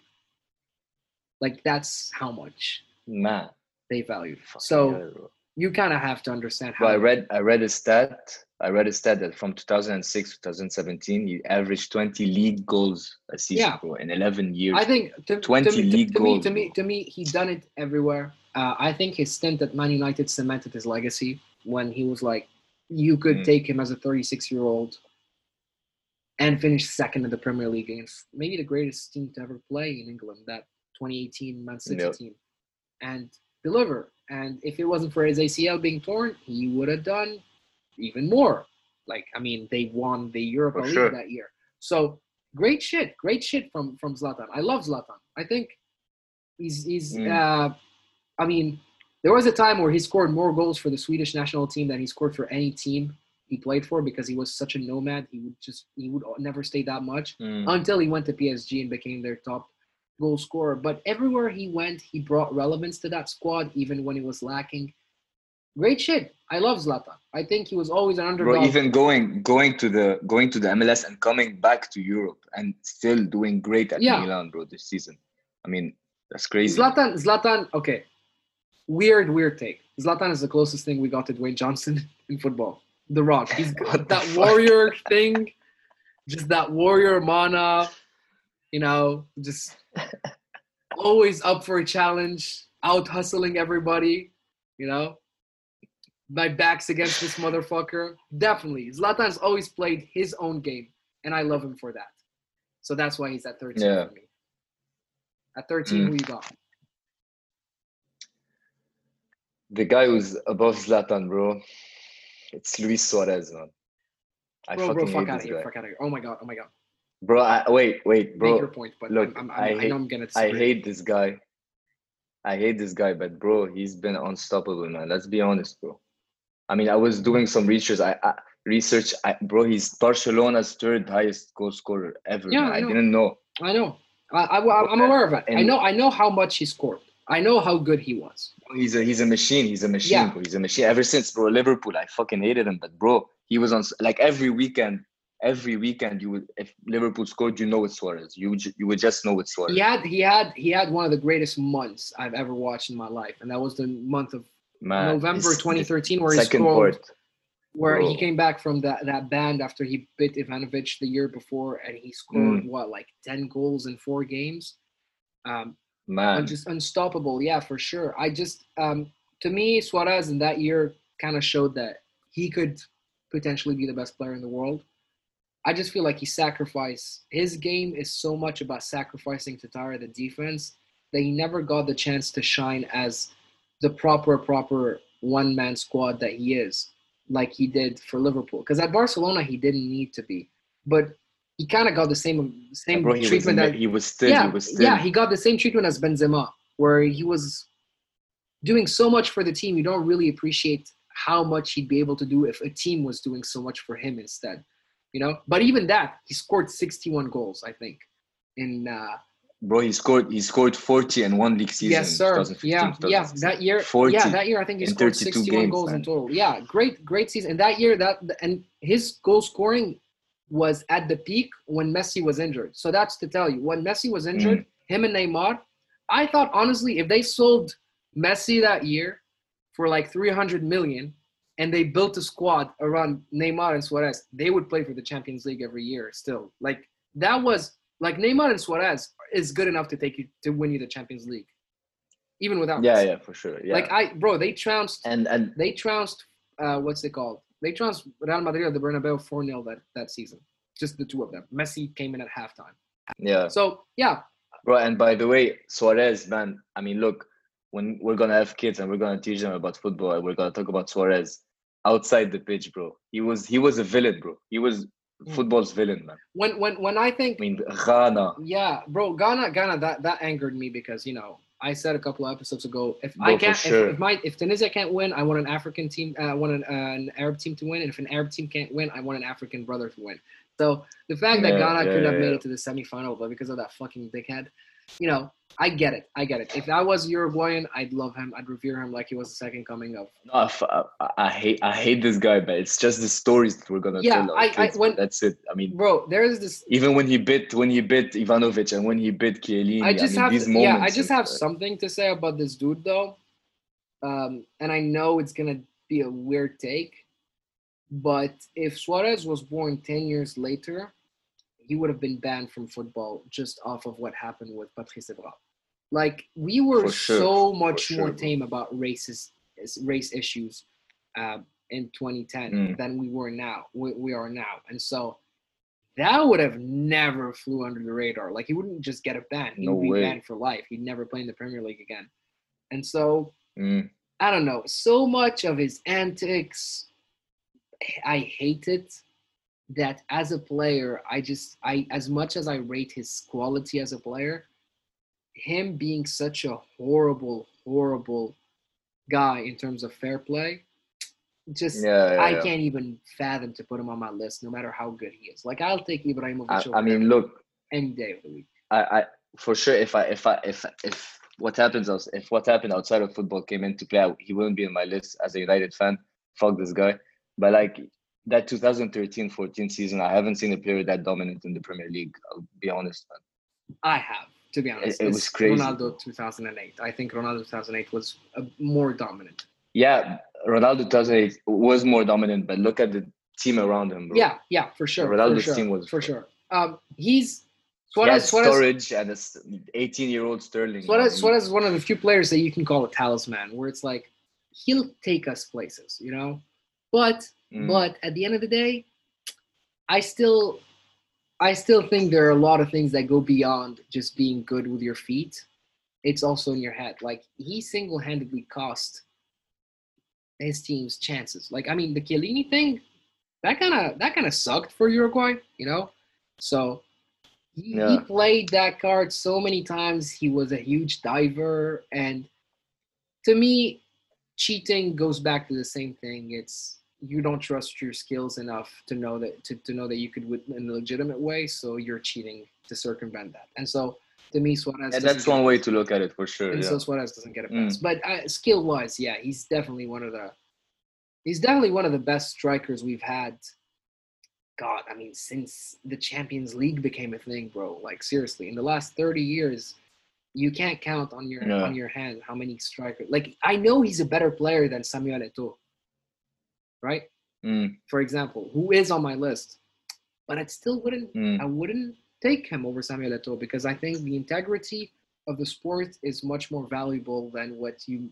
Like that's how much Man. they value. So you kind of have to understand how. Well, I read I read a stat. I read a stat that from 2006 2017, he averaged 20 league goals a season yeah. in 11 years. I think to, 20 to, league to, to goals. Me, to me, to me, he done it everywhere. Uh, I think his stint at Man United cemented his legacy when he was like, you could mm. take him as a 36 year old and finish second in the Premier League against maybe the greatest team to ever play in England, that 2018 Man City yep. team, and deliver. And if it wasn't for his ACL being torn, he would have done even more. Like, I mean, they won the Europa League sure. that year. So great shit, great shit from from Zlatan. I love Zlatan. I think he's he's. Mm. Uh, I mean, there was a time where he scored more goals for the Swedish national team than he scored for any team he played for because he was such a nomad. He would just he would never stay that much mm. until he went to PSG and became their top goal scorer. But everywhere he went, he brought relevance to that squad, even when it was lacking. Great shit. I love Zlatan. I think he was always an underdog. Bro, even going going to the going to the MLS and coming back to Europe and still doing great at yeah. Milan, bro, this season. I mean, that's crazy. Zlatan, Zlatan, okay. Weird, weird take. Zlatan is the closest thing we got to Dwayne Johnson in football. The Rock. He's got that fuck? warrior thing, just that warrior mana, you know, just always up for a challenge, out hustling everybody, you know. My back's against this motherfucker. Definitely. Zlatan's always played his own game, and I love him for that. So that's why he's at 13 yeah. for me. At 13, mm. who you got? The guy who's above Zlatan, bro. It's Luis Suarez, man. I bro, bro, fuck out of here. Fuck out of here. Oh my god. Oh my god. Bro, I, wait, wait, bro. Make your point, but look, I'm, I'm, i hate, I know I'm gonna. I hate this guy. I hate this guy, but bro, he's been unstoppable, man. Let's be honest, bro. I mean, I was doing some research. I, I research, I, bro. He's Barcelona's third highest goal scorer ever. Yeah, I, I, didn't know. I know. I, I, am aware of it. I know. I know how much he scored. I know how good he was. He's a he's a machine. He's a machine. Yeah. Bro. He's a machine. Ever since bro Liverpool, I fucking hated him. But bro, he was on like every weekend. Every weekend, you would if Liverpool scored, you know it's Suarez. You would you would just know it's Suarez. He had he had he had one of the greatest months I've ever watched in my life, and that was the month of Man, November 2013, where he scored. Part, where bro. he came back from that that band after he bit Ivanovic the year before, and he scored mm. what like ten goals in four games. Um, Man, just unstoppable. Yeah, for sure. I just um, to me, Suarez in that year kind of showed that he could potentially be the best player in the world. I just feel like he sacrificed his game is so much about sacrificing to tire the defense that he never got the chance to shine as the proper proper one man squad that he is, like he did for Liverpool. Because at Barcelona he didn't need to be, but he kind of got the same same Bro, treatment that he was still yeah, he was still. yeah he got the same treatment as Benzema, where he was doing so much for the team. You don't really appreciate how much he'd be able to do if a team was doing so much for him instead. You know, but even that, he scored 61 goals, I think, in. Uh, Bro, he scored. He scored 40 in one league season. Yes, sir. Yeah, yeah. That year, 40 yeah, that year I think he scored 61 games, goals man. in total. Yeah, great, great season. And that year, that and his goal scoring was at the peak when Messi was injured. So that's to tell you, when Messi was injured, mm. him and Neymar, I thought honestly, if they sold Messi that year for like 300 million and they built a squad around Neymar and Suarez, they would play for the Champions League every year still. Like that was like Neymar and Suarez is good enough to take you to win you the Champions League. Even without Yeah, Messi. yeah, for sure. Yeah. Like I bro, they trounced and and they trounced uh what's it called? They trounced Real Madrid at the Bernabeu 4-0 that, that season. Just the two of them. Messi came in at halftime. Yeah. So yeah. Bro, and by the way, Suarez, man, I mean look, when we're gonna have kids and we're gonna teach them about football and we're gonna talk about Suarez outside the pitch, bro. He was he was a villain, bro. He was hmm. football's villain, man. When when when I think I mean Ghana. Yeah, bro, Ghana, Ghana, that that angered me because you know I said a couple of episodes ago, if bro, I can't, sure. if, if, my if Tunisia can't win, I want an African team, uh, I want an, uh, an Arab team to win, and if an Arab team can't win, I want an African brother to win. So the fact yeah, that Ghana yeah, could have made it to the semifinal, but because of that fucking dickhead, you know, I get it. I get it. If I was Uruguayan, I'd love him. I'd revere him like he was the second coming of. No, I, I hate I hate this guy, but it's just the stories that we're gonna yeah, tell. I, I, when, that's it. I mean, bro, there is this. Even when he bit when he bit Ivanovic and when he bit Chiellini, I just I mean, have to, yeah. I just have something to say about this dude though, um, and I know it's gonna be a weird take, but if Suarez was born ten years later he would have been banned from football just off of what happened with Patrice Evra. Like we were sure. so much sure. more tame about racist race issues uh, in 2010 mm. than we were now. We, we are now, and so that would have never flew under the radar. Like he wouldn't just get a ban; he no be way. banned for life. He'd never play in the Premier League again. And so mm. I don't know. So much of his antics, I hate it that as a player, I just I as much as I rate his quality as a player, him being such a horrible, horrible guy in terms of fair play, just yeah, yeah, I yeah. can't even fathom to put him on my list, no matter how good he is. Like I'll take Ibrahimovic. I, I mean, look, any day of the week. I, I for sure if I if I if if what happens else if what happened outside of football came into play, he wouldn't be in my list as a United fan. Fuck this guy. But like that 2013-14 season, I haven't seen a period that dominant in the Premier League. I'll be honest, man. I have, to be honest. It, it was crazy. Ronaldo 2008. I think Ronaldo 2008 was more dominant. Yeah, Ronaldo 2008 was more dominant, but look at the team around him, bro. Yeah, yeah, for sure. Ronaldo's for sure, team was for sure. Um, he's Suarez, Suarez, and a 18-year-old Sterling. Suarez, Suarez is one of the few players that you can call a talisman, where it's like he'll take us places, you know. But Mm. But at the end of the day, I still I still think there are a lot of things that go beyond just being good with your feet. It's also in your head. Like he single-handedly cost his team's chances. Like I mean, the Chiellini thing, that kind of that kind of sucked for Uruguay, you know. So he, yeah. he played that card so many times. He was a huge diver, and to me, cheating goes back to the same thing. It's you don't trust your skills enough to know that to, to know that you could win in a legitimate way, so you're cheating to circumvent that. And so to me, Suarez. And that's one way to look at it for sure. And yeah. so Suarez doesn't get a pass. Mm. But uh, skill wise, yeah, he's definitely one of the he's definitely one of the best strikers we've had. God, I mean, since the Champions League became a thing, bro. Like seriously, in the last thirty years, you can't count on your yeah. on your hand how many strikers. Like I know he's a better player than Samuel Eto'o, right? Mm. For example, who is on my list, but I still wouldn't. Mm. I wouldn't take him over Samuel Eto'o because I think the integrity of the sport is much more valuable than what you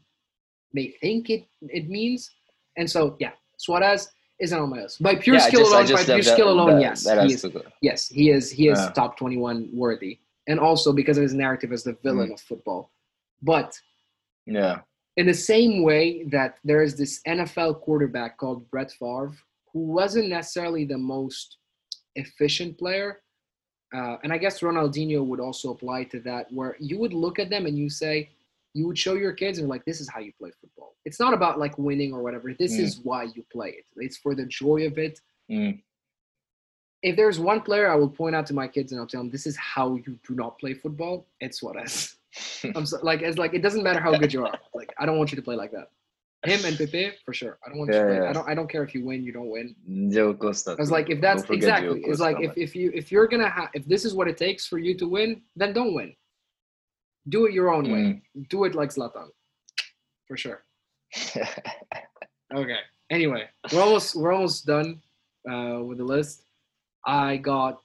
may think it it means. And so, yeah, Suarez isn't on my list by pure yeah, skill just, alone. By pure that, skill alone, that, yes, that he is, yes, he is. He is yeah. top twenty-one worthy, and also because of his narrative as the villain mm. of football. But yeah, in the same way that there is this NFL quarterback called Brett Favre, who wasn't necessarily the most efficient player, uh, and I guess Ronaldinho would also apply to that, where you would look at them and you say, you would show your kids and like, this is how you play football. It's not about like winning or whatever. This mm. is why you play it. It's for the joy of it. Mm. If there's one player I will point out to my kids and I'll tell them this is how you do not play football, it's Suarez. I'm so, like, it's like it doesn't matter how good you are. Like, I don't want you to play like that. Him and Pepe for sure. I don't want yeah, to. Yeah. I don't. I don't care if you win, you don't win. Joe Costa. It's like if that's exactly. It's like if, if you if you're gonna have if this is what it takes for you to win, then don't win. Do it your own mm. way. Do it like Zlatan, for sure. okay. Anyway, we're almost we're almost done uh, with the list. I got.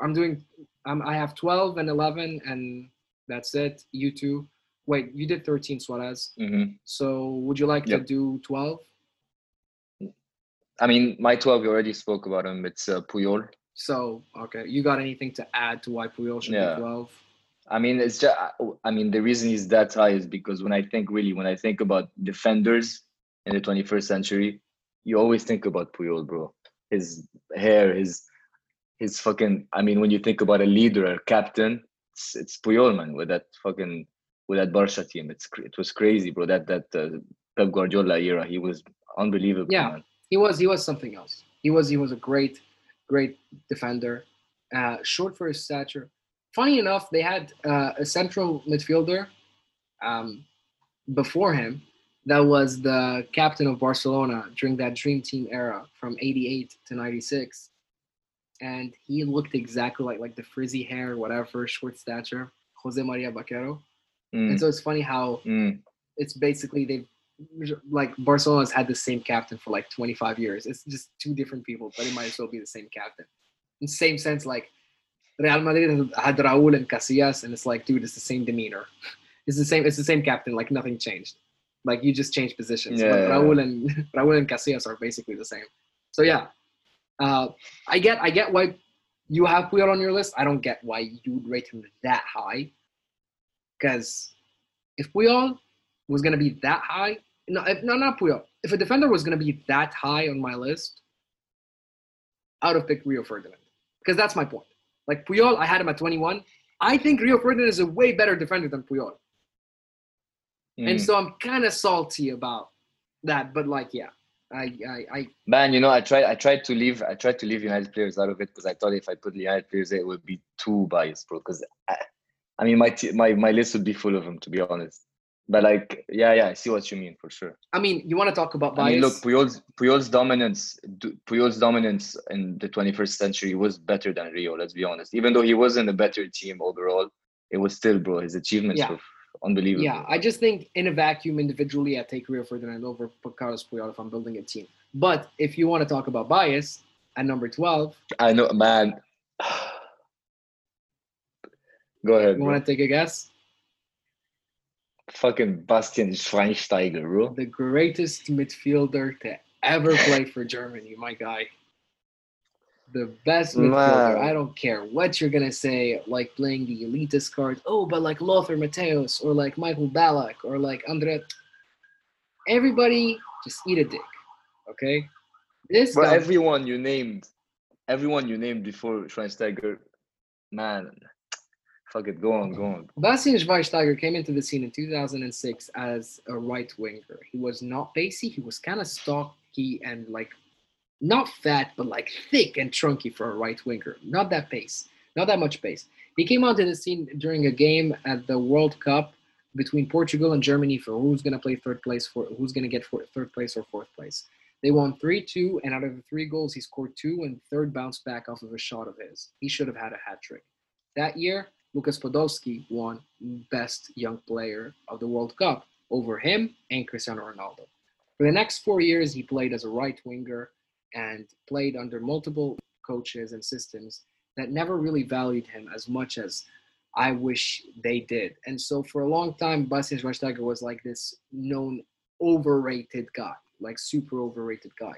I'm doing. I'm, I have 12 and 11, and that's it. You two. Wait, you did 13 Suarez. Mm-hmm. So would you like yep. to do 12? I mean, my 12, you already spoke about him. It's uh, Puyol. So, okay. You got anything to add to why Puyol should yeah. be 12? I mean, it's just, I mean, the reason he's that high is because when I think really, when I think about defenders in the 21st century, you always think about Puyol, bro. His hair, his, his fucking, I mean, when you think about a leader, a captain, it's, it's Puyol, man, with that fucking with that Barca team. It's it was crazy, bro. That that uh, Pep Guardiola era, he was unbelievable. Yeah, man. he was. He was something else. He was. He was a great, great defender. Uh, short for his stature. Funny enough, they had uh, a central midfielder um, before him that was the captain of Barcelona during that dream team era from 88 to 96 and he looked exactly like like the frizzy hair whatever short stature Jose Maria Bakero Mm. And so it's funny how mm. it's basically they've like Barcelona's had the same captain for like 25 years. It's just two different people, but it might as well be the same captain. In the same sense, like Real Madrid had Raúl and Casillas, and it's like, dude, it's the same demeanor. It's the same. It's the same captain. Like nothing changed. Like you just changed positions. Yeah, but yeah, Raúl and Raúl and Casillas are basically the same. So yeah, uh, I get I get why you have Puyol on your list. I don't get why you would rate him that high. Because if Puyol was going to be that high, no, if, no, not Puyol. If a defender was going to be that high on my list, I would have picked Rio Ferdinand. Because that's my point. Like Puyol, I had him at 21. I think Rio Ferdinand is a way better defender than Puyol. Mm. And so I'm kind of salty about that. But like, yeah, I, I, I, man, you know, I tried, I tried to leave, I tried to leave United players out of it because I thought if I put United players, there, it would be too biased, bro. Because I mean, my t- my my list would be full of them, to be honest. But like, yeah, yeah, I see what you mean for sure. I mean, you want to talk about bias? I mean, look, Puyol's Puyol's dominance, Puyol's dominance in the 21st century was better than Rio. Let's be honest. Even though he wasn't a better team overall, it was still, bro. His achievements yeah. were unbelievable. Yeah, I just think in a vacuum, individually, I take Rio Ferdinand over Carlos Puyol if I'm building a team. But if you want to talk about bias, at number 12, I know, man. Go ahead. You want to take a guess? Fucking Bastian Schweinsteiger, bro. The greatest midfielder to ever play for Germany, my guy. The best midfielder. I don't care what you're gonna say, like playing the elitist card. Oh, but like Lothar Matthäus or like Michael Ballack or like Andre. Everybody just eat a dick, okay? This. But guy... everyone you named, everyone you named before Schweinsteiger, man, Fuck it, go on, go on. Bastian Schweinsteiger came into the scene in 2006 as a right winger. He was not pacey. He was kind of stocky and like not fat, but like thick and chunky for a right winger. Not that pace, not that much pace. He came onto the scene during a game at the World Cup between Portugal and Germany for who's going to play third place for who's going to get third place or fourth place. They won 3 2, and out of the three goals, he scored two, and third bounced back off of a shot of his. He should have had a hat trick. That year, Lucas Podolski won Best Young Player of the World Cup over him and Cristiano Ronaldo. For the next four years, he played as a right winger and played under multiple coaches and systems that never really valued him as much as I wish they did. And so for a long time, Bastian Schweinsteiger was like this known overrated guy like super overrated guy.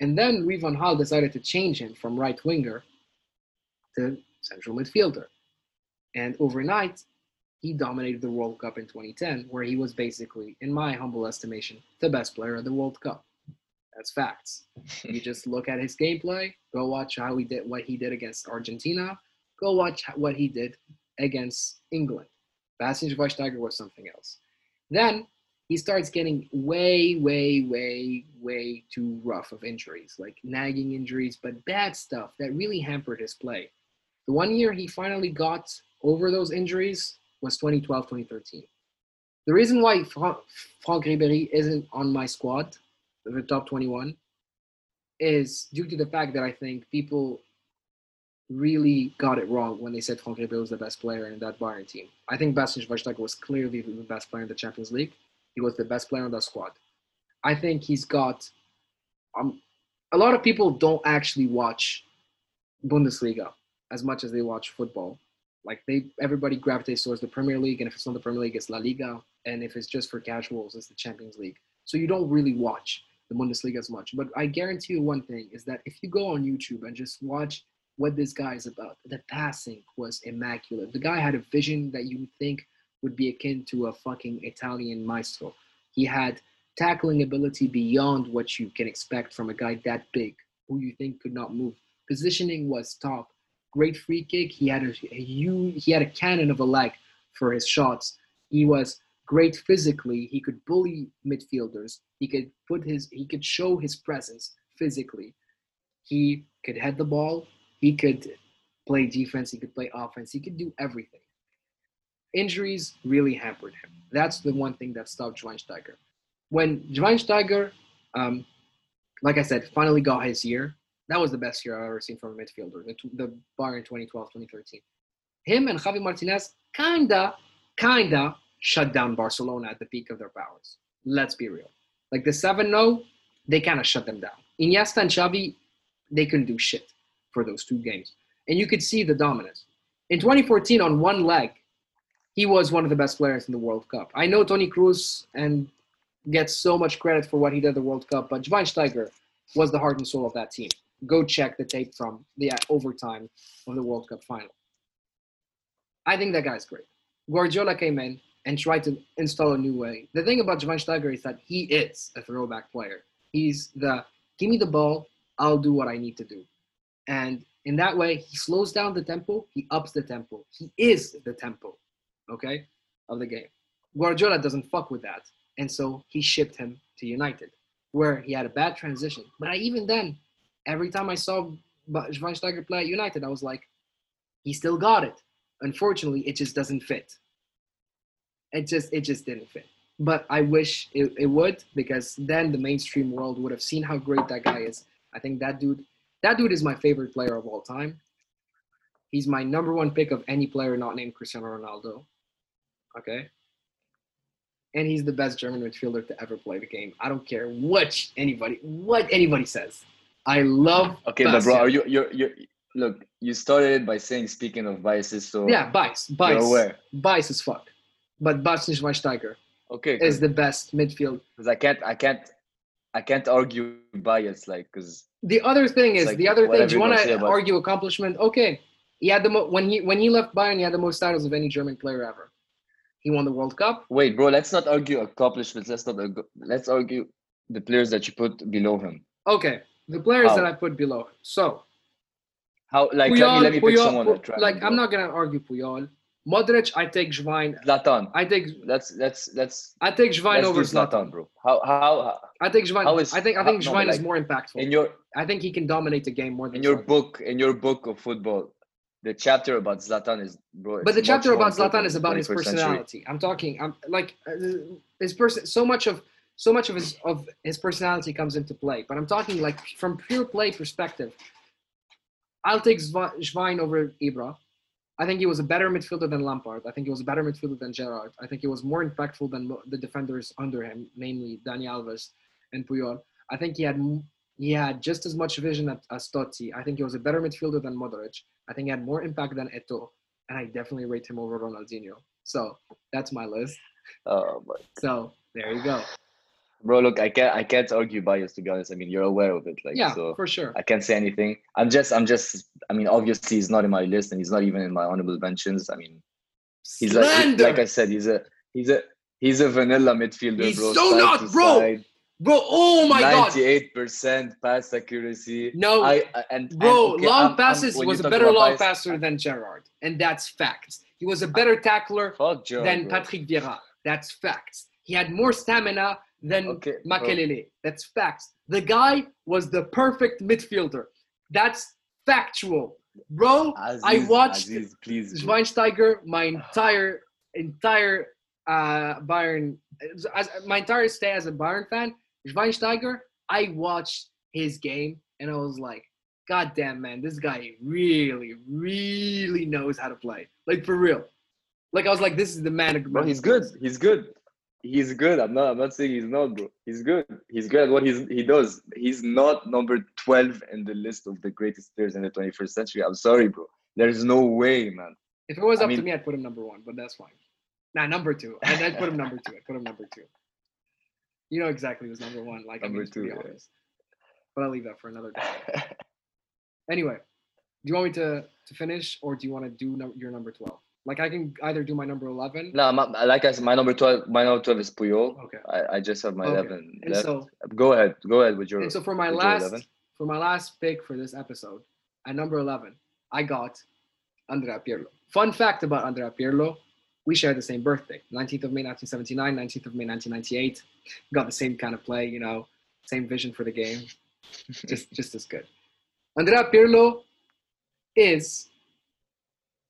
And then Louis van Gaal decided to change him from right winger to central midfielder. And overnight, he dominated the World Cup in 2010, where he was basically, in my humble estimation, the best player of the World Cup. That's facts. you just look at his gameplay, go watch how he did what he did against Argentina, go watch what he did against England. Bastian Schweinsteiger was something else. Then he starts getting way, way, way, way too rough of injuries, like nagging injuries, but bad stuff that really hampered his play. The one year he finally got over those injuries was 2012 2013. The reason why Franck Ribéry isn't on my squad, the top 21, is due to the fact that I think people really got it wrong when they said Franck Ribéry was the best player in that Bayern team. I think Bastian Schweinsteiger was clearly the best player in the Champions League. He was the best player on that squad. I think he's got. Um, a lot of people don't actually watch Bundesliga as much as they watch football. Like they, everybody gravitates towards the Premier League, and if it's not the Premier League, it's La Liga, and if it's just for casuals, it's the Champions League. So you don't really watch the Bundesliga as much. But I guarantee you one thing is that if you go on YouTube and just watch what this guy is about, the passing was immaculate. The guy had a vision that you would think would be akin to a fucking Italian maestro. He had tackling ability beyond what you can expect from a guy that big, who you think could not move. Positioning was top. Great free kick. He had a, a he had a cannon of a leg for his shots. He was great physically. He could bully midfielders. He could put his he could show his presence physically. He could head the ball. He could play defense. He could play offense. He could do everything injuries really hampered him. That's the one thing that stopped Schweinsteiger. When Schweinsteiger, um, like I said, finally got his year, that was the best year I've ever seen from a midfielder, the, the Bayern 2012 2013. Him and Javi Martinez kinda, kinda shut down Barcelona at the peak of their powers. Let's be real. Like the 7 0, they kind of shut them down. Iniesta and Xavi, they couldn't do shit for those two games. And you could see the dominance. In 2014, on one leg, he was one of the best players in the World Cup. I know Toni Kroos and gets so much credit for what he did at the World Cup, but Schweinsteiger was the heart and soul of that team. Go check the tape from the uh, overtime of the World Cup final. I think that guy's great. Guardiola came in and try to install a new way. The thing about Schweinsteiger is that he is a throwback player. He's the give me the ball, I'll do what I need to do. And in that way, he slows down the tempo, he ups the tempo. He is the tempo okay, of the game. Guardiola doesn't fuck with that. And so he shipped him to United, where he had a bad transition. But I, even then, every time I saw Schweinsteiger play at United, I was like, he still got it. Unfortunately, it just doesn't fit. It just it just didn't fit. But I wish it, it would because then the mainstream world would have seen how great that guy is. I think that dude that dude is my favorite player of all time. He's my number one pick of any player not named Cristiano Ronaldo. Okay. And he's the best German midfielder to ever play the game. I don't care what anybody what anybody says. I love. Okay, but bro, are you you you look? You started by saying speaking of biases, so yeah, bias, bias, aware. bias as fuck. But Bastian Schweinsteiger, okay, is the best midfield. Because I can't, I can't, I can't argue bias, like because. The other thing is like the other thing. Do you want to argue accomplishment? Okay, he had the mo- when he when he left Bayern, he had the most titles of any German player ever. He won the World Cup. Wait, bro, let's not argue accomplishments. Let's not argue, let's argue the players that you put below him. Okay, the players How? that I put below him. So, how like Puyol, let me, let me pick someone that like I'm not gonna argue Puyol. Modric, I take Schwein. Zlatan. I take that's that's that's. I take Schwein over Zlatan. Zlatan, bro. How how? how I think Schwein. Is, I think I think Schwein no, like, is more impactful. In your, I think he can dominate the game more than. In your book, in your book of football, the chapter about Zlatan is bro. But the chapter about Zlatan is about his personality. Century. I'm talking. I'm like uh, his person. So much of so much of his of his personality comes into play. But I'm talking like from pure play perspective. I'll take Schwein over Ibra. I think he was a better midfielder than Lampard. I think he was a better midfielder than Gerrard. I think he was more impactful than the defenders under him, namely Dani Alves and Puyol. I think he had he had just as much vision as, as Totti. I think he was a better midfielder than Modric. I think he had more impact than Eto'o, and I definitely rate him over Ronaldinho. So that's my list. Oh my. So there you go. Bro, look, I can't I can't argue bias to be honest. I mean, you're aware of it, like yeah, so for sure. I can't say anything. I'm just I'm just I mean, obviously he's not in my list and he's not even in my honorable mentions. I mean, he's like, like I said, he's a he's a he's a vanilla midfielder, he's bro. So not, bro. Side. Bro, oh my 98% god. 98% pass accuracy. No. I, and Bro, and, okay, long I'm, passes I'm, was a better long bias, passer than Gerrard, And that's facts. He was a better tackler than. Patrick Vieira. That's facts. He had more stamina than okay, Makelele. That's facts. The guy was the perfect midfielder. That's factual. Bro, Aziz, I watched Aziz, please, Schweinsteiger my entire entire uh Bayern as, my entire stay as a Bayern fan. Schweinsteiger, I watched his game and I was like, God damn man, this guy really, really knows how to play. Like for real. Like I was like, this is the man. Bro, he's good. He's good he's good. I'm not. I'm not saying he's not, bro. He's good. He's good at what he's he does. He's not number twelve in the list of the greatest players in the 21st century. I'm sorry, bro. There's no way, man. If it was I up mean, to me, I'd put him number one, but that's fine. Nah, number two. I'd, I'd put him number two. I'd put him number two. You know exactly who's number one. Like number I mean, two, yeah. honest. But I'll leave that for another day. anyway, do you want me to to finish, or do you want to do no, your number twelve? Like I can either do my number eleven. No, my, like I said, my number twelve. My number twelve is Puyol. Okay. I, I just have my okay. eleven and left. So, go ahead. Go ahead with your. And so for my last for my last pick for this episode, at number eleven, I got Andrea Pirlo. Fun fact about Andrea Pirlo: we share the same birthday, 19th of May 1979, 19th of May 1998. Got the same kind of play, you know, same vision for the game, just just as good. Andrea Pirlo is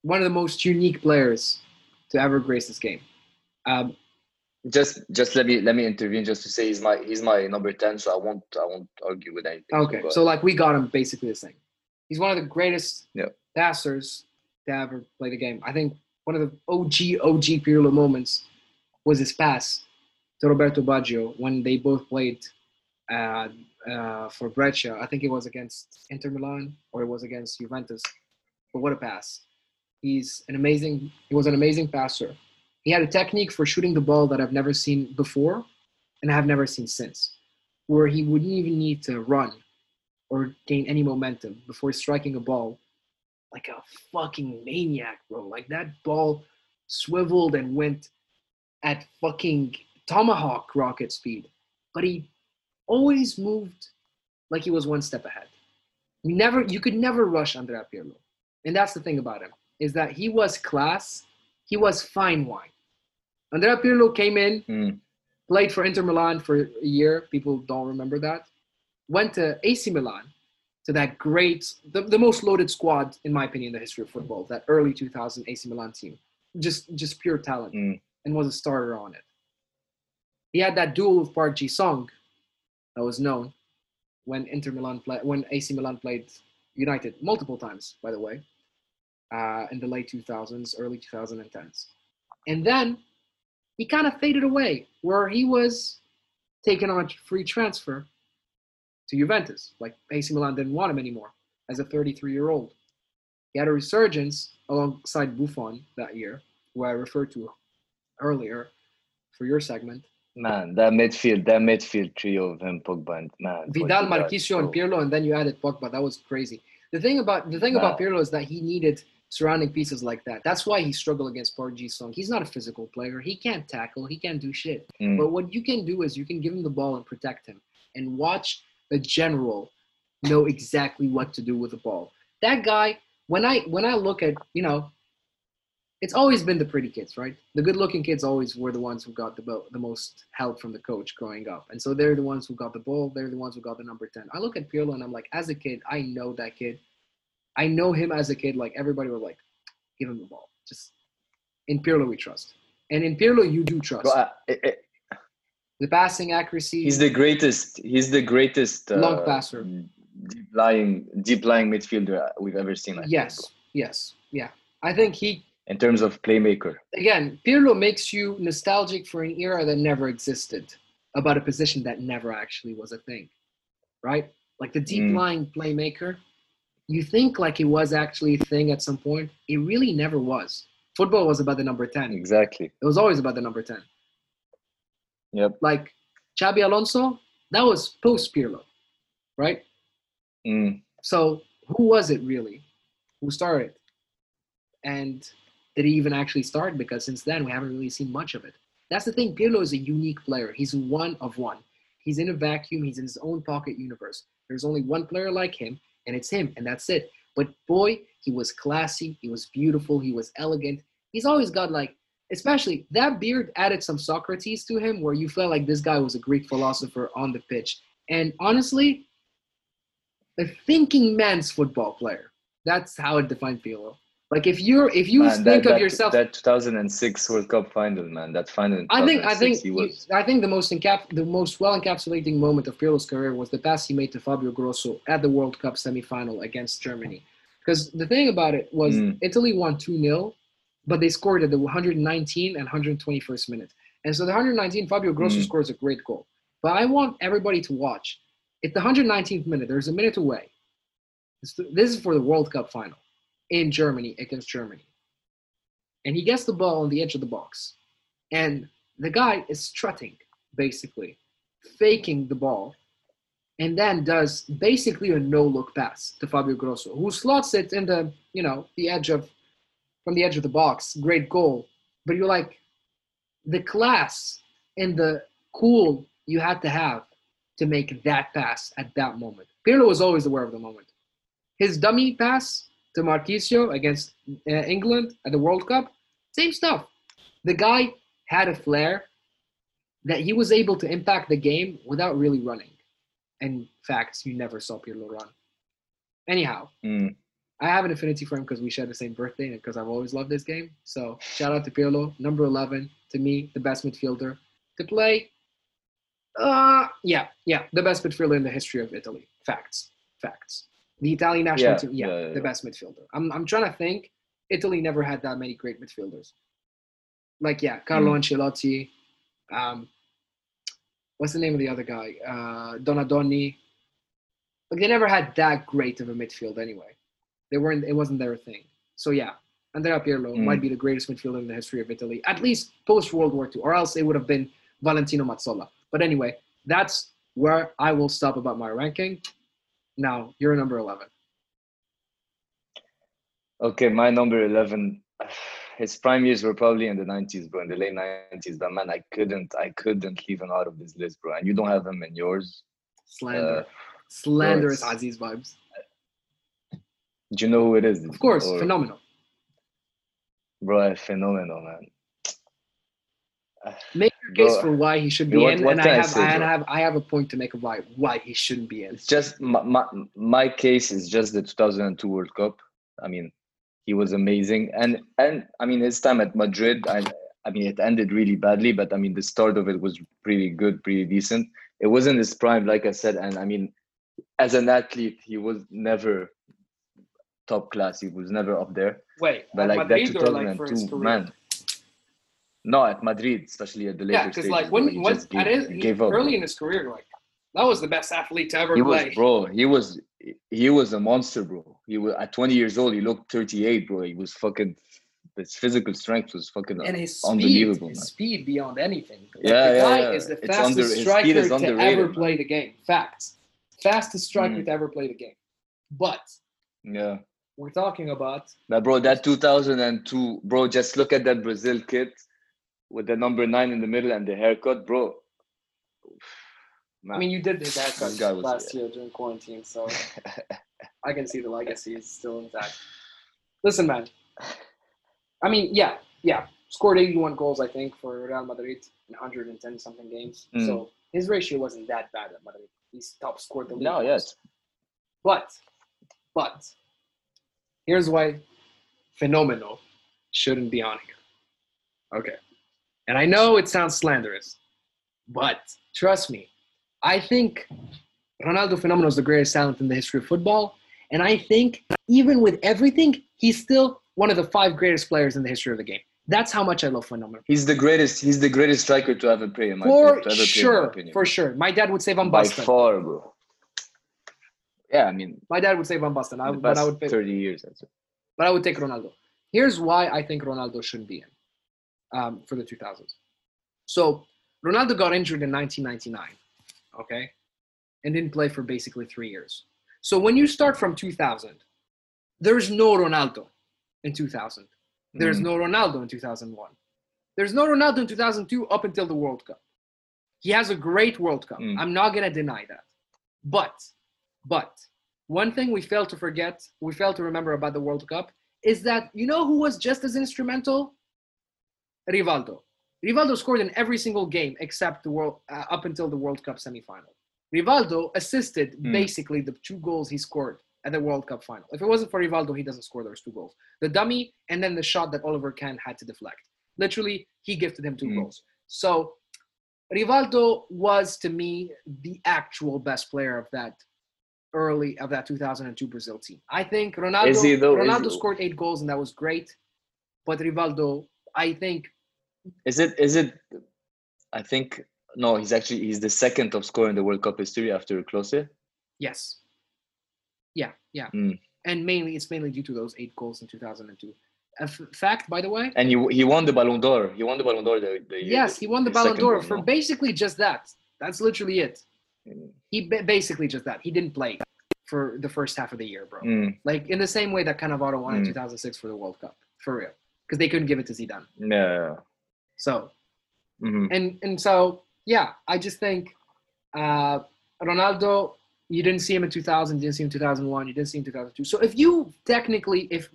one of the most unique players to ever grace this game. Um, just just let me let me intervene just to say he's my he's my number 10 so i won't i won't argue with anything. Okay so like we got him basically the same. He's one of the greatest yeah. passers to ever play the game. I think one of the og og pirlo moments was his pass to roberto baggio when they both played uh, uh, for brescia i think it was against inter milan or it was against juventus. But what a pass He's an amazing. He was an amazing passer. He had a technique for shooting the ball that I've never seen before, and I have never seen since, where he wouldn't even need to run or gain any momentum before striking a ball, like a fucking maniac, bro. Like that ball swiveled and went at fucking tomahawk rocket speed, but he always moved like he was one step ahead. You never, you could never rush Andrea Pirlo, and that's the thing about him is that he was class, he was fine wine. Andrea Pirlo came in, mm. played for Inter Milan for a year. People don't remember that. Went to AC Milan, to that great, the, the most loaded squad, in my opinion, in the history of football, that early 2000 AC Milan team. Just, just pure talent, mm. and was a starter on it. He had that duel with Park Ji Sung, that was known when Inter Milan play, when AC Milan played United multiple times, by the way uh, in the late 2000s, early 2010s. And then he kind of faded away, where he was taken on a free transfer to Juventus. Like AC Milan didn't want him anymore as a 33 year old. He had a resurgence alongside Buffon that year, who I referred to earlier for your segment. Man, that midfield, that midfield trio of him, Pogba, and man. Vidal, Marchisio, and Pirlo, and then you added Pogba. That was crazy. The thing about the thing man. about Pirlo is that he needed surrounding pieces like that. That's why he struggled against Park Ji Sung. He's not a physical player. He can't tackle. He can't do shit. Mm. But what you can do is you can give him the ball and protect him, and watch the general know exactly what to do with the ball. That guy, when I when I look at you know, it's always been the pretty kids, right? The good-looking kids always were the ones who got the the most help from the coach growing up, and so they're the ones who got the ball. They're the ones who got the number ten. I look at Pirlo and I'm like, as a kid, I know that kid. I know him as a kid. Like everybody was like, give him the ball. Just in Pirlo we trust, and in Pirlo you do trust. Well, uh, it, it, the passing accuracy. He's the greatest. He's the greatest uh, long passer, deep lying, deep lying midfielder we've ever seen. I yes, think. yes, yeah. I think he in terms of playmaker. Again, Pirlo makes you nostalgic for an era that never existed, about a position that never actually was a thing, right? Like the deep mm. lying mm. playmaker, you think like it was actually a thing at some point. It really never was. Football was about the number 10. Exactly. It was always about the number 10. Yep. Like Xabi Alonso, that was post Pirlo, right? Mm. So who was it really who started? And did he even actually start? Because since then, we haven't really seen much of it. That's the thing. Pirlo is a unique player. He's one of one. He's in a vacuum. He's in his own pocket universe. There's only one player like him, and it's him, and that's it. But boy, he was classy. He was beautiful. He was elegant. He's always got like, especially that beard added some Socrates to him, where you felt like this guy was a Greek philosopher on the pitch. And honestly, a thinking man's football player. That's how it defined Pirlo. Like if you're if you man, think that, of yourself that 2006 World Cup final, man, that final. I think I think was... I think the most encap the most well encapsulating moment of Pirlo's career was the pass he made to Fabio Grosso at the World Cup semifinal against Germany. Because the thing about it was mm. Italy won 2-0, but they scored at the 119 and 121st minute. And so the 119 Fabio Grosso mm. scores a great goal. But I want everybody to watch. At the 119th minute, there's a minute away. This is for the World Cup final in Germany against Germany. And he gets the ball on the edge of the box. And the guy is strutting, basically, faking the ball, and then does basically a no-look pass to Fabio Grosso, who slots it in the, you know, the edge of from the edge of the box. Great goal. But you're like, the class and the cool you had to have to make that pass at that moment. Pirlo was always aware of the moment. His dummy pass to Marchisio against uh, England at the World Cup, same stuff. The guy had a flair that he was able to impact the game without really running. In fact, you never saw Pirlo run. Anyhow, mm. I have an affinity for him because we share the same birthday and because I've always loved this game. So shout out to Pirlo, number 11, to me, the best midfielder to play. Uh, yeah, yeah, the best midfielder in the history of Italy. Facts, facts. The Italian national yeah, team, yeah, yeah, yeah, the best midfielder. I'm, I'm trying to think. Italy never had that many great midfielders. Like, yeah, Carlo mm. Ancelotti. Um, what's the name of the other guy? Uh, Donadoni. Like, they never had that great of a midfield anyway. They weren't. It wasn't their thing. So yeah, Andrea Pirlo mm. might be the greatest midfielder in the history of Italy, at least post World War II, or else it would have been Valentino Mazzola. But anyway, that's where I will stop about my ranking. Now you're number eleven. Okay, my number eleven. His prime years were probably in the nineties, bro, in the late nineties. But man, I couldn't, I couldn't leave him out of this list, bro. And you don't have him in yours. Slander, uh, slanderous Aziz vibes. Do you know who it is? Of course, or, phenomenal. Bro, phenomenal, man. Make your case for why he should be what, in, what and I have, I, say, I have, I have a point to make of why why he shouldn't be in. It's just my, my, my case is just the 2002 World Cup. I mean, he was amazing, and and I mean his time at Madrid. I I mean it ended really badly, but I mean the start of it was pretty good, pretty decent. It wasn't his prime, like I said, and I mean, as an athlete, he was never top class. He was never up there. Wait, but like that 2002 like man no, at Madrid, especially at the later Yeah, because like when when gave, his, early in his career, like that was the best athlete to ever he play. Was, bro, he was he was a monster, bro. He was at 20 years old. He looked 38, bro. He was fucking. His physical strength was fucking and his speed, unbelievable. His speed beyond anything. Like, yeah, the guy yeah, is the fastest under, striker to ever play the game. Facts. Fastest striker mm. to ever play the game. But yeah, we're talking about. That bro, that 2002, bro. Just look at that Brazil kid with the number nine in the middle and the haircut, bro. Man. I mean, you did the haircut was, last yeah. year during quarantine, so I can see the legacy is still intact. Listen, man. I mean, yeah, yeah. Scored 81 goals, I think, for Real Madrid in 110 something games. Mm. So his ratio wasn't that bad at Madrid. He's top scored the league. No, yes. But, but, here's why Fenomeno shouldn't be on here. Okay. And I know it sounds slanderous, but trust me, I think Ronaldo Fenomeno is the greatest talent in the history of football. And I think even with everything, he's still one of the five greatest players in the history of the game. That's how much I love Fenomeno. He's the greatest. He's the greatest striker to ever play. In my for opinion, sure, for sure. My dad would say Van Basten. By far, bro. Yeah, I mean, my dad would say Van Basten. I, but I would pick, thirty years. That's it. But I would take Ronaldo. Here's why I think Ronaldo shouldn't be in um, for the 2000s. So Ronaldo got injured in 1999. Okay, and didn't play for basically three years. So when you start from 2000, there's no Ronaldo in 2000. There's mm. no Ronaldo in 2001. There's no Ronaldo in 2002 up until the World Cup. He has a great World Cup. Mm. I'm not going to deny that. But, but, one thing we fail to forget, we fail to remember about the World Cup is that you know who was just as instrumental? Rivaldo. Rivaldo scored in every single game except the world uh, up until the World Cup semifinal. Rivaldo assisted mm. basically the two goals he scored at the World Cup final. If it wasn't for Rivaldo, he doesn't score those two goals. The dummy and then the shot that Oliver Kahn had to deflect. Literally, he gifted him two mm. goals. So Rivaldo was to me the actual best player of that early of that 2002 Brazil team. I think Ronaldo Ronaldo scored eight goals and that was great, but Rivaldo, I think. Is it? Is it? I think no, he's actually he's the second top scorer in the World Cup history after Klose. Yes. Yeah, yeah, mm. and mainly it's mainly due to those eight goals in 2002. A f- fact, by the way. And he, he won the Ballon d'Or. He won the Ballon d'Or the, the Yes, he won the, the Ballon d'Or for no? basically just that. That's literally it. Mm. He basically just that. He didn't play for the first half of the year, bro. Mm. Like in the same way that Cannavaro won in hmm. 2006 for the World Cup, for real, because they couldn't give it to Zidane. Yeah. So, mm-hmm. and and so yeah, I just think uh, Ronaldo, you didn't see him in 2000, you didn't see him in 2001, you didn't see him in 2002. So if you technically, if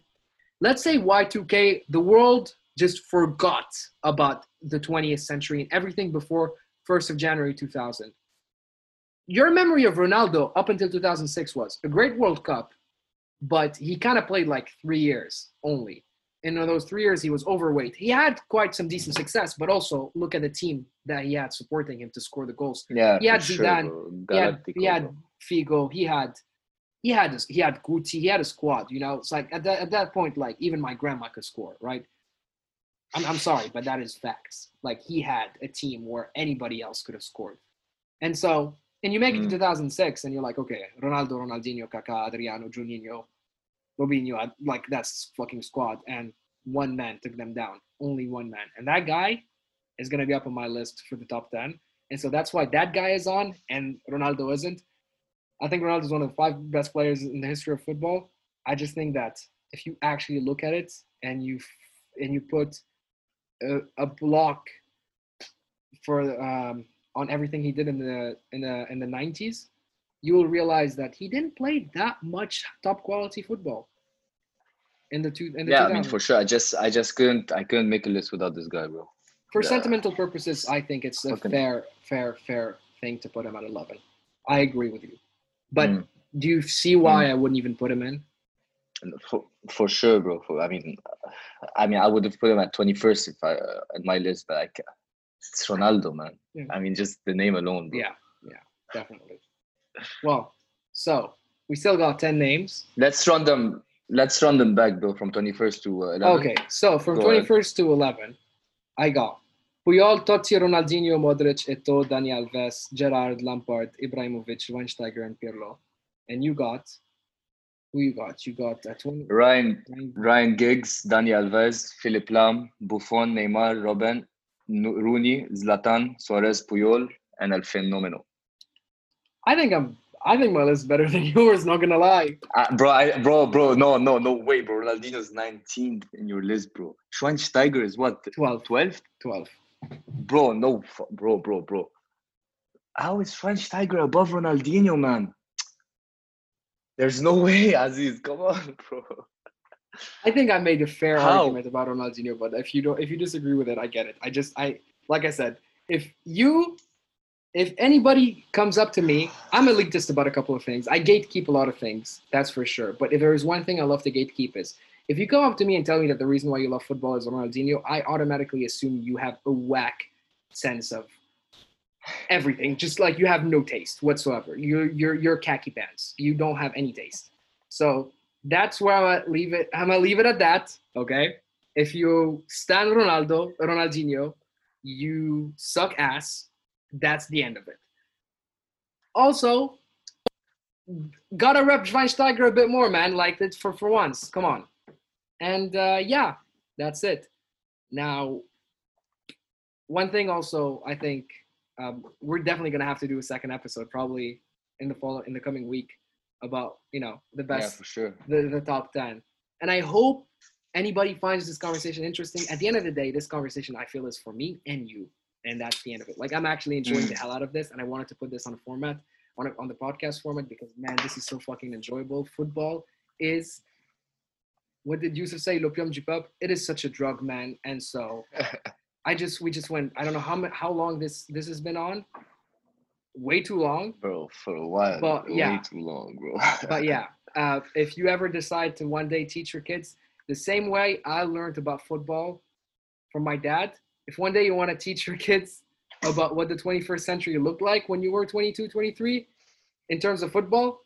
let's say Y2K, the world just forgot about the 20th century and everything before 1st of January 2000. Your memory of Ronaldo up until 2006 was a great World Cup, but he kind of played like three years only in those three years he was overweight. He had quite some decent success, but also look at the team that he had supporting him to score the goals. Yeah, he had Zidane, he, had, he had Figo, he had he had he had Guti, he had a squad. You know, it's like at that at that point, like even my grandma could score, right? I'm I'm sorry, but that is facts. Like he had a team where anybody else could have scored, and so and you make mm. it to mm. 2006, and you're like, okay, Ronaldo, Ronaldinho, Kaká, Adriano, Juninho, Robinho, like that's fucking squad, and one man took them down. Only one man, and that guy is gonna be up on my list for the top ten. And so that's why that guy is on, and Ronaldo isn't. I think Ronaldo is one of the five best players in the history of football. I just think that if you actually look at it and you and you put a, a block for um, on everything he did in the in the in the 90s you will realize that he didn't play that much top quality football in the two. In the yeah, 2000s. I mean for sure. I just I just couldn't I couldn't make a list without this guy, bro. For yeah. sentimental purposes, I think it's a okay. fair fair fair thing to put him at eleven. I agree with you, but mm. do you see why mm. I wouldn't even put him in? For, for sure, bro. For, I mean, I mean, I would have put him at twenty first if I uh, at my list, but I, it's Ronaldo, man. Yeah. I mean, just the name alone. Bro. Yeah, yeah, definitely. Well, so we still got 10 names. Let's run them. Let's run them back though from 21st to uh, 11. Okay, so from Go 21st ahead. to 11, I got Puyol, Totti, Ronaldinho, Modric, Eto'o, Dani Alves, Gerrard, Lampard, Ibrahimovic, Schweinsteiger, and Pirlo. And you got who you got? You got uh, 20, Ryan, Ryan Giggs, Dani Alves, Philipp Lahm, Buffon, Neymar, Robben, Rooney, Zlatan, Suarez, Puyol, and El Fenomeno. I think I'm. I think my list is better than yours. Not gonna lie, uh, bro. I, bro, bro, no, no, no way, bro. Ronaldinho's 19th in your list, bro. Schweinsteiger is what? 12. 12? 12. Bro, no, bro, bro, bro. How is Schweinsteiger above Ronaldinho, man? There's no way, Aziz. Come on, bro. I think I made a fair How? argument about Ronaldinho, but if you don't, if you disagree with it, I get it. I just, I like I said, if you, if anybody comes up to me, I'm elitist about a couple of things. I gatekeep a lot of things, that's for sure. But if there is one thing I love to gatekeep is if you come up to me and tell me that the reason why you love football is Ronaldinho, I automatically assume you have a whack sense of everything. Just like you have no taste whatsoever. You're you're you're khaki pants. You don't have any taste. So that's where I'm leave it. I'm gonna leave it at that. Okay. If you stand Ronaldo, Ronaldinho, you suck ass. That's the end of it. Also, gotta rep Schweinsteiger a bit more, man. Like it's for for once. Come on. And uh, yeah, that's it. Now, one thing also, I think um, we're definitely gonna have to do a second episode, probably in the fall in the coming week, about you know the best, yeah, for sure, the the top ten. And I hope anybody finds this conversation interesting. At the end of the day, this conversation I feel is for me and you, and that's the end of it. Like I'm actually enjoying mm. the hell out of this, and I wanted to put this on a format on a, on the podcast format because man, this is so fucking enjoyable. Football is what did Yusuf say? L'opium du peuple. It is such a drug, man. And so I just we just went. I don't know how how long this this has been on. Way too long, bro. For a while, but yeah, way too long, bro. but yeah, uh, if you ever decide to one day teach your kids the same way I learned about football from my dad, if one day you want to teach your kids about what the 21st century looked like when you were 22, 23, in terms of football,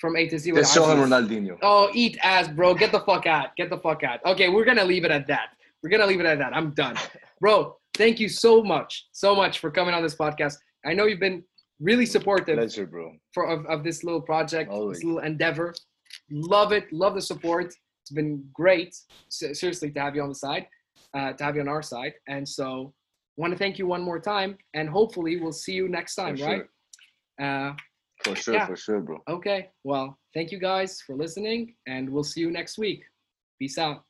from A to Z. Just show him Ronaldinho. Oh, eat ass, bro. Get the fuck out. Get the fuck out. Okay, we're gonna leave it at that. We're gonna leave it at that. I'm done, bro. Thank you so much, so much for coming on this podcast. I know you've been really supportive. Pleasure, bro. For of, of this little project, Always. this little endeavor. Love it. Love the support. It's been great, seriously, to have you on the side, uh, to have you on our side. And so, want to thank you one more time, and hopefully, we'll see you next time, for right? Sure. Uh, for sure, yeah. for sure, bro. Okay. Well, thank you guys for listening, and we'll see you next week. Peace out.